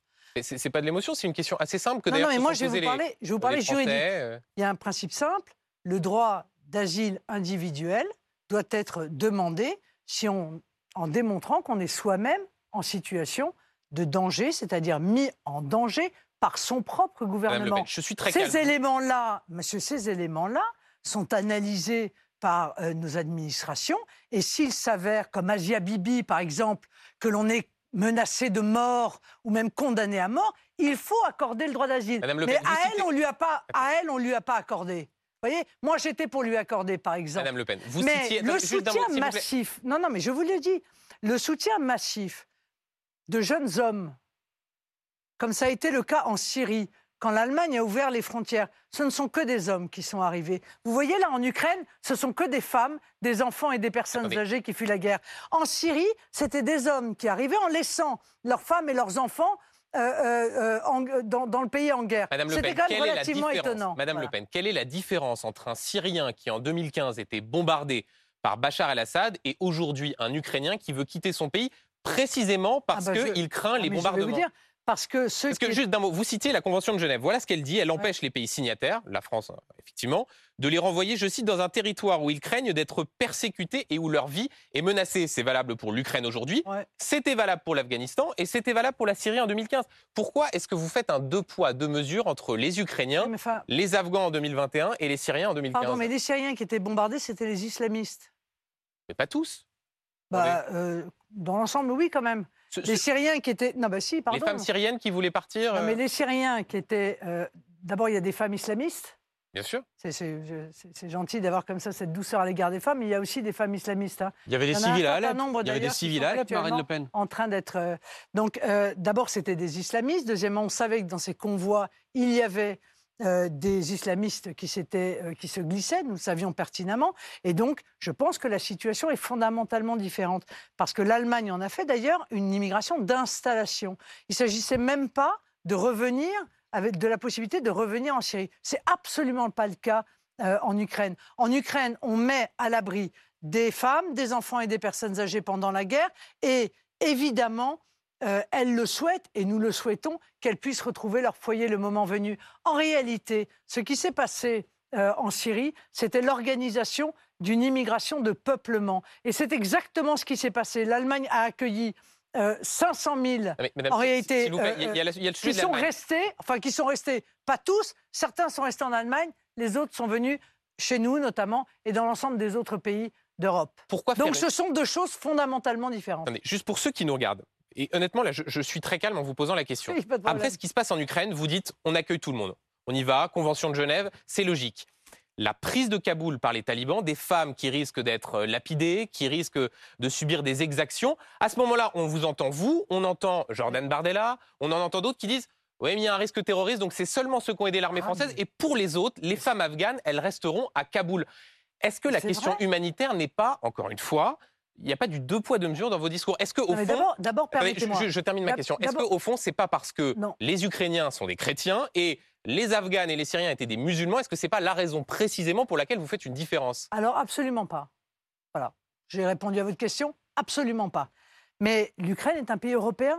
C'est pas de l'émotion, c'est une question assez simple que non, d'ailleurs non mais se moi je vais vous parler je vais vous parler juridique euh. il y a un principe simple le droit d'asile individuel doit être demandé si on en démontrant qu'on est soi-même en situation de danger c'est-à-dire mis en danger par son propre gouvernement Pen, je suis très ces éléments-là, monsieur, ces éléments-là sont analysés par euh, nos administrations. Et s'il s'avère, comme Asia Bibi, par exemple, que l'on est menacé de mort ou même condamné à mort, il faut accorder le droit d'asile. Le Mais Pen, à elle, citez- on lui a pas, à elle, on lui a pas accordé. Vous voyez, moi j'étais pour lui accorder, par exemple. Madame Le Pen, vous mais citiez- le soutien mot, massif, non, non, mais je vous l'ai dit, le soutien massif de jeunes hommes, comme ça a été le cas en Syrie, quand l'Allemagne a ouvert les frontières, ce ne sont que des hommes qui sont arrivés. Vous voyez là en Ukraine, ce sont que des femmes, des enfants et des personnes Attendez. âgées qui fuient la guerre. En Syrie, c'était des hommes qui arrivaient en laissant leurs femmes et leurs enfants euh, euh, euh, en- dans, dans le pays en guerre. Madame Le C'était Pen, quand même relativement différence étonnant. Madame Voilà. Le Pen, quelle est la différence entre un Syrien qui en 2015 était bombardé par Bachar el-Assad et aujourd'hui un Ukrainien qui veut quitter son pays précisément parce Ah bah, je- qu'il craint Ah, les bombardements? Parce que ceux Parce que qui- juste d'un mot, vous citiez la Convention de Genève. Voilà ce qu'elle dit. Elle empêche les pays signataires, la France effectivement, de les renvoyer, je cite, dans un territoire où ils craignent d'être persécutés et où leur vie est menacée. C'est valable pour l'Ukraine aujourd'hui. C'était valable pour l'Afghanistan et c'était valable pour la Syrie en 2015. Pourquoi est-ce que vous faites un deux poids deux mesures entre les Ukrainiens, les Afghans en 2021 et les Syriens en 2015 Pardon, mais les Syriens qui étaient bombardés, c'était les islamistes. Mais pas tous. Bah, euh, dans l'ensemble, oui, quand même. Les Syriens qui étaient. Non, bah si, pardon. Les femmes syriennes qui voulaient partir. Non, mais euh, les Syriens qui étaient. euh, D'abord, il y a des femmes islamistes. Bien sûr. C'est- gentil d'avoir comme ça cette douceur à l'égard des femmes, mais il y a aussi des femmes islamistes. hein. Il y avait des civils à Alep. Il y avait des civils à Alep, Marine Le Pen. En train d'être. euh, Donc, euh, d'abord, c'était des islamistes. Deuxièmement, on savait que dans ces convois, il y avait euh, des islamistes qui, euh, qui se glissaient, nous le savions pertinemment. Et donc, je pense que la situation est fondamentalement différente. Parce que l'Allemagne en a fait d'ailleurs une immigration d'installation. Il ne s'agissait même pas de revenir, de la possibilité de revenir en Syrie. C'est absolument pas le cas euh, en Ukraine. En Ukraine, on met à l'abri des femmes, des enfants et des personnes âgées pendant la guerre. Et évidemment, euh, elles le souhaitent, et nous le souhaitons, qu'elles puissent retrouver leur foyer le moment venu. En réalité, ce qui s'est passé euh, en Syrie, c'était l'organisation d'une immigration de peuplement. Et c'est exactement ce qui s'est passé. L'Allemagne a accueilli euh, 500 000 Ah, mais madame, en réalité, plaît, il y a- y y qui sont restés, enfin qui sont restés, pas tous, certains sont restés en Allemagne, les autres sont venus chez nous notamment et dans l'ensemble des autres pays d'Europe. Pourquoi Donc ce sont deux choses fondamentalement différentes. Attendez, juste pour ceux qui nous regardent. Et honnêtement, là, je, je suis très calme en vous posant la question. Oui. Après ce qui se passe en Ukraine, vous dites on accueille tout le monde. On y va, Convention de Genève, c'est logique. La prise de Kaboul par les talibans, des femmes qui risquent d'être euh, lapidées, qui risquent de subir des exactions. À ce moment-là, on vous entend, vous, on entend Jordan Bardella, on en entend d'autres qui disent oui, mais il y a un risque terroriste, donc c'est seulement ceux qui ont aidé Ah, l'armée française. Et pour les autres, les femmes afghanes, elles resteront à Kaboul. Est-ce que la question humanitaire n'est pas, encore une fois, il n'y a pas du deux poids deux mesures dans vos discours Est-ce que au Non, fond, d'abord- je, permettez-moi. je- je termine ma question. Est-ce d'abord- qu'au fond, c'est pas parce que les Ukrainiens sont des chrétiens et les Afghanes et les Syriens étaient des musulmans Est-ce que c'est pas la raison précisément pour laquelle vous faites une différence? Alors absolument pas. Voilà. J'ai répondu à votre question. Absolument pas. Mais l'Ukraine est un pays européen.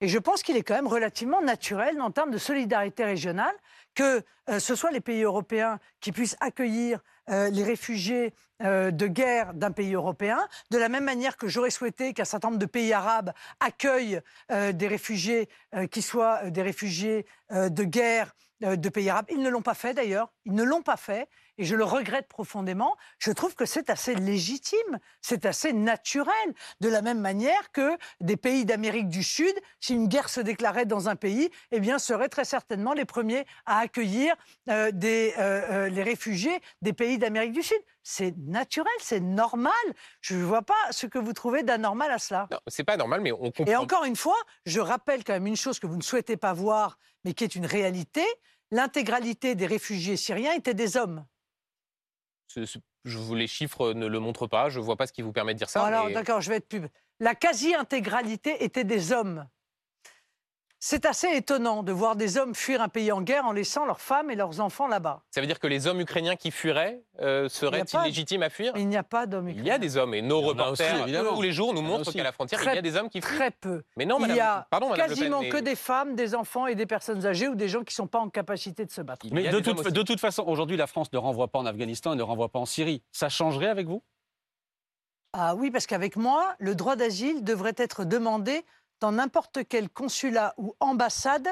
Et je pense qu'il est quand même relativement naturel en termes de solidarité régionale que euh, ce soit les pays européens qui puissent accueillir euh, les réfugiés euh, de guerre d'un pays européen, de la même manière que j'aurais souhaité qu'un certain nombre de pays arabes accueillent euh, des réfugiés qui soient des réfugiés de guerre de pays arabes. Ils ne l'ont pas fait d'ailleurs, ils ne l'ont pas fait et je le regrette profondément. Je trouve que c'est assez légitime, c'est assez naturel, de la même manière que des pays d'Amérique du Sud, si une guerre se déclarait dans un pays, eh bien seraient très certainement les premiers à accueillir euh, des, euh, euh, les réfugiés des pays d'Amérique du Sud. C'est naturel, c'est normal. Je ne vois pas ce que vous trouvez d'anormal à cela. Non, c'est pas normal, mais on comprend. Et encore une fois, je rappelle quand même une chose que vous ne souhaitez pas voir, mais qui est une réalité. L'intégralité des réfugiés syriens étaient des hommes. Ce- ce- je vous les chiffres ne le montrent pas. Je vois pas ce qui vous permet de dire ça. Alors, mais- d'accord, je vais être pub. La quasi-intégralité était des hommes. C'est assez étonnant de voir des hommes fuir un pays en guerre en laissant leurs femmes et leurs enfants là-bas. Ça veut dire que les hommes ukrainiens qui fuiraient euh, seraient illégitimes à fuir? Il n'y a pas d'hommes Il y a des hommes et nos aussi, reporters évidemment. tous les jours nous montrent qu'à la frontière Très- il y a des hommes qui fuient. Très peu. Mais non, madame. Il y a pardon, madame Le Pen, quasiment mais- que des femmes, des enfants et des personnes âgées ou des gens qui ne sont pas en capacité de se battre. Mais de toute, de toute façon, aujourd'hui, la France ne renvoie pas en Afghanistan et ne renvoie pas en Syrie. Ça changerait avec vous? Ah oui, parce qu'avec moi, le droit d'asile devrait être demandé dans n'importe quel consulat ou ambassade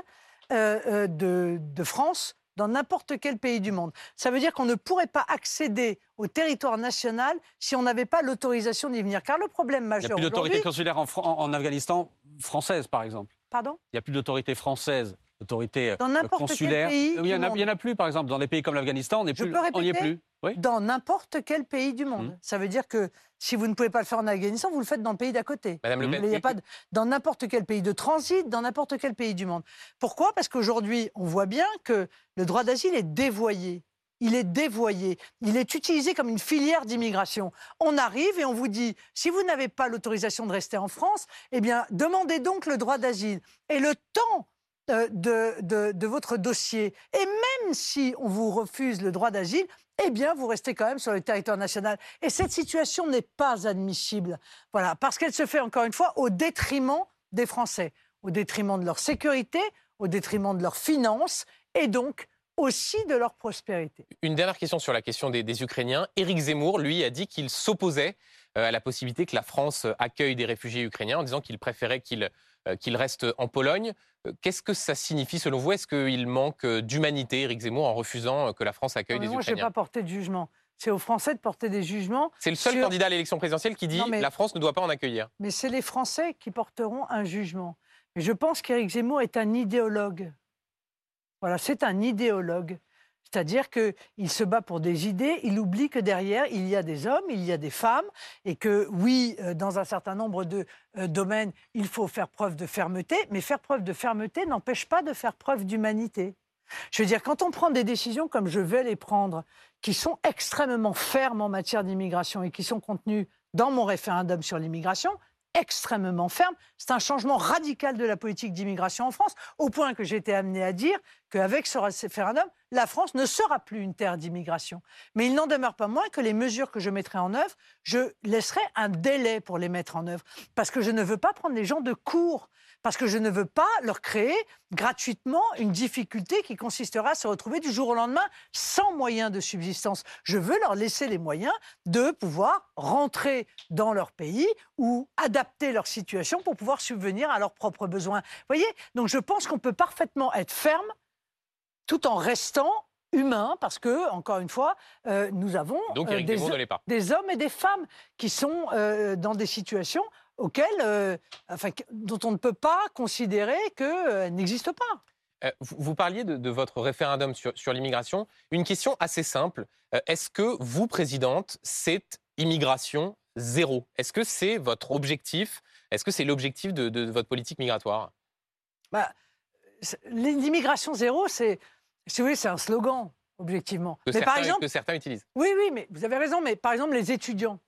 euh, euh, de, de France, dans n'importe quel pays du monde. Ça veut dire qu'on ne pourrait pas accéder au territoire national si on n'avait pas l'autorisation d'y venir. Car le problème Il n'y majeur a plus d'autorité consulaire en Afghanistan française, par exemple. Pardon? Il n'y a plus d'autorité française, d'autorité Dans euh, n'importe quel consulaire. pays Oui, il y en a- du il n'y en a plus, par exemple, dans des pays comme l'Afghanistan, on n'y est plus. Oui. Dans n'importe quel pays du monde. Mhm. Ça veut dire que si vous ne pouvez pas le faire en Afghanistan, vous le faites dans le pays d'à côté. Madame Le. Pen, Il y a pas de- dans n'importe quel pays de transit, dans n'importe quel pays du monde. Pourquoi? Parce qu'aujourd'hui, on voit bien que le droit d'asile est dévoyé. Il est dévoyé. Il est utilisé comme une filière d'immigration. On arrive et on vous dit, si vous n'avez pas l'autorisation de rester en France, eh bien, demandez donc le droit d'asile. Et le temps de, de- votre dossier, et même si on vous refuse le droit d'asile, eh bien, vous restez quand même sur le territoire national. Et cette situation n'est pas admissible. Voilà, parce qu'elle se fait encore une fois au détriment des Français, au détriment de leur sécurité, au détriment de leurs finances et donc aussi de leur prospérité. Une dernière question sur la question des, des Ukrainiens. Éric Zemmour, lui, a dit qu'il s'opposait euh, à la possibilité que la France euh, accueille des réfugiés ukrainiens en disant qu'il préférait qu'ils euh, qu'ils restent en Pologne. Euh, Qu'est-ce que ça signifie selon vous? Est-ce qu'il manque euh, d'humanité, Éric Zemmour, en refusant que la France accueille des moi, je n'ai Ukrainiens? pas porté de jugement. C'est aux Français de porter des jugements. C'est le seul sur- candidat à l'élection présidentielle qui dit Non, mais- la France ne doit pas en accueillir. Mais c'est les Français qui porteront un jugement. Je pense qu'Éric Zemmour est un idéologue. Voilà, c'est un idéologue. C'est-à-dire qu'il se bat pour des idées, il oublie que derrière, il y a des hommes, il y a des femmes, et que oui, euh, dans un certain nombre de euh, domaines, il faut faire preuve de fermeté, mais faire preuve de fermeté n'empêche pas de faire preuve d'humanité. Je veux dire, quand on prend des décisions comme je vais les prendre, qui sont extrêmement fermes en matière d'immigration et qui sont contenues dans mon référendum sur l'immigration, extrêmement ferme. C'est un changement radical de la politique d'immigration en France, au point que j'ai été amené à dire qu'avec ce référendum, la France ne sera plus une terre d'immigration. Mais il n'en demeure pas moins que les mesures que je mettrai en œuvre, je laisserai un délai pour les mettre en œuvre. Parce que je ne veux pas prendre les gens de court. Parce que je ne veux pas leur créer gratuitement une difficulté qui consistera à se retrouver du jour au lendemain sans moyens de subsistance. Je veux leur laisser les moyens de pouvoir rentrer dans leur pays ou adapter leur situation pour pouvoir subvenir à leurs propres besoins. Vous voyez? Donc je pense qu'on peut parfaitement être ferme tout en restant humain, parce que, encore une fois, euh, nous avons Donc, euh, des, pas. hommes et des femmes qui sont euh, dans des situations auxquelles, enfin, dont on ne peut pas considérer qu'elles n'existent pas. Vous, vous parliez de, de votre référendum sur, sur l'immigration. Une question assez simple. Est-ce que vous, présidente, c'est immigration zéro? Est-ce que c'est votre objectif? Est-ce que c'est l'objectif de, de votre politique migratoire? Bah, L'immigration zéro, c'est, si vous voulez, c'est un slogan, objectivement. que, mais certains, par exemple, que certains utilisent Oui, oui, mais vous avez raison. Mais par exemple, les étudiants.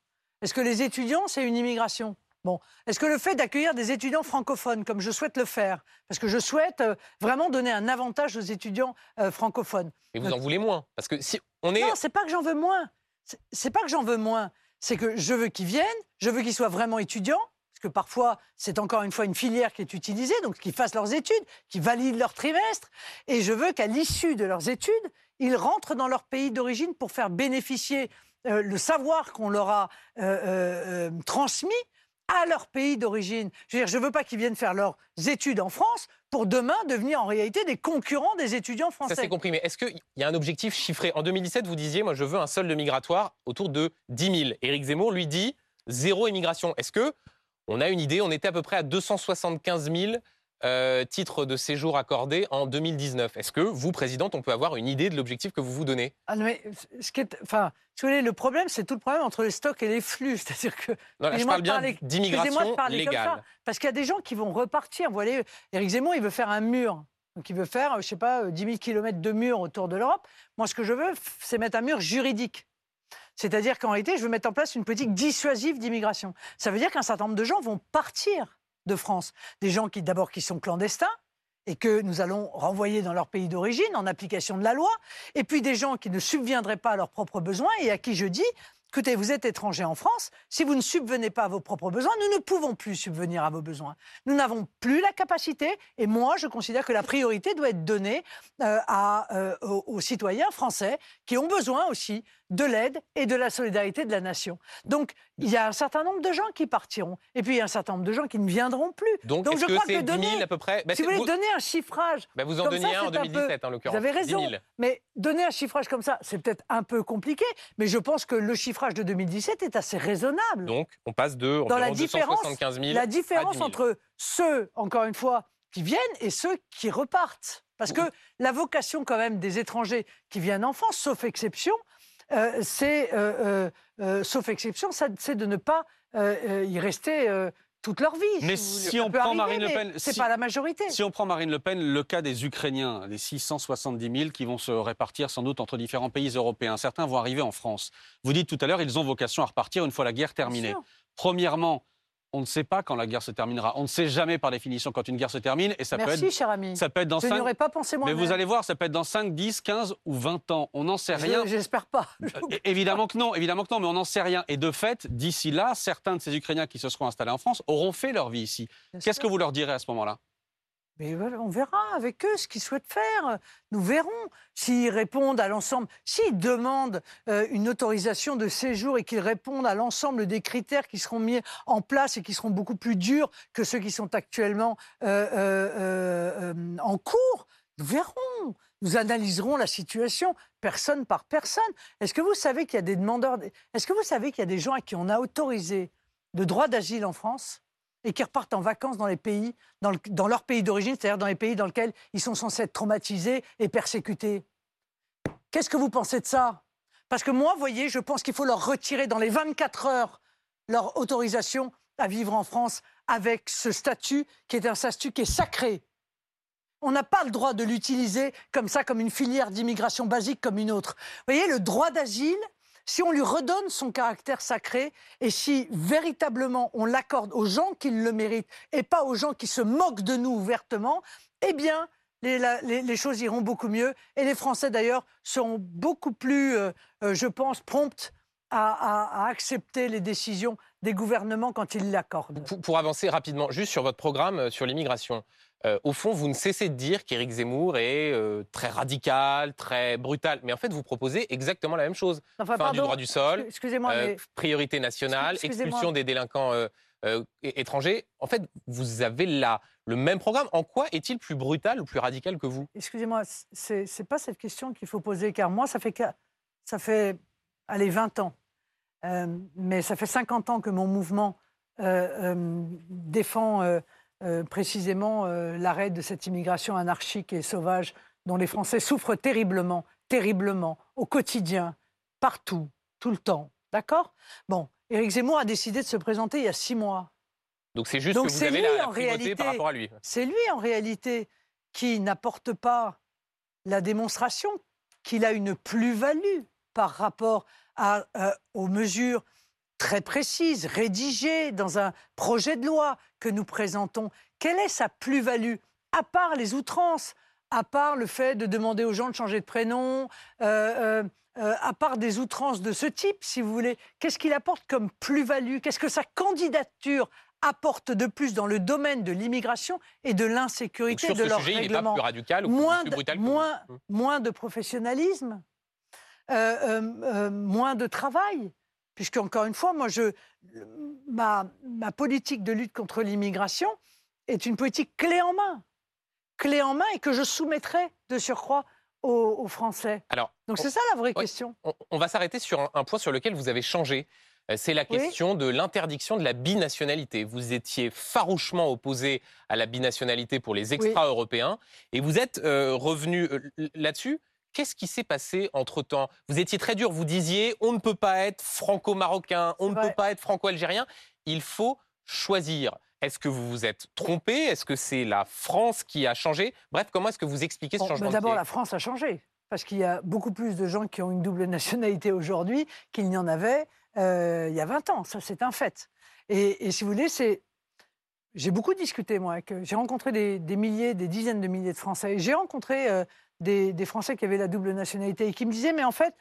Est-ce que les étudiants, c'est une immigration? Bon, est-ce que le fait d'accueillir des étudiants francophones, comme je souhaite le faire, parce que je souhaite euh, vraiment donner un avantage aux étudiants euh, francophones? Et vous en voulez moins Parce que si on est. Non, c'est pas que j'en veux moins. C'est- pas que j'en veux moins. C'est que je veux qu'ils viennent, je veux qu'ils soient vraiment étudiants, que parfois, c'est encore une fois une filière qui est utilisée, donc qu'ils fassent leurs études, qu'ils valident leur trimestre. Et je veux qu'à l'issue de leurs études, ils rentrent dans leur pays d'origine pour faire bénéficier euh, le savoir qu'on leur a euh, euh, transmis à leur pays d'origine. Je veux dire, je veux pas qu'ils viennent faire leurs études en France pour demain devenir en réalité des concurrents des étudiants français. Ça c'est compris, mais est-ce qu'il y a un objectif chiffré? En 2017, vous disiez, moi je veux un solde migratoire autour de 10 000. Éric Zemmour lui dit zéro immigration. Est-ce que on a une idée On était à peu près à 275 000 euh, titres de séjour accordés en 2019. Est-ce que vous, présidente, on peut avoir une idée de l'objectif que vous vous donnez? Ah, mais ce qui est, enfin, si vous voulez, le problème, c'est tout le problème entre les stocks et les flux. C'est-à-dire que. Non, là, je parle bien d'immigration légale. parce qu'il y a des gens qui vont repartir. Vous voyez, Éric Zemmour, il veut faire un mur. Donc, il veut faire, je sais pas, 10 000 km de mur autour de l'Europe. Moi, ce que je veux, c'est mettre un mur juridique. C'est-à-dire qu'en réalité, je veux mettre en place une politique dissuasive d'immigration. Ça veut dire qu'un certain nombre de gens vont partir de France. Des gens qui, d'abord, qui sont clandestins et que nous allons renvoyer dans leur pays d'origine en application de la loi, et puis des gens qui ne subviendraient pas à leurs propres besoins et à qui je dis, écoutez, vous êtes étranger en France, si vous ne subvenez pas à vos propres besoins, nous ne pouvons plus subvenir à vos besoins. Nous n'avons plus la capacité, et moi, je considère que la priorité doit être donnée euh, euh, aux, citoyens français qui ont besoin aussi de l'aide et de la solidarité de la nation. Donc, il y a un certain nombre de gens qui partiront, et puis il y a un certain nombre de gens qui ne viendront plus. Donc, je crois que, donner, à peu près? Bah, Si vous voulez donner un chiffrage, bah, vous en donniez un en 2017 en l'occurrence. Vous avez raison, mais donner un chiffrage comme ça, c'est peut-être un peu compliqué, mais je pense que le chiffrage de 2017 est assez raisonnable. Donc, on passe de Dans la différence, 275 000 la différence entre ceux, encore une fois, qui viennent et ceux qui repartent. Parce que la vocation quand même des étrangers qui viennent en France, sauf exception, c'est, euh, euh, sauf exception, c'est de ne pas y rester toute leur vie. Mais si, on prend Marine Le Pen, c'est pas la majorité. Si on prend Marine Le Pen, le cas des Ukrainiens, les 670 000 qui vont se répartir sans doute entre différents pays européens, certains vont arriver en France. Vous dites tout à l'heure, ils ont vocation à repartir une fois la guerre terminée. Premièrement, on ne sait pas quand la guerre se terminera. On ne sait jamais par définition quand une guerre se termine. Et ça Merci, peut être, cher ami. Ça peut être dans Je n'aurais pas pensé moi Mais vous allez voir, ça peut être dans 5, 10, 15 ou 20 ans. On n'en sait rien. J'espère pas. Euh, évidemment que non, évidemment que non, mais on n'en sait rien. Et de fait, d'ici là, certains de ces Ukrainiens qui se seront installés en France auront fait leur vie ici. Qu'est-ce que vous leur direz à ce moment-là? Mais on verra avec eux ce qu'ils souhaitent faire. Nous verrons s'ils répondent à l'ensemble. S'ils demandent euh, une autorisation de séjour et qu'ils répondent à l'ensemble des critères qui seront mis en place et qui seront beaucoup plus durs que ceux qui sont actuellement euh, euh, en cours, nous verrons. Nous analyserons la situation personne par personne. Est-ce que vous savez qu'il y a des demandeurs Est-ce que vous savez qu'il y a des gens à qui on a autorisé le droit d'asile en France? Et qui repartent en vacances dans les pays, dans, leur pays d'origine, c'est-à-dire dans les pays dans lesquels ils sont censés être traumatisés et persécutés. Qu'est-ce que vous pensez de ça? Parce que moi, voyez, je pense qu'il faut leur retirer dans les 24 heures leur autorisation à vivre en France avec ce statut qui est un statut qui est sacré. On n'a pas le droit de l'utiliser comme ça, comme une filière d'immigration basique comme une autre. Vous voyez, le droit d'asile, si on lui redonne son caractère sacré et si véritablement on l'accorde aux gens qui le méritent et pas aux gens qui se moquent de nous ouvertement, eh bien, les, choses iront beaucoup mieux. Et les Français, d'ailleurs, seront beaucoup plus, euh, euh, je pense, promptes à, accepter les décisions des gouvernements quand ils l'accordent. pour, avancer rapidement, juste sur votre programme euh, sur l'immigration. Euh, au fond, vous ne cessez de dire qu'Éric Zemmour est euh, très radical, très brutal. Mais en fait, vous proposez exactement la même chose. fin du droit du sol, euh, priorité nationale, expulsion des délinquants étrangers. En fait, vous avez là le même programme. En quoi est-il plus brutal ou plus radical que vous? Excusez-moi, c'est n'est pas cette question qu'il faut poser, car moi, ça fait, ça fait allez, 20 ans. mais ça fait 50 ans que mon mouvement défend euh, précisément euh, l'arrêt de cette immigration anarchique et sauvage dont les Français souffrent terriblement, terriblement, au quotidien, partout, tout le temps. D'accord? Bon, Éric Zemmour a décidé de se présenter il y a six mois. Donc c'est juste que vous avez la, la par rapport à lui. C'est lui en réalité qui n'apporte pas la démonstration qu'il a une plus-value par rapport à, euh, aux mesures très précise, rédigée dans un projet de loi que nous présentons. Quelle est sa plus-value À part les outrances, à part le fait de demander aux gens de changer de prénom, euh, euh, euh, à part des outrances de ce type, si vous voulez, qu'est-ce qu'il apporte comme plus-value? Qu'est-ce que sa candidature apportent de plus dans le domaine de l'immigration et de l'insécurité de ce leur sujet, il n'est pas règlement? plus radical ou moins, plus de- brutal vous. moins, moins de professionnalisme, euh, euh, euh, moins de travail. Puisque, encore une fois, moi, je, ma, ma politique de lutte contre l'immigration est une politique clé en main. Clé en main et que je soumettrai de surcroît aux, aux Français. Alors, Donc on- c'est ça la vraie Oui. question. On, on va s'arrêter sur un, un point sur lequel vous avez changé. Euh, C'est la Oui. question de l'interdiction de la binationalité. Vous étiez farouchement opposé à la binationalité pour les extra-européens et vous êtes euh, revenu euh, là-dessus. Qu'est-ce qui s'est passé entre-temps? Vous étiez très dur, vous disiez on ne peut pas être franco-marocain, on ne peut pas être franco-algérien, il faut choisir. Est-ce que vous vous êtes trompé? Est-ce que c'est la France qui a changé? Bref, comment est-ce que vous expliquez ce Bon, changement de D'abord, la France a changé. Parce qu'il y a beaucoup plus de gens qui ont une double nationalité aujourd'hui qu'il n'y en avait euh, il y a 20 ans. Ça, c'est un fait. Et, et si vous voulez, c'est. J'ai beaucoup discuté, moi. avec- J'ai rencontré des, des milliers, des dizaines de milliers de Français. J'ai rencontré euh, des, des Français qui avaient la double nationalité et qui me disaient, mais en fait,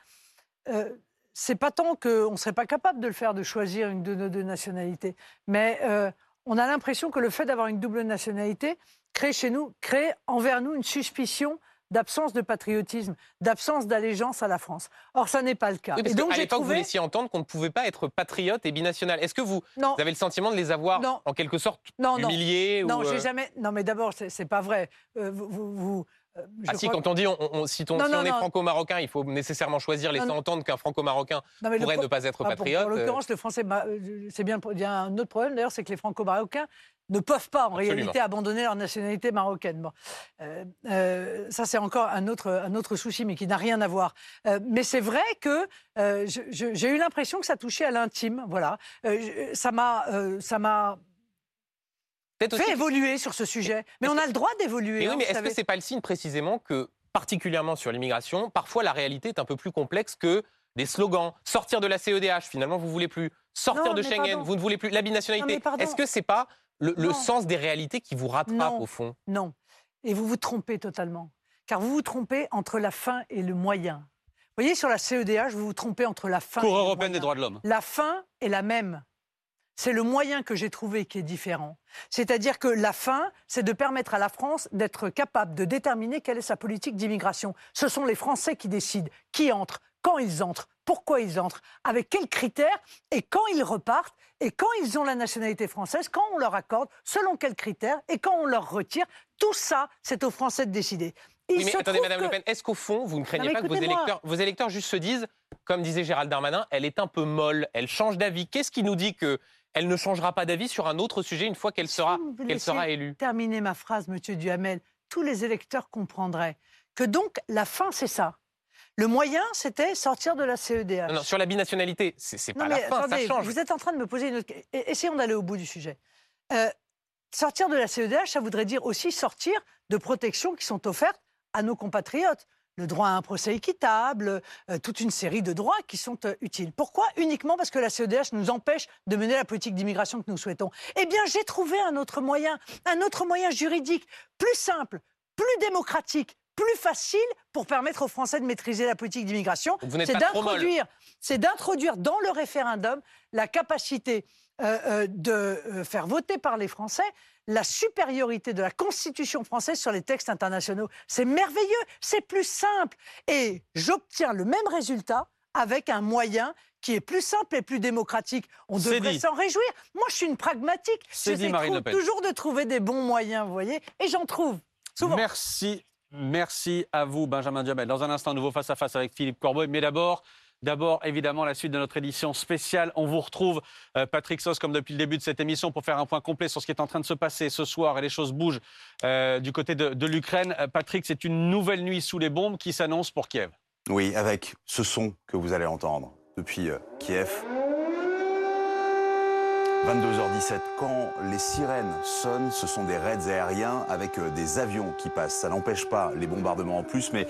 euh, c'est pas tant qu'on ne serait pas capable de le faire, de choisir une de nos deux nationalités. Mais euh, on a l'impression que le fait d'avoir une double nationalité crée chez nous, crée envers nous une suspicion d'absence de patriotisme, d'absence d'allégeance à la France. Or, ça n'est pas le cas. Oui, parce et donc, j'ai l'époque, vous trouvé... laissiez entendre qu'on ne pouvait pas être patriote et binational. Est-ce que vous, Non. vous avez le sentiment de les avoir, Non. en quelque sorte, non, humiliés Non, ou, j'ai euh, jamais. Non, mais d'abord, c'est pas vrai. Euh, vous, vous- vous, je Ah si, quand on dit on, on- si, on, Non, si non, on est franco-marocain, il faut nécessairement choisir, laisser Non, entendre qu'un franco-marocain pourrait pro- ne pas être Ah, patriote. En euh, l'occurrence, le français, ma- euh, c'est bien. Il y a un autre problème d'ailleurs, c'est que les franco-marocains ne peuvent pas en Absolument. réalité abandonner leur nationalité marocaine. Bon. Euh, euh, ça, c'est encore un autre, un autre souci, mais qui n'a rien à voir. Euh, mais c'est vrai que euh, j'ai eu l'impression que ça touchait à l'intime. Voilà euh, ça m'a Peut-être fait aussi- évoluer sur ce sujet. Mais on a le droit d'évoluer. Mais hein, oui, mais vous est-ce que c'est pas le signe précisément que, particulièrement sur l'immigration, parfois la réalité est un peu plus complexe que des slogans? Sortir de la CEDH, finalement, vous voulez plus. Sortir Non, de mais Schengen, pardon. vous ne voulez plus. La binationalité. mais pardon. Est-ce que c'est pas le, sens des réalités qui vous rattrape, Non. au fond? Non. Et vous vous trompez totalement. Car vous vous trompez entre la fin et le moyen. Vous voyez, sur la CEDH, vous vous trompez entre la fin Cour et le européenne moyen. des droits de l'homme. La fin est la même. C'est le moyen que j'ai trouvé qui est différent. C'est-à-dire que la fin, c'est de permettre à la France d'être capable de déterminer quelle est sa politique d'immigration. Ce sont les Français qui décident qui entre, quand ils entrent, pourquoi ils entrent, avec quels critères et quand ils repartent et quand ils ont la nationalité française, quand on leur accorde, selon quels critères et quand on leur retire. Tout ça, c'est aux Français de décider. Il Oui, mais attendez, Madame que- Le Pen, est-ce qu'au fond, vous ne craignez pas que vos électeurs, vos électeurs juste se disent, comme disait Gérald Darmanin, elle est un peu molle, elle change d'avis Qu'est-ce qui nous dit que elle ne changera pas d'avis sur un autre sujet une fois qu'elle sera, vous qu'elle sera élue terminer ma phrase, Monsieur Duhamel, tous les électeurs comprendraient que donc la fin, c'est ça. Le moyen, c'était sortir de la CEDH. non, non, sur la binationalité, c'est c'est Non, pas la mais fin, attendez, ça change. Vous êtes en train de me poser une autre... e- Essayons d'aller au bout du sujet. Euh, sortir de la CEDH, ça voudrait dire aussi sortir de protections qui sont offertes à nos compatriotes. Le droit à un procès équitable, euh, toute une série de droits qui sont euh, utiles. Pourquoi Uniquement? Parce que la CEDH nous empêche de mener la politique d'immigration que nous souhaitons. Eh bien, j'ai trouvé un autre moyen, un autre moyen juridique, plus simple, plus démocratique, plus facile pour permettre aux Français de maîtriser la politique d'immigration. C'est d'introduire c'est d'introduire dans le référendum la capacité euh, euh, de faire voter par les Français la supériorité de la Constitution française sur les textes internationaux. C'est merveilleux, c'est plus simple. Et j'obtiens le même résultat avec un moyen qui est plus simple et plus démocratique. On devrait s'en réjouir. Moi, je suis une pragmatique. C'est dit, J'essaie Marine trou- Le Pen. toujours de trouver des bons moyens, vous voyez, et j'en trouve. Souvent. Merci, merci à vous, Benjamin Diamel. Dans un instant, nouveau face à face avec Philippe Corbeau. Mais d'abord, d'abord, évidemment, la suite de notre édition spéciale. On vous retrouve, euh, Patrick Sos, comme depuis le début de cette émission, pour faire un point complet sur ce qui est en train de se passer ce soir. Et les choses bougent euh, du côté de, l'Ukraine. Euh, Patrick, c'est une nouvelle nuit sous les bombes qui s'annonce pour Kiev. Oui, avec ce son que vous allez entendre depuis Kiev. 22h17, quand les sirènes sonnent, ce sont des raids aériens avec euh, des avions qui passent. Ça n'empêche pas les bombardements en plus, mais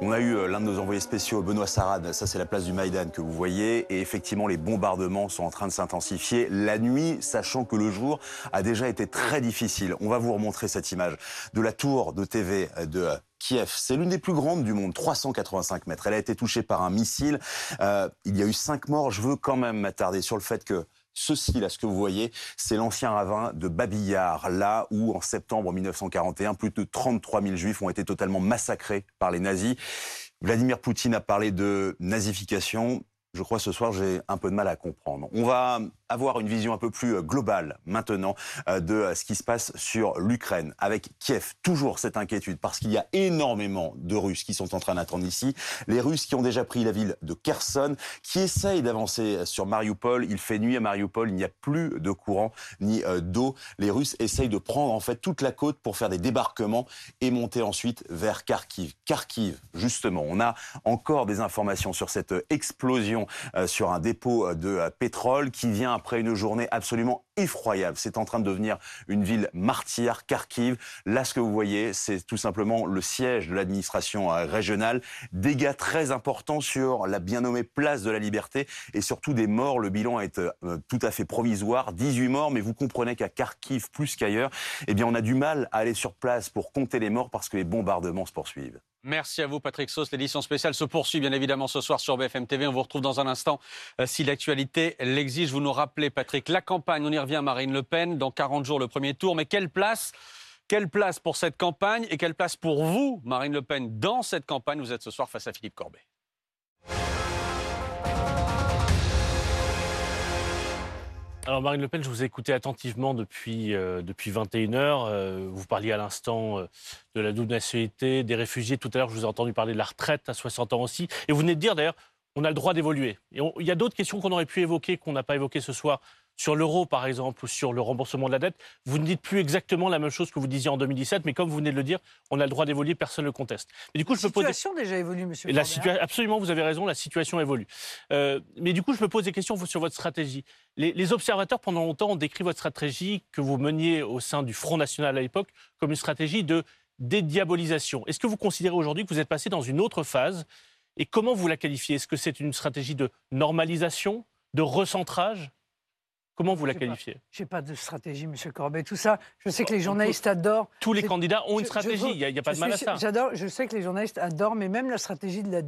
on a eu euh, l'un de nos envoyés spéciaux, Benoît Sarad, ça c'est la place du Maïdan que vous voyez, et effectivement les bombardements sont en train de s'intensifier la nuit, sachant que le jour a déjà été très difficile. On va vous remontrer cette image de la tour de TV de euh, Kiev. C'est l'une des plus grandes du monde, 385 mètres. Elle a été touchée par un missile. Il y a eu cinq morts. Je veux quand même m'attarder sur le fait que Ceci, là, ce que vous voyez, c'est l'ancien ravin de Babillard, là où, en septembre 1941, plus de 33 000 juifs ont été totalement massacrés par les nazis. Vladimir Poutine a parlé de nazification. Je crois ce soir, j'ai un peu de mal à comprendre. On va avoir une vision un peu plus euh, globale maintenant euh, de euh, ce qui se passe sur l'Ukraine, avec Kiev. Toujours cette inquiétude, parce qu'il y a énormément de Russes qui sont en train d'attendre ici. Les Russes qui ont déjà pris la ville de Kherson, qui essayent d'avancer sur Mariupol. Il fait nuit à Mariupol, il n'y a plus de courant ni d'eau. Les Russes essayent de prendre en fait toute la côte pour faire des débarquements et monter ensuite vers Kharkiv. Kharkiv, justement, on a encore des informations sur cette explosion sur un dépôt de pétrole qui vient après une journée absolument effroyable. C'est en train de devenir une ville martyre, Kharkiv. Là, ce que vous voyez, c'est tout simplement le siège de l'administration euh, régionale. Dégâts très importants sur la bien nommée place de la Liberté et surtout des morts. Le bilan est euh, tout à fait provisoire. 18 morts, mais vous comprenez qu'à Kharkiv, plus qu'ailleurs, eh bien, on a du mal à aller sur place pour compter les morts parce que les bombardements se poursuivent. Merci à vous, Patrick Sauce. L'édition spéciale se poursuit bien évidemment ce soir sur BFM TV. On vous retrouve dans un instant euh, si l'actualité l'exige. Vous nous rappelez, Patrick, la campagne, on y revient, Marine Le Pen, dans 40 jours le premier tour. Mais quelle place quelle place pour cette campagne et quelle place pour vous, Marine Le Pen, dans cette campagne? Vous êtes ce soir face à Philippe Corbet. Alors Marine Le Pen, je vous ai écouté attentivement depuis, euh, depuis 21 heures. Euh, vous parliez à l'instant euh, de la double nationalité, des réfugiés. Tout à l'heure, je vous ai entendu parler de la retraite à 60 ans aussi. Et vous venez de dire d'ailleurs, on a le droit d'évoluer. Il y a d'autres questions qu'on aurait pu évoquer, qu'on n'a pas évoquées ce soir sur l'euro, par exemple, ou sur le remboursement de la dette, vous ne dites plus exactement la même chose que vous disiez en 2017, mais comme vous venez de le dire, on a le droit d'évoluer, personne ne le conteste. Mais du coup, la je situation déjà évolue, monsieur. La Absolument, vous avez raison, la situation évolue. Euh, mais du coup, je me pose des questions sur votre stratégie. Les, les, observateurs, pendant longtemps, ont décrit votre stratégie que vous meniez au sein du Front National à l'époque comme une stratégie de dédiabolisation. Est-ce que vous considérez aujourd'hui que vous êtes passé dans une autre phase Et comment vous la qualifiez? Est-ce que c'est une stratégie de normalisation, de recentrage? Comment vous la qualifiez Je n'ai pas de stratégie, M. Corbet. Tout ça, je sais que les journalistes adorent. Tous les candidats ont une stratégie, il n'y a, pas de mal à ça. J'adore, je sais que les journalistes adorent, mais même la stratégie de la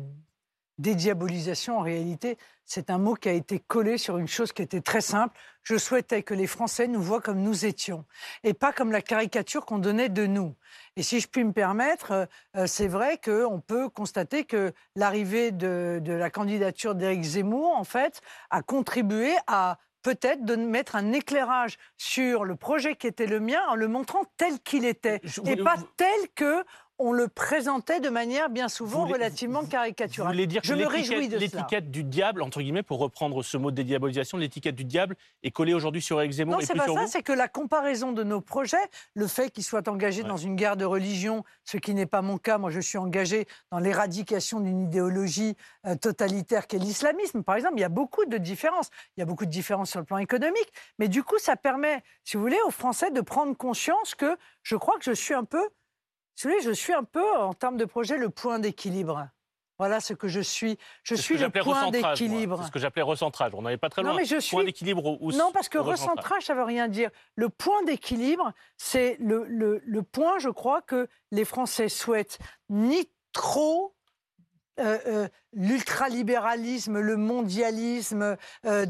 dédiabolisation, en réalité, c'est un mot qui a été collé sur une chose qui était très simple. Je souhaitais que les Français nous voient comme nous étions, et pas comme la caricature qu'on donnait de nous. Et si je puis me permettre, euh, euh, c'est vrai qu'on peut constater que l'arrivée de, de la candidature d'Éric Zemmour, en fait, a contribué à peut-être de mettre un éclairage sur le projet qui était le mien en le montrant tel qu'il était et pas tel que on le présentait de manière bien souvent relativement caricaturale. Vous voulez dire Je me réjouis de L'étiquette du diable, entre guillemets, pour reprendre ce mot de dédiabolisation, l'étiquette du diable est collée aujourd'hui sur Eric Zemmour Non, c'est pas ça, c'est que la comparaison de nos projets, le fait qu'ils soient engagés dans une guerre de religion, ce qui n'est pas mon cas, moi je suis engagé dans l'éradication d'une idéologie euh, totalitaire qu'est l'islamisme, par exemple, il y a beaucoup de différences. Il y a beaucoup de différences sur le plan économique, mais du coup, ça permet, si vous voulez, aux Français de prendre conscience que je crois que je suis un peu je suis un peu, en termes de projet, le point d'équilibre. Voilà ce que je suis. Je suis le point d'équilibre. C'est ce que j'appelais recentrage. On n'avait pas très loin. Non, mais je suis... Point d'équilibre ou Non, parce que recentrage, ça ne veut rien dire. Le point d'équilibre, c'est le, le, point, je crois, que les Français souhaitent ni trop euh, euh, l'ultralibéralisme, le mondialisme euh,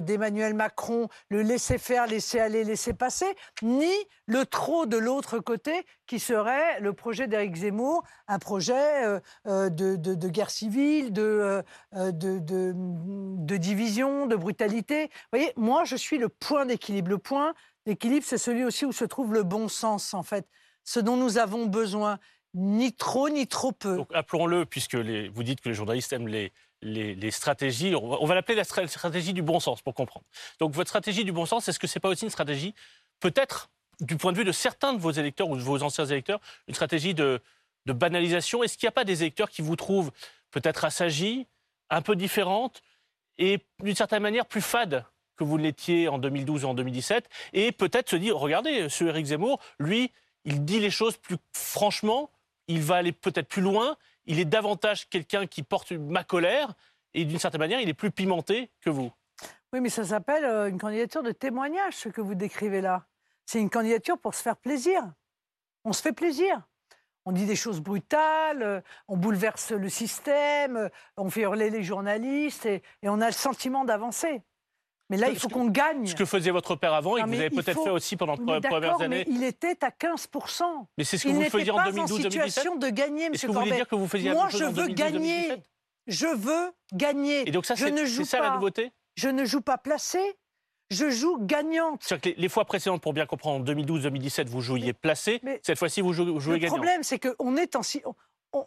d'Emmanuel Macron, le laisser faire, laisser aller, laisser passer, ni le trop de l'autre côté qui serait le projet d'Éric Zemmour, un projet de, guerre civile, de, de, division, de brutalité. Vous voyez, moi, je suis le point d'équilibre. Le point d'équilibre, c'est celui aussi où se trouve le bon sens, en fait, ce dont nous avons besoin ni trop ni trop peu. Donc appelons-le, puisque vous dites que les journalistes aiment les, les, stratégies, on va, l'appeler la stratégie du bon sens pour comprendre. Donc votre stratégie du bon sens, est-ce que ce n'est pas aussi une stratégie, peut-être du point de vue de certains de vos électeurs ou de vos anciens électeurs, une stratégie de, de banalisation? Est-ce qu'il n'y a pas des électeurs qui vous trouvent peut-être assagis, un peu différentes et d'une certaine manière plus fades que vous l'étiez en 2012 ou en 2017 et peut-être se dire, regardez, ce Éric Zemmour, lui, il dit les choses plus franchement, il va aller peut-être plus loin, il est davantage quelqu'un qui porte ma colère, et d'une certaine manière, il est plus pimenté que vous. Oui, mais ça s'appelle euh, une candidature de témoignage, ce que vous décrivez là. C'est une candidature pour se faire plaisir. On se fait plaisir. On dit des choses brutales, euh, on bouleverse le système, euh, on fait hurler les journalistes et, on a le sentiment d'avancer. Mais là, il faut qu'on gagne. Ce que faisait votre père avant et Non, que vous mais avez il peut-être faut- fait aussi pendant les mais premières années. mais il était à 15%. Mais c'est ce que il vous faisiez en pas 2012, en situation 2017? de gagner, Est-ce monsieur que vous voulez dire que vous faisiez Moi, je veux 2012, gagner. 2017? Je veux gagner. Et donc ça, c'est ça pas. la nouveauté? Je ne joue pas placé. Je joue gagnante. C'est-à-dire que les, les fois précédentes, pour bien comprendre, en 2012-2017, vous jouiez placé. Cette fois-ci, vous jouez, vous jouez Le gagnant. problème, c'est qu'on est en on-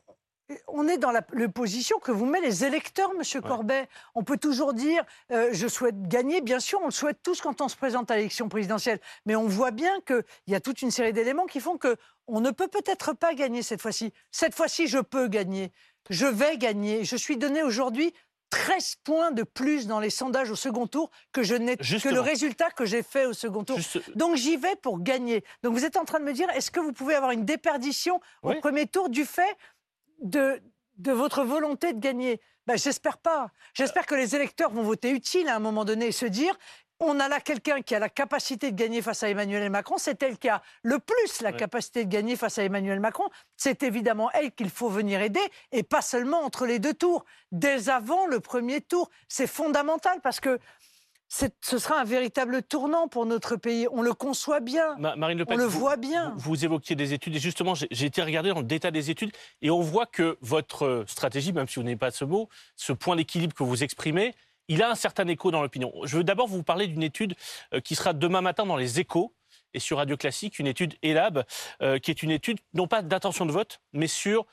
on- est dans la position que vous met les électeurs, Monsieur Corbet. On peut toujours dire euh, je souhaite gagner. Bien sûr, on le souhaite tous quand on se présente à l'élection présidentielle. Mais on voit bien qu'il y a toute une série d'éléments qui font que on ne peut peut-être pas gagner cette fois-ci. Cette fois-ci, je peux gagner. Je vais gagner. Je suis donné aujourd'hui 13 points de plus dans les sondages au second tour que, je n'ai, que le résultat que j'ai fait au second tour. Donc j'y vais pour gagner. Donc vous êtes en train de me dire, est-ce que vous pouvez avoir une déperdition au premier tour du fait de, de votre volonté de gagner ben, J'espère pas. J'espère que les électeurs vont voter utile à un moment donné et se dire, on a là quelqu'un qui a la capacité de gagner face à Emmanuel Macron. C'est elle qui a le plus la capacité de gagner face à Emmanuel Macron. C'est évidemment elle qu'il faut venir aider et pas seulement entre les deux tours, dès avant le premier tour. C'est fondamental parce que ce sera un véritable tournant pour notre pays. On le conçoit bien. Ma- Marine Le Pen, on le vous- voit bien. Vous, vous évoquiez des études et justement, j'ai été regarder dans le détail des études et on voit que votre euh, stratégie, même si vous n'avez pas ce mot, ce point d'équilibre que vous exprimez, il a un certain écho dans l'opinion. Je veux d'abord vous parler d'une étude euh, qui sera demain matin dans les échos et sur Radio Classique, une étude ELAB, euh, qui est une étude non pas d'intention de vote, mais sur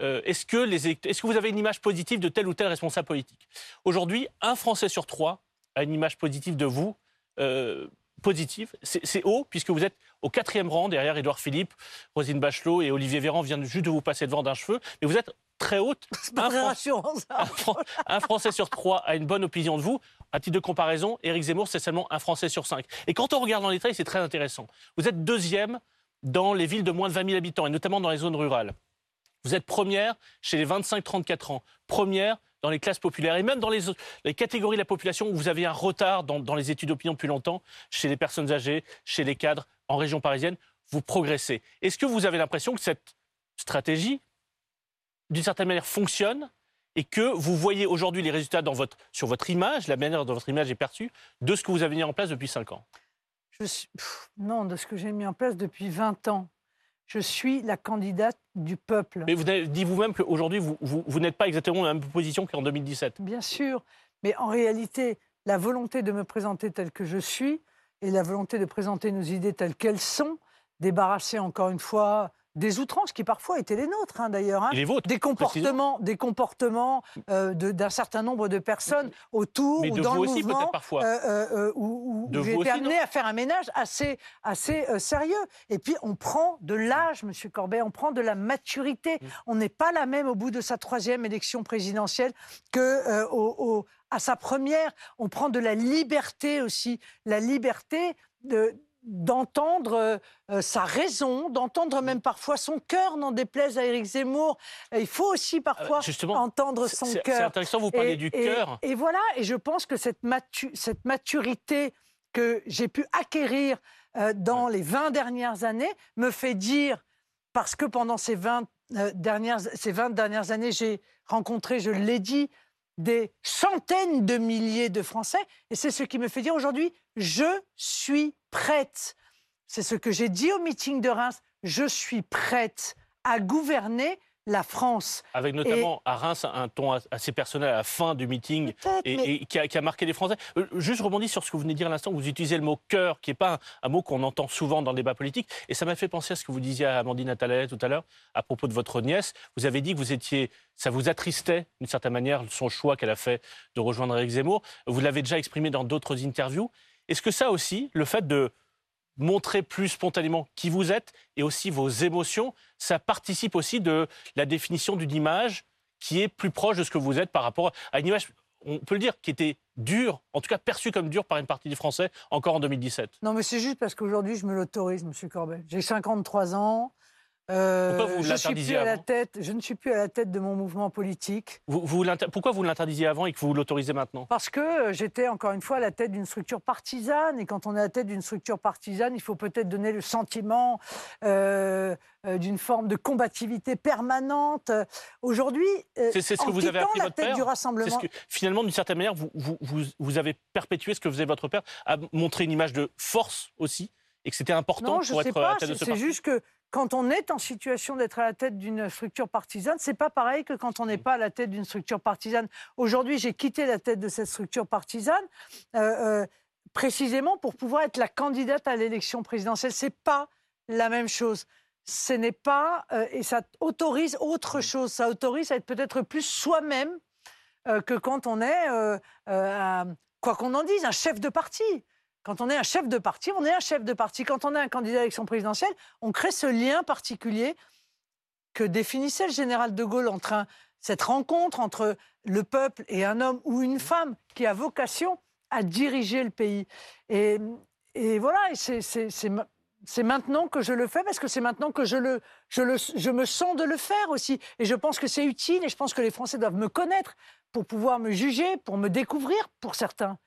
euh, est-ce que, est-ce que vous avez une image positive de tel ou tel responsable politique? Aujourd'hui, un Français sur trois une image positive de vous, euh, positive. C'est haut, puisque vous êtes au quatrième rang, derrière Édouard Philippe, Rosine Bachelot et Olivier Véran viennent juste de vous passer devant d'un cheveu. Mais vous êtes très haute. pas Un très Fran- un, Fran- un Français sur trois a une bonne opinion de vous. À titre de comparaison, Éric Zemmour, c'est seulement un Français sur cinq. Et quand on regarde dans les détail, c'est très intéressant. Vous êtes deuxième dans les villes de moins de 20 000 habitants, et notamment dans les zones rurales. Vous êtes première chez les 25-34 ans, première dans les classes populaires et même dans les, catégories de la population où vous avez un retard dans, les études d'opinion depuis longtemps, chez les personnes âgées, chez les cadres, en région parisienne, vous progressez. Est-ce que vous avez l'impression que cette stratégie, d'une certaine manière, fonctionne et que vous voyez aujourd'hui les résultats sur votre image, la manière dont votre image est perçue, de ce que vous avez mis en place depuis 5 ans? Non, de ce que j'ai mis en place depuis 20 ans. Je suis la candidate du peuple. Mais vous avez dit vous-même qu'aujourd'hui, vous, vous, vous n'êtes pas exactement dans la même position qu'en 2017. Bien sûr, mais en réalité, la volonté de me présenter telle que je suis et la volonté de présenter nos idées telles qu'elles sont, débarrasser encore une fois des outrances qui parfois étaient les nôtres hein, d'ailleurs, hein. Et les vôtres, des comportements, des comportements euh, de- d'un certain nombre de personnes autour Mais ou de dans vous le aussi, mouvement, parfois. euh, euh, euh, où, où j'ai vous été amené à faire un ménage assez, assez euh, sérieux. Et puis on prend de l'âge, Monsieur Corbet, on prend de la maturité. Mm. On n'est pas la même au bout de sa troisième élection présidentielle que au- au- à sa première. On prend de la liberté aussi, la liberté de d'entendre euh, euh, sa raison, d'entendre même parfois son cœur, n'en déplaise à Éric Zemmour. Il faut aussi parfois Ah, justement, entendre son cœur. c'est intéressant, vous parlez Et- du cœur. Et voilà, et je pense que cette, matu- cette maturité que j'ai pu acquérir euh, dans les 20 dernières années me fait dire, parce que pendant ces 20, euh, dernières, ces 20 dernières années, j'ai rencontré, je l'ai dit, des centaines de milliers de Français, et c'est ce qui me fait dire aujourd'hui, je suis prête. C'est ce que j'ai dit au meeting de Reims, je suis prête à gouverner la France. Avec notamment à Reims un ton assez personnel à la fin du meeting et, mais- et qui, a, qui a marqué les Français. Euh, juste rebondis sur ce que vous venez de dire à l'instant, vous utilisez le mot cœur, qui n'est pas un, un mot qu'on entend souvent dans le débat politique. Et ça m'a fait penser à ce que vous disiez à Amandine Attalay tout à l'heure, à propos de votre nièce. Vous avez dit que vous étiez, ça vous attristait d'une certaine manière son choix qu'elle a fait de rejoindre Éric Zemmour. Vous l'avez déjà exprimé dans d'autres interviews. Est-ce que ça aussi, le fait de montrer plus spontanément qui vous êtes et aussi vos émotions, ça participe aussi de la définition d'une image qui est plus proche de ce que vous êtes par rapport à une image, on peut le dire, qui était dure, en tout cas perçue comme dure par une partie des Français encore en 2017. Non, mais c'est juste parce qu'aujourd'hui, je me l'autorise, Monsieur Corbet. J'ai 53 ans. Euh, Pourquoi vous je, suis plus à la tête, je ne suis plus à la tête de mon mouvement politique. Vous- vous Pourquoi vous l'interdisiez avant et que vous l'autorisez maintenant? Parce que euh, j'étais encore une fois à la tête d'une structure partisane, et quand on est à la tête d'une structure partisane, il faut peut-être donner le sentiment euh, euh, d'une forme de combativité permanente. Aujourd'hui, euh, C'est ce que vous avez quittant appris la votre tête père du? Rassemblement. ce que, Finalement, d'une certaine manière, vous, vous, vous, vous avez perpétué ce que faisait votre père, à montrer une image de force aussi, et que c'était important Non, je pour sais être à la tête de ce c'est juste que quand on est en situation d'être à la tête d'une structure partisane, c'est pas pareil que quand on n'est pas à la tête d'une structure partisane. Aujourd'hui, j'ai quitté la tête de cette structure partisane euh, euh, précisément pour pouvoir être la candidate à l'élection présidentielle. C'est pas la même chose. Ce n'est pas euh, et ça autorise autre chose. Ça autorise à être peut-être plus soi-même euh, que quand on est, euh, un- quoi qu'on en dise, un chef de parti. Quand on est un chef de parti, on est un chef de parti. Quand on est un candidat à l'élection présidentielle, on crée ce lien particulier que définissait le général de Gaulle entre cette rencontre entre le peuple et un homme ou une femme qui a vocation à diriger le pays. Et, et voilà, c'est- c'est c'est ma- c'est maintenant que je le fais parce que c'est maintenant que je me sens de le faire aussi. Et je pense que c'est utile et je pense que les Français doivent me connaître pour pouvoir me juger, pour me découvrir pour certains.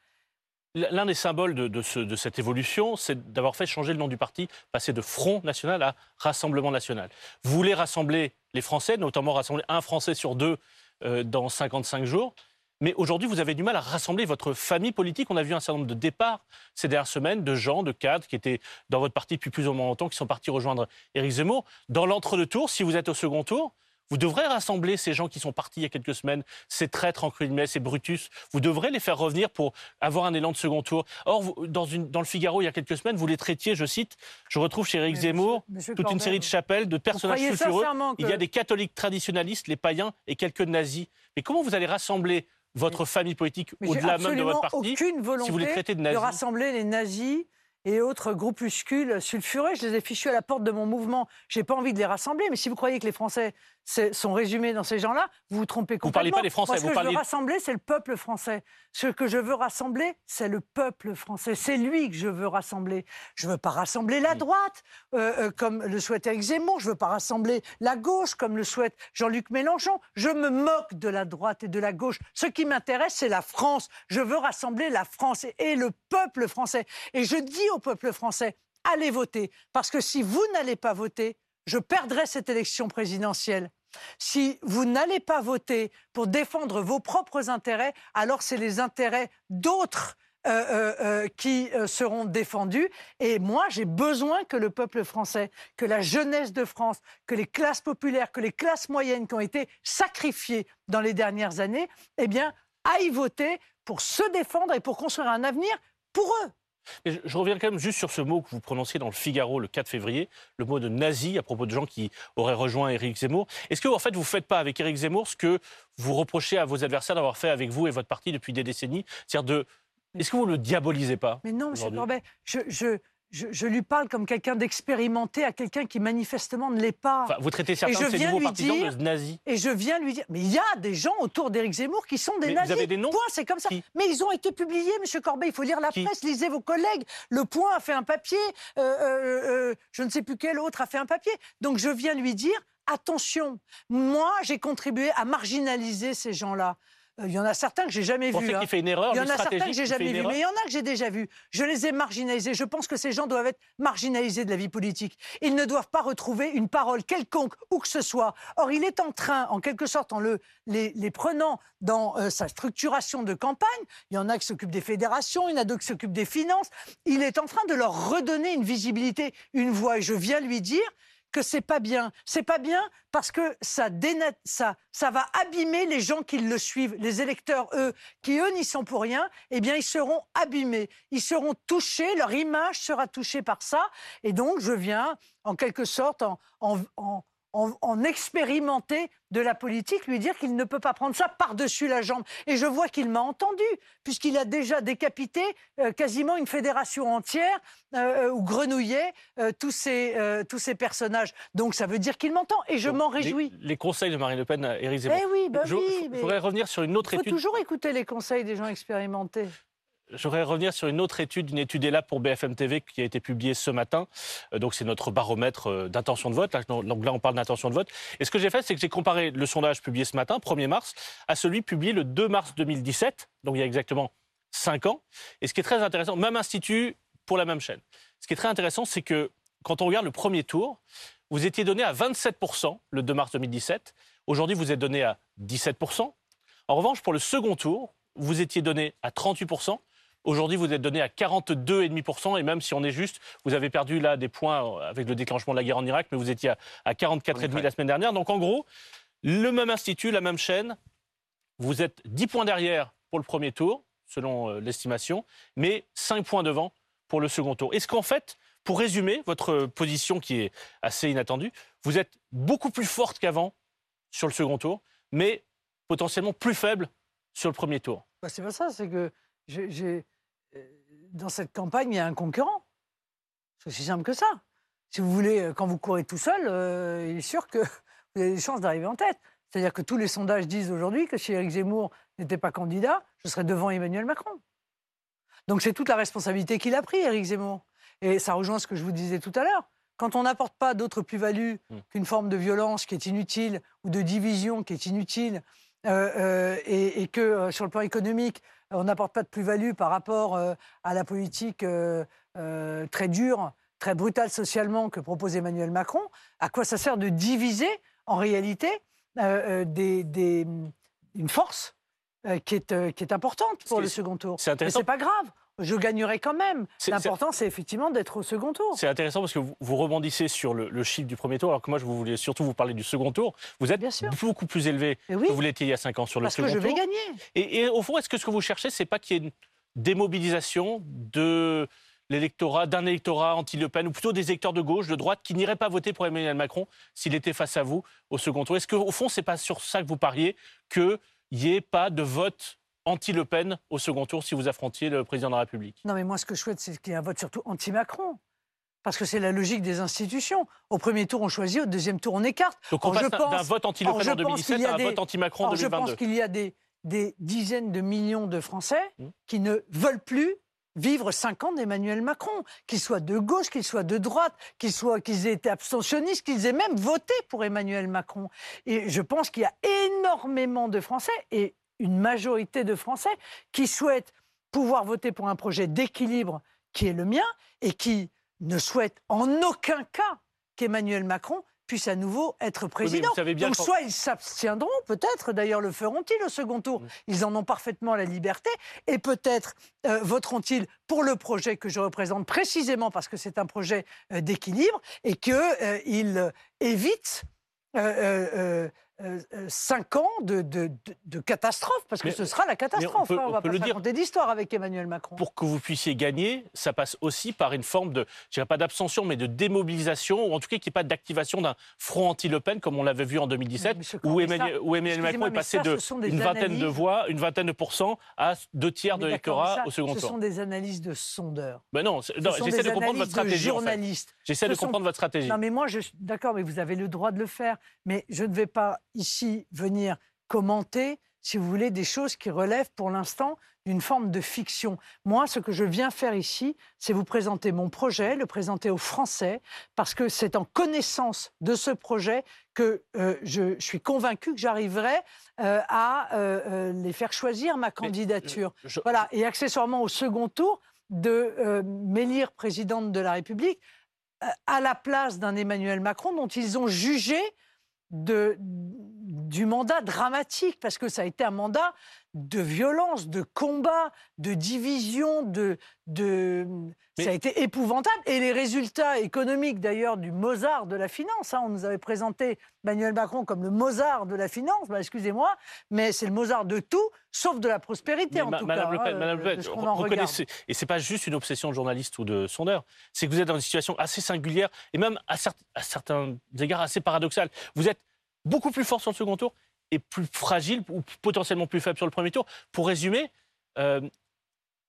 L'un des symboles de, de ce- de cette évolution, c'est d'avoir fait changer le nom du parti, passer de Front National à Rassemblement National. Vous voulez rassembler les Français, notamment rassembler un Français sur deux euh, dans 55 jours. Mais aujourd'hui, vous avez du mal à rassembler votre famille politique. On a vu un certain nombre de départs ces dernières semaines de gens, de cadres qui étaient dans votre parti depuis plus ou moins longtemps, qui sont partis rejoindre Éric Zemmour. Dans l'entre-deux-tours, si vous êtes au second tour, vous devrez rassembler ces gens qui sont partis il y a quelques semaines, ces traîtres en mai, ces Brutus. Vous devrez les faire revenir pour avoir un élan de second tour. Or, vous- dans, une- dans le Figaro, il y a quelques semaines, vous les traitiez, je cite, je retrouve chez Éric Zemmour monsieur- monsieur toute une série de chapelles, de personnages sulfureux. Il y a des catholiques traditionnalistes, les païens et quelques nazis. Mais comment vous allez rassembler votre famille politique au-delà même de votre parti aucune volonté si vous les traitez de nazis rassembler les nazis et autres groupuscules sulfureux. Je les ai fichus à la porte de mon mouvement. J'ai pas envie de les rassembler. Mais si vous croyez que les Français sont résumés dans ces gens-là, vous vous trompez complètement. parlez pas des Français, Moi, ce vous que je veux rassembler, c'est le peuple français. Ce que je veux rassembler, c'est le peuple français. C'est lui que je veux rassembler. Je veux pas rassembler la droite, euh, euh, comme le souhaite Éric Zemmour. Je veux pas rassembler la gauche, comme le souhaite Jean-Luc Mélenchon. Je me moque de la droite et de la gauche. Ce qui m'intéresse, c'est la France. Je veux rassembler la France et, et le peuple français. Et je dis au peuple français, allez voter. Parce que si vous n'allez pas voter, je perdrai cette élection présidentielle. Si vous n'allez pas voter pour défendre vos propres intérêts, alors c'est les intérêts d'autres euh, euh, euh, qui seront défendus. Et moi, j'ai besoin que le peuple français, que la jeunesse de France, que les classes populaires, que les classes moyennes qui ont été sacrifiées dans les dernières années, eh bien, aillent voter pour se défendre et pour construire un avenir pour eux. Et je, je reviens quand même juste sur ce mot que vous prononciez dans le Figaro le 4 février, le mot de nazi à propos de gens qui auraient rejoint Éric Zemmour. Est-ce que en fait vous ne faites pas avec Éric Zemmour ce que vous reprochez à vos adversaires d'avoir fait avec vous et votre parti depuis des décennies? C'est-à-dire de. Est-ce que vous le diabolisez pas Mais non, Monsieur aujourd'hui? Corbet, je, je, je, je lui parle comme quelqu'un d'expérimenté à quelqu'un qui manifestement ne l'est pas. Enfin, vous traitez certains de ces nouveaux partisans dire- de nazis. Et je viens lui dire, mais il y a des gens autour d'Éric Zemmour qui sont des Mais vous nazis. avez des noms Point, c'est comme ça. Mais ils ont été publiés, Monsieur Corbet. Il faut lire la presse, lisez vos collègues. Le Point a fait un papier. euh, euh, euh, je ne sais plus quel autre a fait un papier. Donc je viens lui dire, attention. Moi, j'ai contribué à marginaliser ces gens-là. Euh, Il y en a certains que j'ai jamais vus. hein. qu'il fait une erreur, Il y en a certains que j'ai jamais vus, mais il y en a que j'ai déjà vus. Je les ai marginalisés. Je pense que ces gens doivent être marginalisés de la vie politique. Ils ne doivent pas retrouver une parole quelconque, où que ce soit. Or, il est en train, en quelque sorte, en le, les, les prenant dans euh, sa structuration de campagne, il y en a qui s'occupent des fédérations, il y en a d'autres qui s'occupent des finances, il est en train de leur redonner une visibilité, une voix. Et je viens lui dire que c'est pas bien. C'est pas bien parce que ça, dénat- ça, ça va abîmer les gens qui le suivent. Les électeurs, eux, qui eux n'y sont pour rien, eh bien, ils seront abîmés. Ils seront touchés, leur image sera touchée par ça. Et donc, je viens, en quelque sorte, en, en, en- en- en expérimenter de la politique, lui dire qu'il ne peut pas prendre ça par-dessus la jambe. Et je vois qu'il m'a entendu, puisqu'il a déjà décapité euh, quasiment une fédération entière euh, euh, ou grenouillé euh, tous, ces, tous ces personnages. Donc ça veut dire qu'il m'entend et je m'en réjouis. Les, conseils de Marine Le Pen à Éric Zemmour. Eh oui, bah je, oui, je mais- voudrais revenir sur une autre Il faut étude. toujours écouter les conseils des gens expérimentés. Je voudrais revenir sur une autre étude, une étude ELAB pour BFM TV qui a été publiée ce matin. Euh, donc c'est notre baromètre euh, d'intention de vote. Donc là, on parle d'intention de vote. Et ce que j'ai fait, c'est que j'ai comparé le sondage publié ce matin, 1er mars, à celui publié le 2 mars 2017, donc il y a exactement 5 ans. Et ce qui est très intéressant, même institut pour la même chaîne. Ce qui est très intéressant, c'est que quand on regarde le premier tour, vous étiez donné à 27% le 2 mars 2017. Aujourd'hui, vous êtes donné à 17%. En revanche, pour le second tour, vous étiez donné à 38%. Aujourd'hui, vous êtes donné à 42,5%. Et même si on est juste, vous avez perdu là des points avec le déclenchement de la guerre en Irak, mais vous étiez à 44,5% la semaine dernière. Donc en gros, le même institut, la même chaîne, vous êtes 10 points derrière pour le premier tour, selon euh, l'estimation, mais 5 points devant pour le second tour. Est-ce qu'en fait, pour résumer votre position qui est assez inattendue, vous êtes beaucoup plus forte qu'avant sur le second tour, mais potentiellement plus faible sur le premier tour? Bah, c'est pas ça, c'est que j'ai, euh, dans cette campagne, il y a un concurrent. C'est aussi simple que ça. Si vous voulez, euh, quand vous courez tout seul, euh, il est sûr que vous avez des chances d'arriver en tête. C'est-à-dire que tous les sondages disent aujourd'hui que si Éric Zemmour n'était pas candidat, je serais devant Emmanuel Macron. Donc c'est toute la responsabilité qu'il a pris, Éric Zemmour. Et ça rejoint ce que je vous disais tout à l'heure. Quand on n'apporte pas d'autre plus-value mmh. qu'une forme de violence qui est inutile ou de division qui est inutile, euh, euh, et, que euh, sur le plan économique, on n'apporte pas de plus-value par rapport à la politique très dure, très brutale socialement que propose Emmanuel Macron, à quoi ça sert de diviser en réalité une force qui est, qui est importante pour le second tour. C'est intéressant. c'est pas grave je gagnerai quand même. L'important, c'est effectivement d'être au second tour. C'est intéressant parce que vous, rebondissez sur le, chiffre du premier tour, alors que moi, je voulais surtout vous parler du second tour. Vous êtes beaucoup plus élevé que vous l'étiez il y a 5 ans sur le second tour. Parce que je vais gagner. Et, au fond, est-ce que ce que vous cherchez, c'est pas qu'il y ait une démobilisation de l'électorat, d'un électorat anti-Le Pen, ou plutôt des électeurs de gauche, de droite, qui n'iraient pas voter pour Emmanuel Macron s'il était face à vous au second tour? Est-ce qu'au fond, c'est pas sur ça que vous pariez qu'il n'y ait pas de vote anti-Le Pen au second tour si vous affrontiez le président de la République Non, mais moi, ce que je souhaite, c'est qu'il y ait un vote surtout anti-Macron. Parce que c'est la logique des institutions. Au premier tour, on choisit, au deuxième tour, on écarte. Donc on passe d'un vote anti-Le Pen en 2017 à un vote anti-Macron en 2022. Je pense qu'il y a des, dizaines de millions de Français mmh. qui ne veulent plus vivre cinq ans d'Emmanuel Macron, qu'ils soient de gauche, qu'ils soient de droite, qu'ils soient qu'ils aient été abstentionnistes, qu'ils aient même voté pour Emmanuel Macron. Et je pense qu'il y a énormément de Français et une majorité de Français qui souhaitent pouvoir voter pour un projet d'équilibre qui est le mien et qui ne souhaitent en aucun cas qu'Emmanuel Macron puisse à nouveau être président. Donc soit ils s'abstiendront, peut-être, d'ailleurs le feront-ils au second tour. Ils en ont parfaitement la liberté, et peut-être euh, voteront-ils pour le projet que je représente précisément parce que c'est un projet euh, d'équilibre et qu'ils euh, évitent euh, euh, cinq ans de, de, catastrophe, parce que ce sera la catastrophe. On, peut, hein, va pas le raconter d'histoire avec Emmanuel Macron. Pour que vous puissiez gagner, ça passe aussi par une forme de, je dirais pas d'abstention, mais de démobilisation, ou en tout cas qu'il n'y ait pas d'activation d'un front anti-Le Pen, comme on l'avait vu en 2017, où Emmanuel, où Emmanuel Macron est passé de une vingtaine de voix, une vingtaine de pourcents, à deux tiers de l'électorat au second tour. Ce sont des analyses de sondeurs. Ben non, j'essaie de comprendre votre stratégie. J'essaie de comprendre votre stratégie. Non, mais moi, je d'accord, mais vous avez le droit de le faire. Mais je ne vais pas ici venir commenter, si vous voulez, des choses qui relèvent pour l'instant d'une forme de fiction. Moi, ce que je viens faire ici, c'est vous présenter mon projet, le présenter aux Français, parce que c'est en connaissance de ce projet que euh, je, suis convaincu que j'arriverai euh, à euh, les faire choisir ma candidature. Voilà, et accessoirement au second tour, de m'élire présidente de la République à la place d'un Emmanuel Macron dont ils ont jugé du mandat dramatique, parce que ça a été un mandat de violence, de combat, de division, de, de... ça a été épouvantable. Et les résultats économiques, d'ailleurs, du Mozart de la finance, hein, on nous avait présenté Emmanuel Macron comme le Mozart de la finance, bah, excusez-moi, mais c'est le Mozart de tout, sauf de la prospérité, en tout Madame cas. Le Pen, hein, Madame Le Pen, reconnaissez, et c'est pas juste une obsession de journaliste ou de sondeur, c'est que vous êtes dans une situation assez singulière, et même à, à certains égards assez paradoxale. Vous êtes beaucoup plus fort sur le second tour et plus fragile ou potentiellement plus faible sur le premier tour. Pour résumer, euh,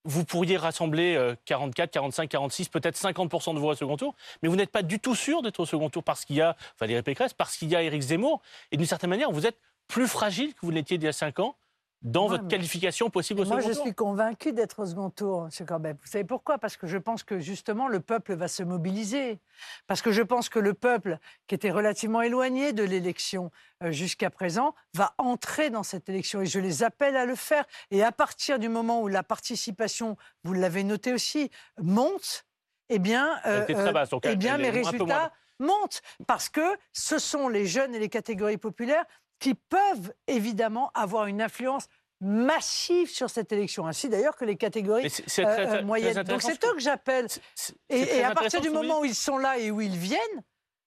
vous pourriez rassembler 44, 45, 46, peut-être 50% de voix au second tour, mais vous n'êtes pas du tout sûr d'être au second tour parce qu'il y a Valérie Pécresse, parce qu'il y a Éric Zemmour, et d'une certaine manière, vous êtes plus fragile que vous n'étiez il y a 5 ans dans Ouais, votre qualification possible au Moi, second je tour suis convaincu d'être au second tour, M. Corbet. Vous savez pourquoi? Parce que je pense que justement, le peuple va se mobiliser. Parce que je pense que le peuple, qui était relativement éloigné de l'élection euh, jusqu'à présent, va entrer dans cette élection. Et je les appelle à le faire. Et à partir du moment où la participation, vous l'avez noté aussi, monte, eh bien, très basse, donc eh elle- bien mes résultats montent. Parce que ce sont les jeunes et les catégories populaires qui peuvent évidemment avoir une influence massive sur cette élection, ainsi d'ailleurs que les catégories euh, très- euh, très moyennes. Donc c'est eux que j'appelle. Et, à partir du moment où ils sont là et où ils viennent,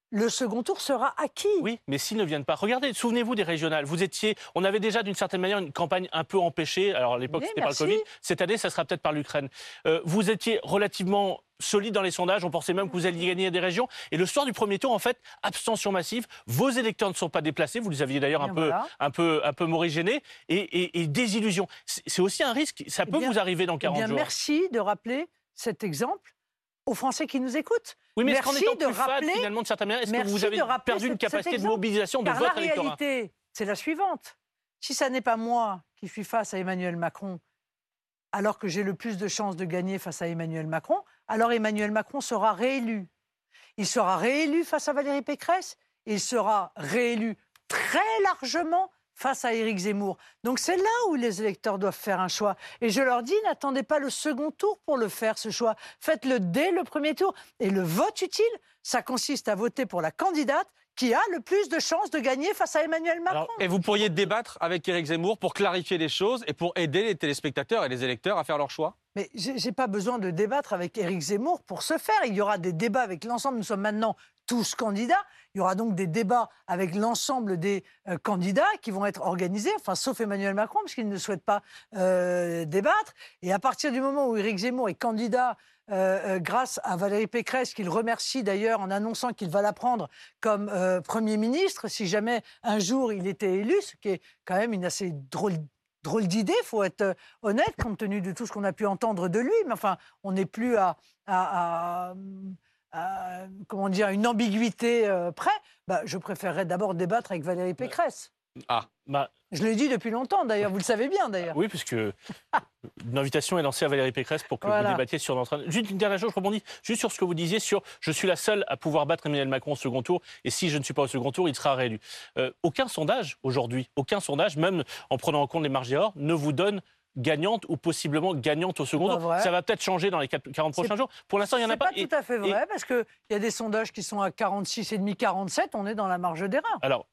le second tour sera acquis. Oui, mais s'ils ne viennent pas, regardez, souvenez-vous des régionales. Vous étiez, on avait déjà d'une certaine manière une campagne un peu empêchée. Alors à l'époque, c'était par le. Covid. Cette année, ça sera peut-être par l'Ukraine. Euh, vous étiez relativement solide dans les sondages. On pensait même que vous alliez gagner des régions. Et le soir du premier tour, en fait, abstention massive. Vos électeurs ne sont pas déplacés. Vous les aviez d'ailleurs un peu, un peu, un peu morigénés. Et, et, et désillusion. C'est aussi un risque. Ça peut bien- vous arriver dans Eh 40 bien, jours. merci de rappeler cet exemple aux Français qui nous écoutent. Oui, mais merci de plus fade, rappeler. finalement, de certaine manière, est-ce que vous avez perdu une capacité de mobilisation de Car votre la électorat réalité, c'est la suivante. Si ça n'est pas moi qui suis face à Emmanuel Macron, alors que j'ai le plus de chances de gagner face à Emmanuel Macron, alors Emmanuel Macron sera réélu. Il sera réélu face à Valérie Pécresse, il sera réélu très largement face à Éric Zemmour. Donc c'est là où les électeurs doivent faire un choix. Et je leur dis, n'attendez pas le second tour pour le faire, ce choix. Faites-le dès le premier tour. Et le vote utile, ça consiste à voter pour la candidate qui a le plus de chances de gagner face à Emmanuel Macron. Et vous pourriez débattre avec Éric Zemmour pour clarifier les choses et pour aider les téléspectateurs et les électeurs à faire leur choix? Mais j'ai j'ai pas besoin de débattre avec Éric Zemmour pour ce faire. Il y aura des débats avec l'ensemble. Nous sommes maintenant tous candidats. Il y aura donc des débats avec l'ensemble des euh, candidats qui vont être organisés, enfin sauf Emmanuel Macron parce qu'il ne souhaite pas euh, débattre. Et à partir du moment où Éric Zemmour est candidat euh, grâce à Valérie Pécresse, qu'il remercie d'ailleurs en annonçant qu'il va la prendre comme Premier ministre, si jamais un jour il était élu, ce qui est quand même une assez drôle drôle d'idée, faut être honnête, compte tenu de tout ce qu'on a pu entendre de lui. Mais enfin, on n'est plus à- à, comment dire, une ambiguïté euh, près. Bah, je préférerais d'abord débattre avec Valérie Pécresse. Ah, bah, Je l'ai dit depuis longtemps, d'ailleurs. Vous le savez bien, d'ailleurs. Oui, puisque une invitation est lancée à Valérie Pécresse pour que Voilà. vous débattiez sur notre... Juste une dernière chose, je rebondis juste sur ce que vous disiez sur je suis la seule à pouvoir battre Emmanuel Macron au second tour et si je ne suis pas au second tour, il sera réélu. Euh, aucun sondage aujourd'hui, aucun sondage, même en prenant en compte les marges d'erreur, ne vous donne gagnante ou possiblement gagnante au second pas tour. vrai. Ça va peut-être changer dans les 4 40 prochains jours. Pour l'instant, il n'y en a C'est pas. pas Et- tout à fait et- vrai, parce qu'il y a des sondages qui sont à 46,5, 47, on est dans la marge d'erreur. Alors,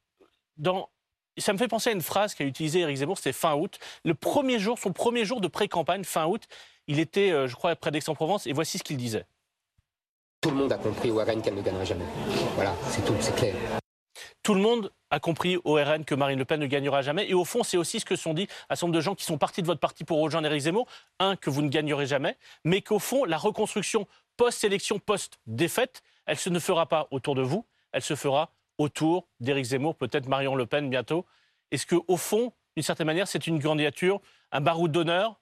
dans... ça me fait penser à une phrase qu'a utilisée Éric Zemmour, c'était fin août. Le premier jour, son premier jour de pré-campagne, fin août, il était, euh, je crois, près d'Aix-en-Provence, et voici ce qu'il disait. Tout le monde a compris au RN qu'elle ne gagnera jamais. Voilà, c'est tout, c'est clair. Tout le monde a compris au RN que Marine Le Pen ne gagnera jamais. Et au fond, c'est aussi ce que sont dit un certain nombre de gens qui sont partis de votre parti pour rejoindre Éric Zemmour. Un, que vous ne gagnerez jamais, mais qu'au fond, la reconstruction post-élection, post-défaite, elle se ne fera pas autour de vous, elle se fera autour d'Éric Zemmour, peut-être Marion Le Pen bientôt. Est-ce qu'au fond, d'une certaine manière, c'est une candidature, un baroud d'honneur?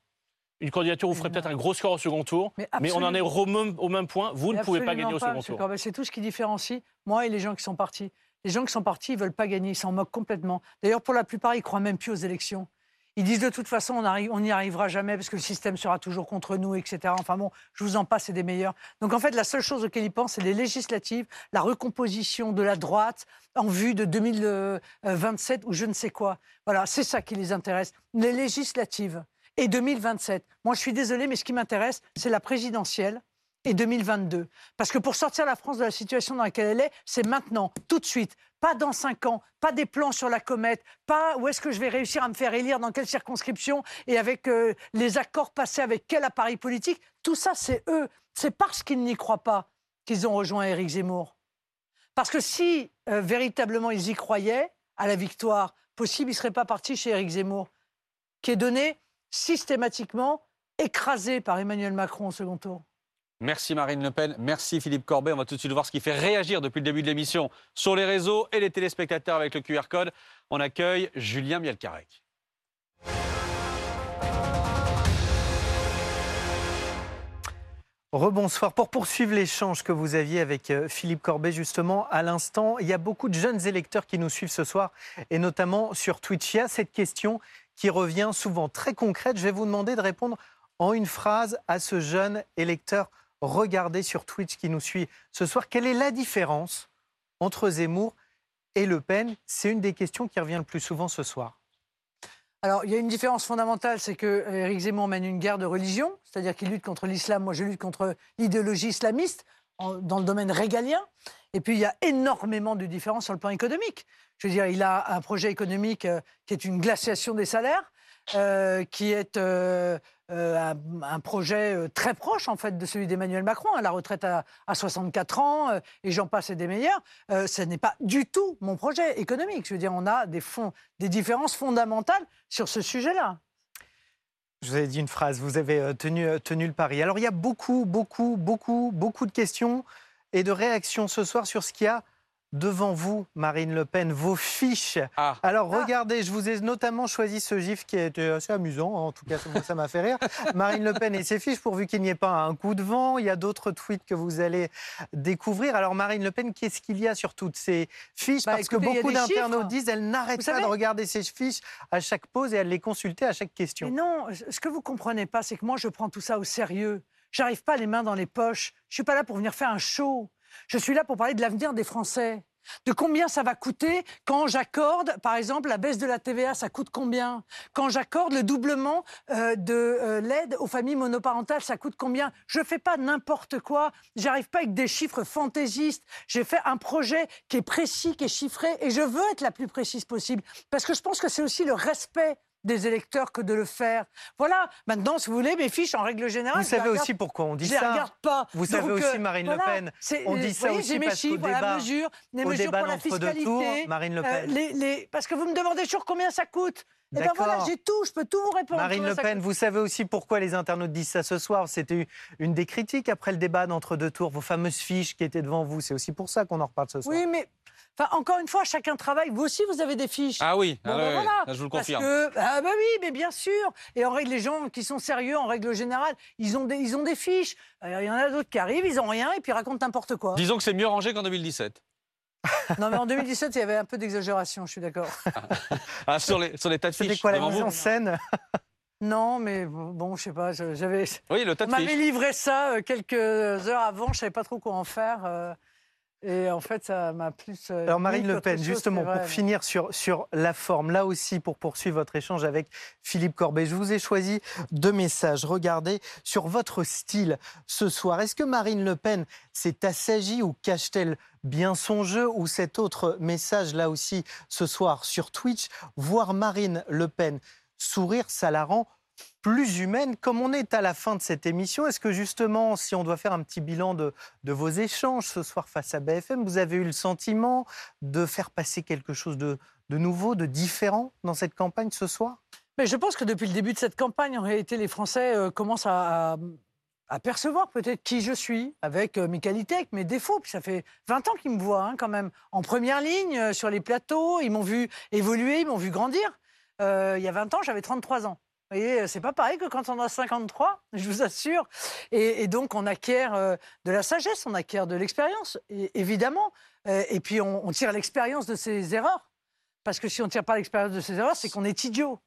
Une candidature où vous ferez peut-être un gros score au second tour, mais, on en est au même, au même point. Vous ne pouvez pas gagner au second tour. Corbet. C'est tout ce qui différencie moi et les gens qui sont partis. Les gens qui sont partis, ils veulent pas gagner, ils s'en moquent complètement. D'ailleurs, pour la plupart, ils croient même plus aux élections. Ils disent de toute façon, on n'y arrivera jamais parce que le système sera toujours contre nous, etc. Enfin bon, je vous en passe, c'est des meilleurs. Donc en fait, la seule chose auquel ils pensent, c'est les législatives, la recomposition de la droite en vue de 2027 ou je ne sais quoi. Voilà, c'est ça qui les intéresse. Les législatives et 2027. Moi, je suis désolé, mais ce qui m'intéresse, c'est la présidentielle et 2022. Parce que pour sortir la France de la situation dans laquelle elle est, c'est maintenant, tout de suite. Pas dans cinq ans, pas des plans sur la comète, pas où est-ce que je vais réussir à me faire élire, dans quelle circonscription et avec euh, les accords passés avec quel appareil politique. Tout ça, c'est eux. C'est parce qu'ils n'y croient pas qu'ils ont rejoint Éric Zemmour. Parce que si euh, véritablement ils y croyaient à la victoire possible, ils ne seraient pas partis chez Éric Zemmour, qui est donné systématiquement écrasé par Emmanuel Macron au second tour. Merci Marine Le Pen, merci Philippe Corbet. On va tout de suite voir ce qui fait réagir depuis le début de l'émission sur les réseaux et les téléspectateurs avec le QR code. On accueille Julien Mielcarec. Rebonsoir. Pour poursuivre l'échange que vous aviez avec euh, Philippe Corbet, justement, à l'instant, il y a beaucoup de jeunes électeurs qui nous suivent ce soir, et notamment sur Twitch. Il y a cette question qui revient souvent très concrète. Je vais vous demander de répondre en une phrase à ce jeune électeur regardé sur Twitch qui nous suit ce soir. Quelle est la différence entre Zemmour et Le Pen? C'est une des questions qui revient le plus souvent ce soir. Alors, il y a une différence fondamentale, c'est que Éric Zemmour mène une guerre de religion, c'est-à-dire qu'il lutte contre l'islam, moi je lutte contre l'idéologie islamiste dans le domaine régalien. Et puis, il y a énormément de différences sur le plan économique. Je veux dire, il a un projet économique euh, qui est une glaciation des salaires, euh, qui est euh, euh, un, projet euh, très proche, en fait, de celui d'Emmanuel Macron, hein, la retraite à, à 64 ans, euh, et j'en passe et des meilleurs. Ce n'est pas du tout mon projet économique. Je veux dire, on a des, fonds, des différences fondamentales sur ce sujet-là. Je vous ai dit une phrase, vous avez tenu, tenu le pari. Alors il y a beaucoup, beaucoup, beaucoup, beaucoup de questions et de réactions ce soir sur ce qu'il y a devant vous, Marine Le Pen, vos fiches. Alors regardez, je vous ai notamment choisi ce gif qui était assez amusant, en tout cas ça m'a fait rire. Marine Le Pen et ses fiches, pourvu qu'il n'y ait pas un coup de vent. Il y a d'autres tweets que vous allez découvrir. Alors Marine Le Pen, qu'est-ce qu'il y a sur toutes ces fiches? Bah, Parce écoutez, que a beaucoup d'internautes disent elle n'arrête pas savez- de regarder ces fiches à chaque pause et à les consulter à chaque question. Mais non, ce que vous comprenez pas, c'est que moi, je prends tout ça au sérieux. J'arrive pas les mains dans les poches. Je suis pas là pour venir faire un show. Je suis là pour parler de l'avenir des Français. De combien ça va coûter quand j'accorde, par exemple, la baisse de la TVA, ça coûte combien? Quand j'accorde le doublement euh, de euh, l'aide aux familles monoparentales, ça coûte combien? Je fais pas n'importe quoi. J'arrive pas avec des chiffres fantaisistes. J'ai fait un projet qui est précis, qui est chiffré, et je veux être la plus précise possible parce que je pense que c'est aussi le respect des électeurs que de le faire. Voilà, maintenant, si vous voulez, mes fiches, en règle générale... Vous je savez regarde- aussi pourquoi on dit je ça. regarde pas. Vous savez Donc, aussi, euh, Marine Le Pen, on dit vous ça voyez, aussi j'ai mes parce qu'au chiffres, la débat- mesure, les au mesures débat pour la fiscalité. tours, Marine Le Pen. les- les- parce que vous me demandez toujours combien ça coûte. Et ben voilà, j'ai tout, je peux tout vous répondre. Marine Le Pen, vous savez aussi pourquoi les internautes disent ça ce soir. C'était une des critiques après le débat d'entre deux tours, vos fameuses fiches qui étaient devant vous. C'est aussi pour ça qu'on en reparle ce soir. Oui, mais enfin, encore une fois, chacun travaille. Vous aussi, vous avez des fiches. Ah oui, Bon, ah ben voilà. là, je vous le Parce confirme. que- ah bah oui, mais bien sûr. Et en règle, les gens qui sont sérieux, en règle générale, ils ont des, ils ont des fiches. Il y en a d'autres qui arrivent, ils ont rien et puis racontent n'importe quoi. Disons que c'est mieux rangé qu'en 2017. Non, mais en 2017, il y avait un peu d'exagération, je suis d'accord. Ah, sur, les, sur les tas de fiches. C'était quoi la mise en scène? Non, mais bon, je sais pas, j'avais. Oui, le tas On de m'avait fiches. livré ça euh, quelques heures avant, je savais pas trop quoi en faire. Euh, et en fait, ça m'a plus. euh, Alors Marine Le Pen, chose, justement, pour mais- finir sur, sur la forme, là aussi pour poursuivre votre échange avec Philippe Corbet, je vous ai choisi deux messages. Regardez sur votre style ce soir. Est-ce que Marine Le Pen s'est assagie ou cache-t-elle bien son jeu ou cet autre message là aussi ce soir sur Twitch? Voir Marine Le Pen sourire, ça la rend plus humaine. Comme on est à la fin de cette émission, est-ce que justement, si on doit faire un petit bilan de, vos échanges ce soir face à BFM, vous avez eu le sentiment de faire passer quelque chose de, nouveau, de différent dans cette campagne ce soir? Mais je pense que depuis le début de cette campagne, en réalité, les Français euh, commencent à percevoir peut-être qui je suis, avec euh, mes qualités, avec mes défauts. Puis ça fait 20 ans qu'ils me voient hein, quand même en première ligne, euh, sur les plateaux. Ils m'ont vu évoluer, ils m'ont vu grandir. Euh, il y a 20 ans, j'avais 33 ans. Vous voyez, euh, c'est pas pareil que quand on a 53, je vous assure. Et, donc, on acquiert euh, de la sagesse, on acquiert de l'expérience, évidemment. Euh, et puis, on, tire l'expérience de ses erreurs. Parce que si on ne tire pas l'expérience de ses erreurs, c'est qu'on est idiot.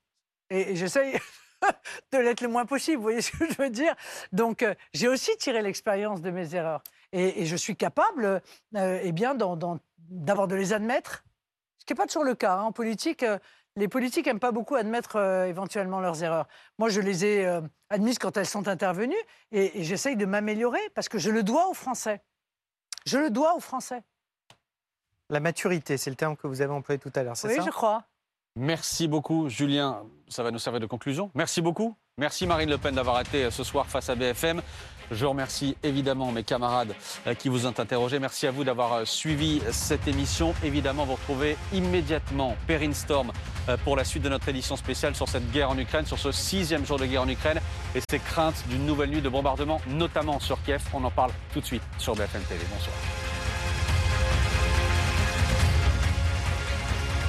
Et, j'essaye de l'être le moins possible, vous voyez ce que je veux dire Donc, j'ai aussi tiré l'expérience de mes erreurs. Et, je suis capable eh bien, d'abord de les admettre, ce qui n'est pas toujours le cas. hein. En politique, les politiques n'aiment pas beaucoup admettre euh, éventuellement leurs erreurs. Moi, je les ai euh, admises quand elles sont intervenues et, et j'essaye de m'améliorer parce que je le dois aux Français. Je le dois aux Français. La maturité, c'est le terme que vous avez employé tout à l'heure, c'est Oui, ça? je crois. Merci beaucoup, Julien. Ça va nous servir de conclusion. Merci beaucoup. Merci Marine Le Pen d'avoir été euh, ce soir face à BFM. Je remercie évidemment mes camarades euh, qui vous ont interrogé. Merci à vous d'avoir euh, suivi cette émission. Évidemment, vous retrouvez immédiatement Perrine Storm euh, pour la suite de notre édition spéciale sur cette guerre en Ukraine, sur ce sixième jour de guerre en Ukraine et ses craintes d'une nouvelle nuit de bombardement, notamment sur Kiev. On en parle tout de suite sur BFM TV. Bonsoir.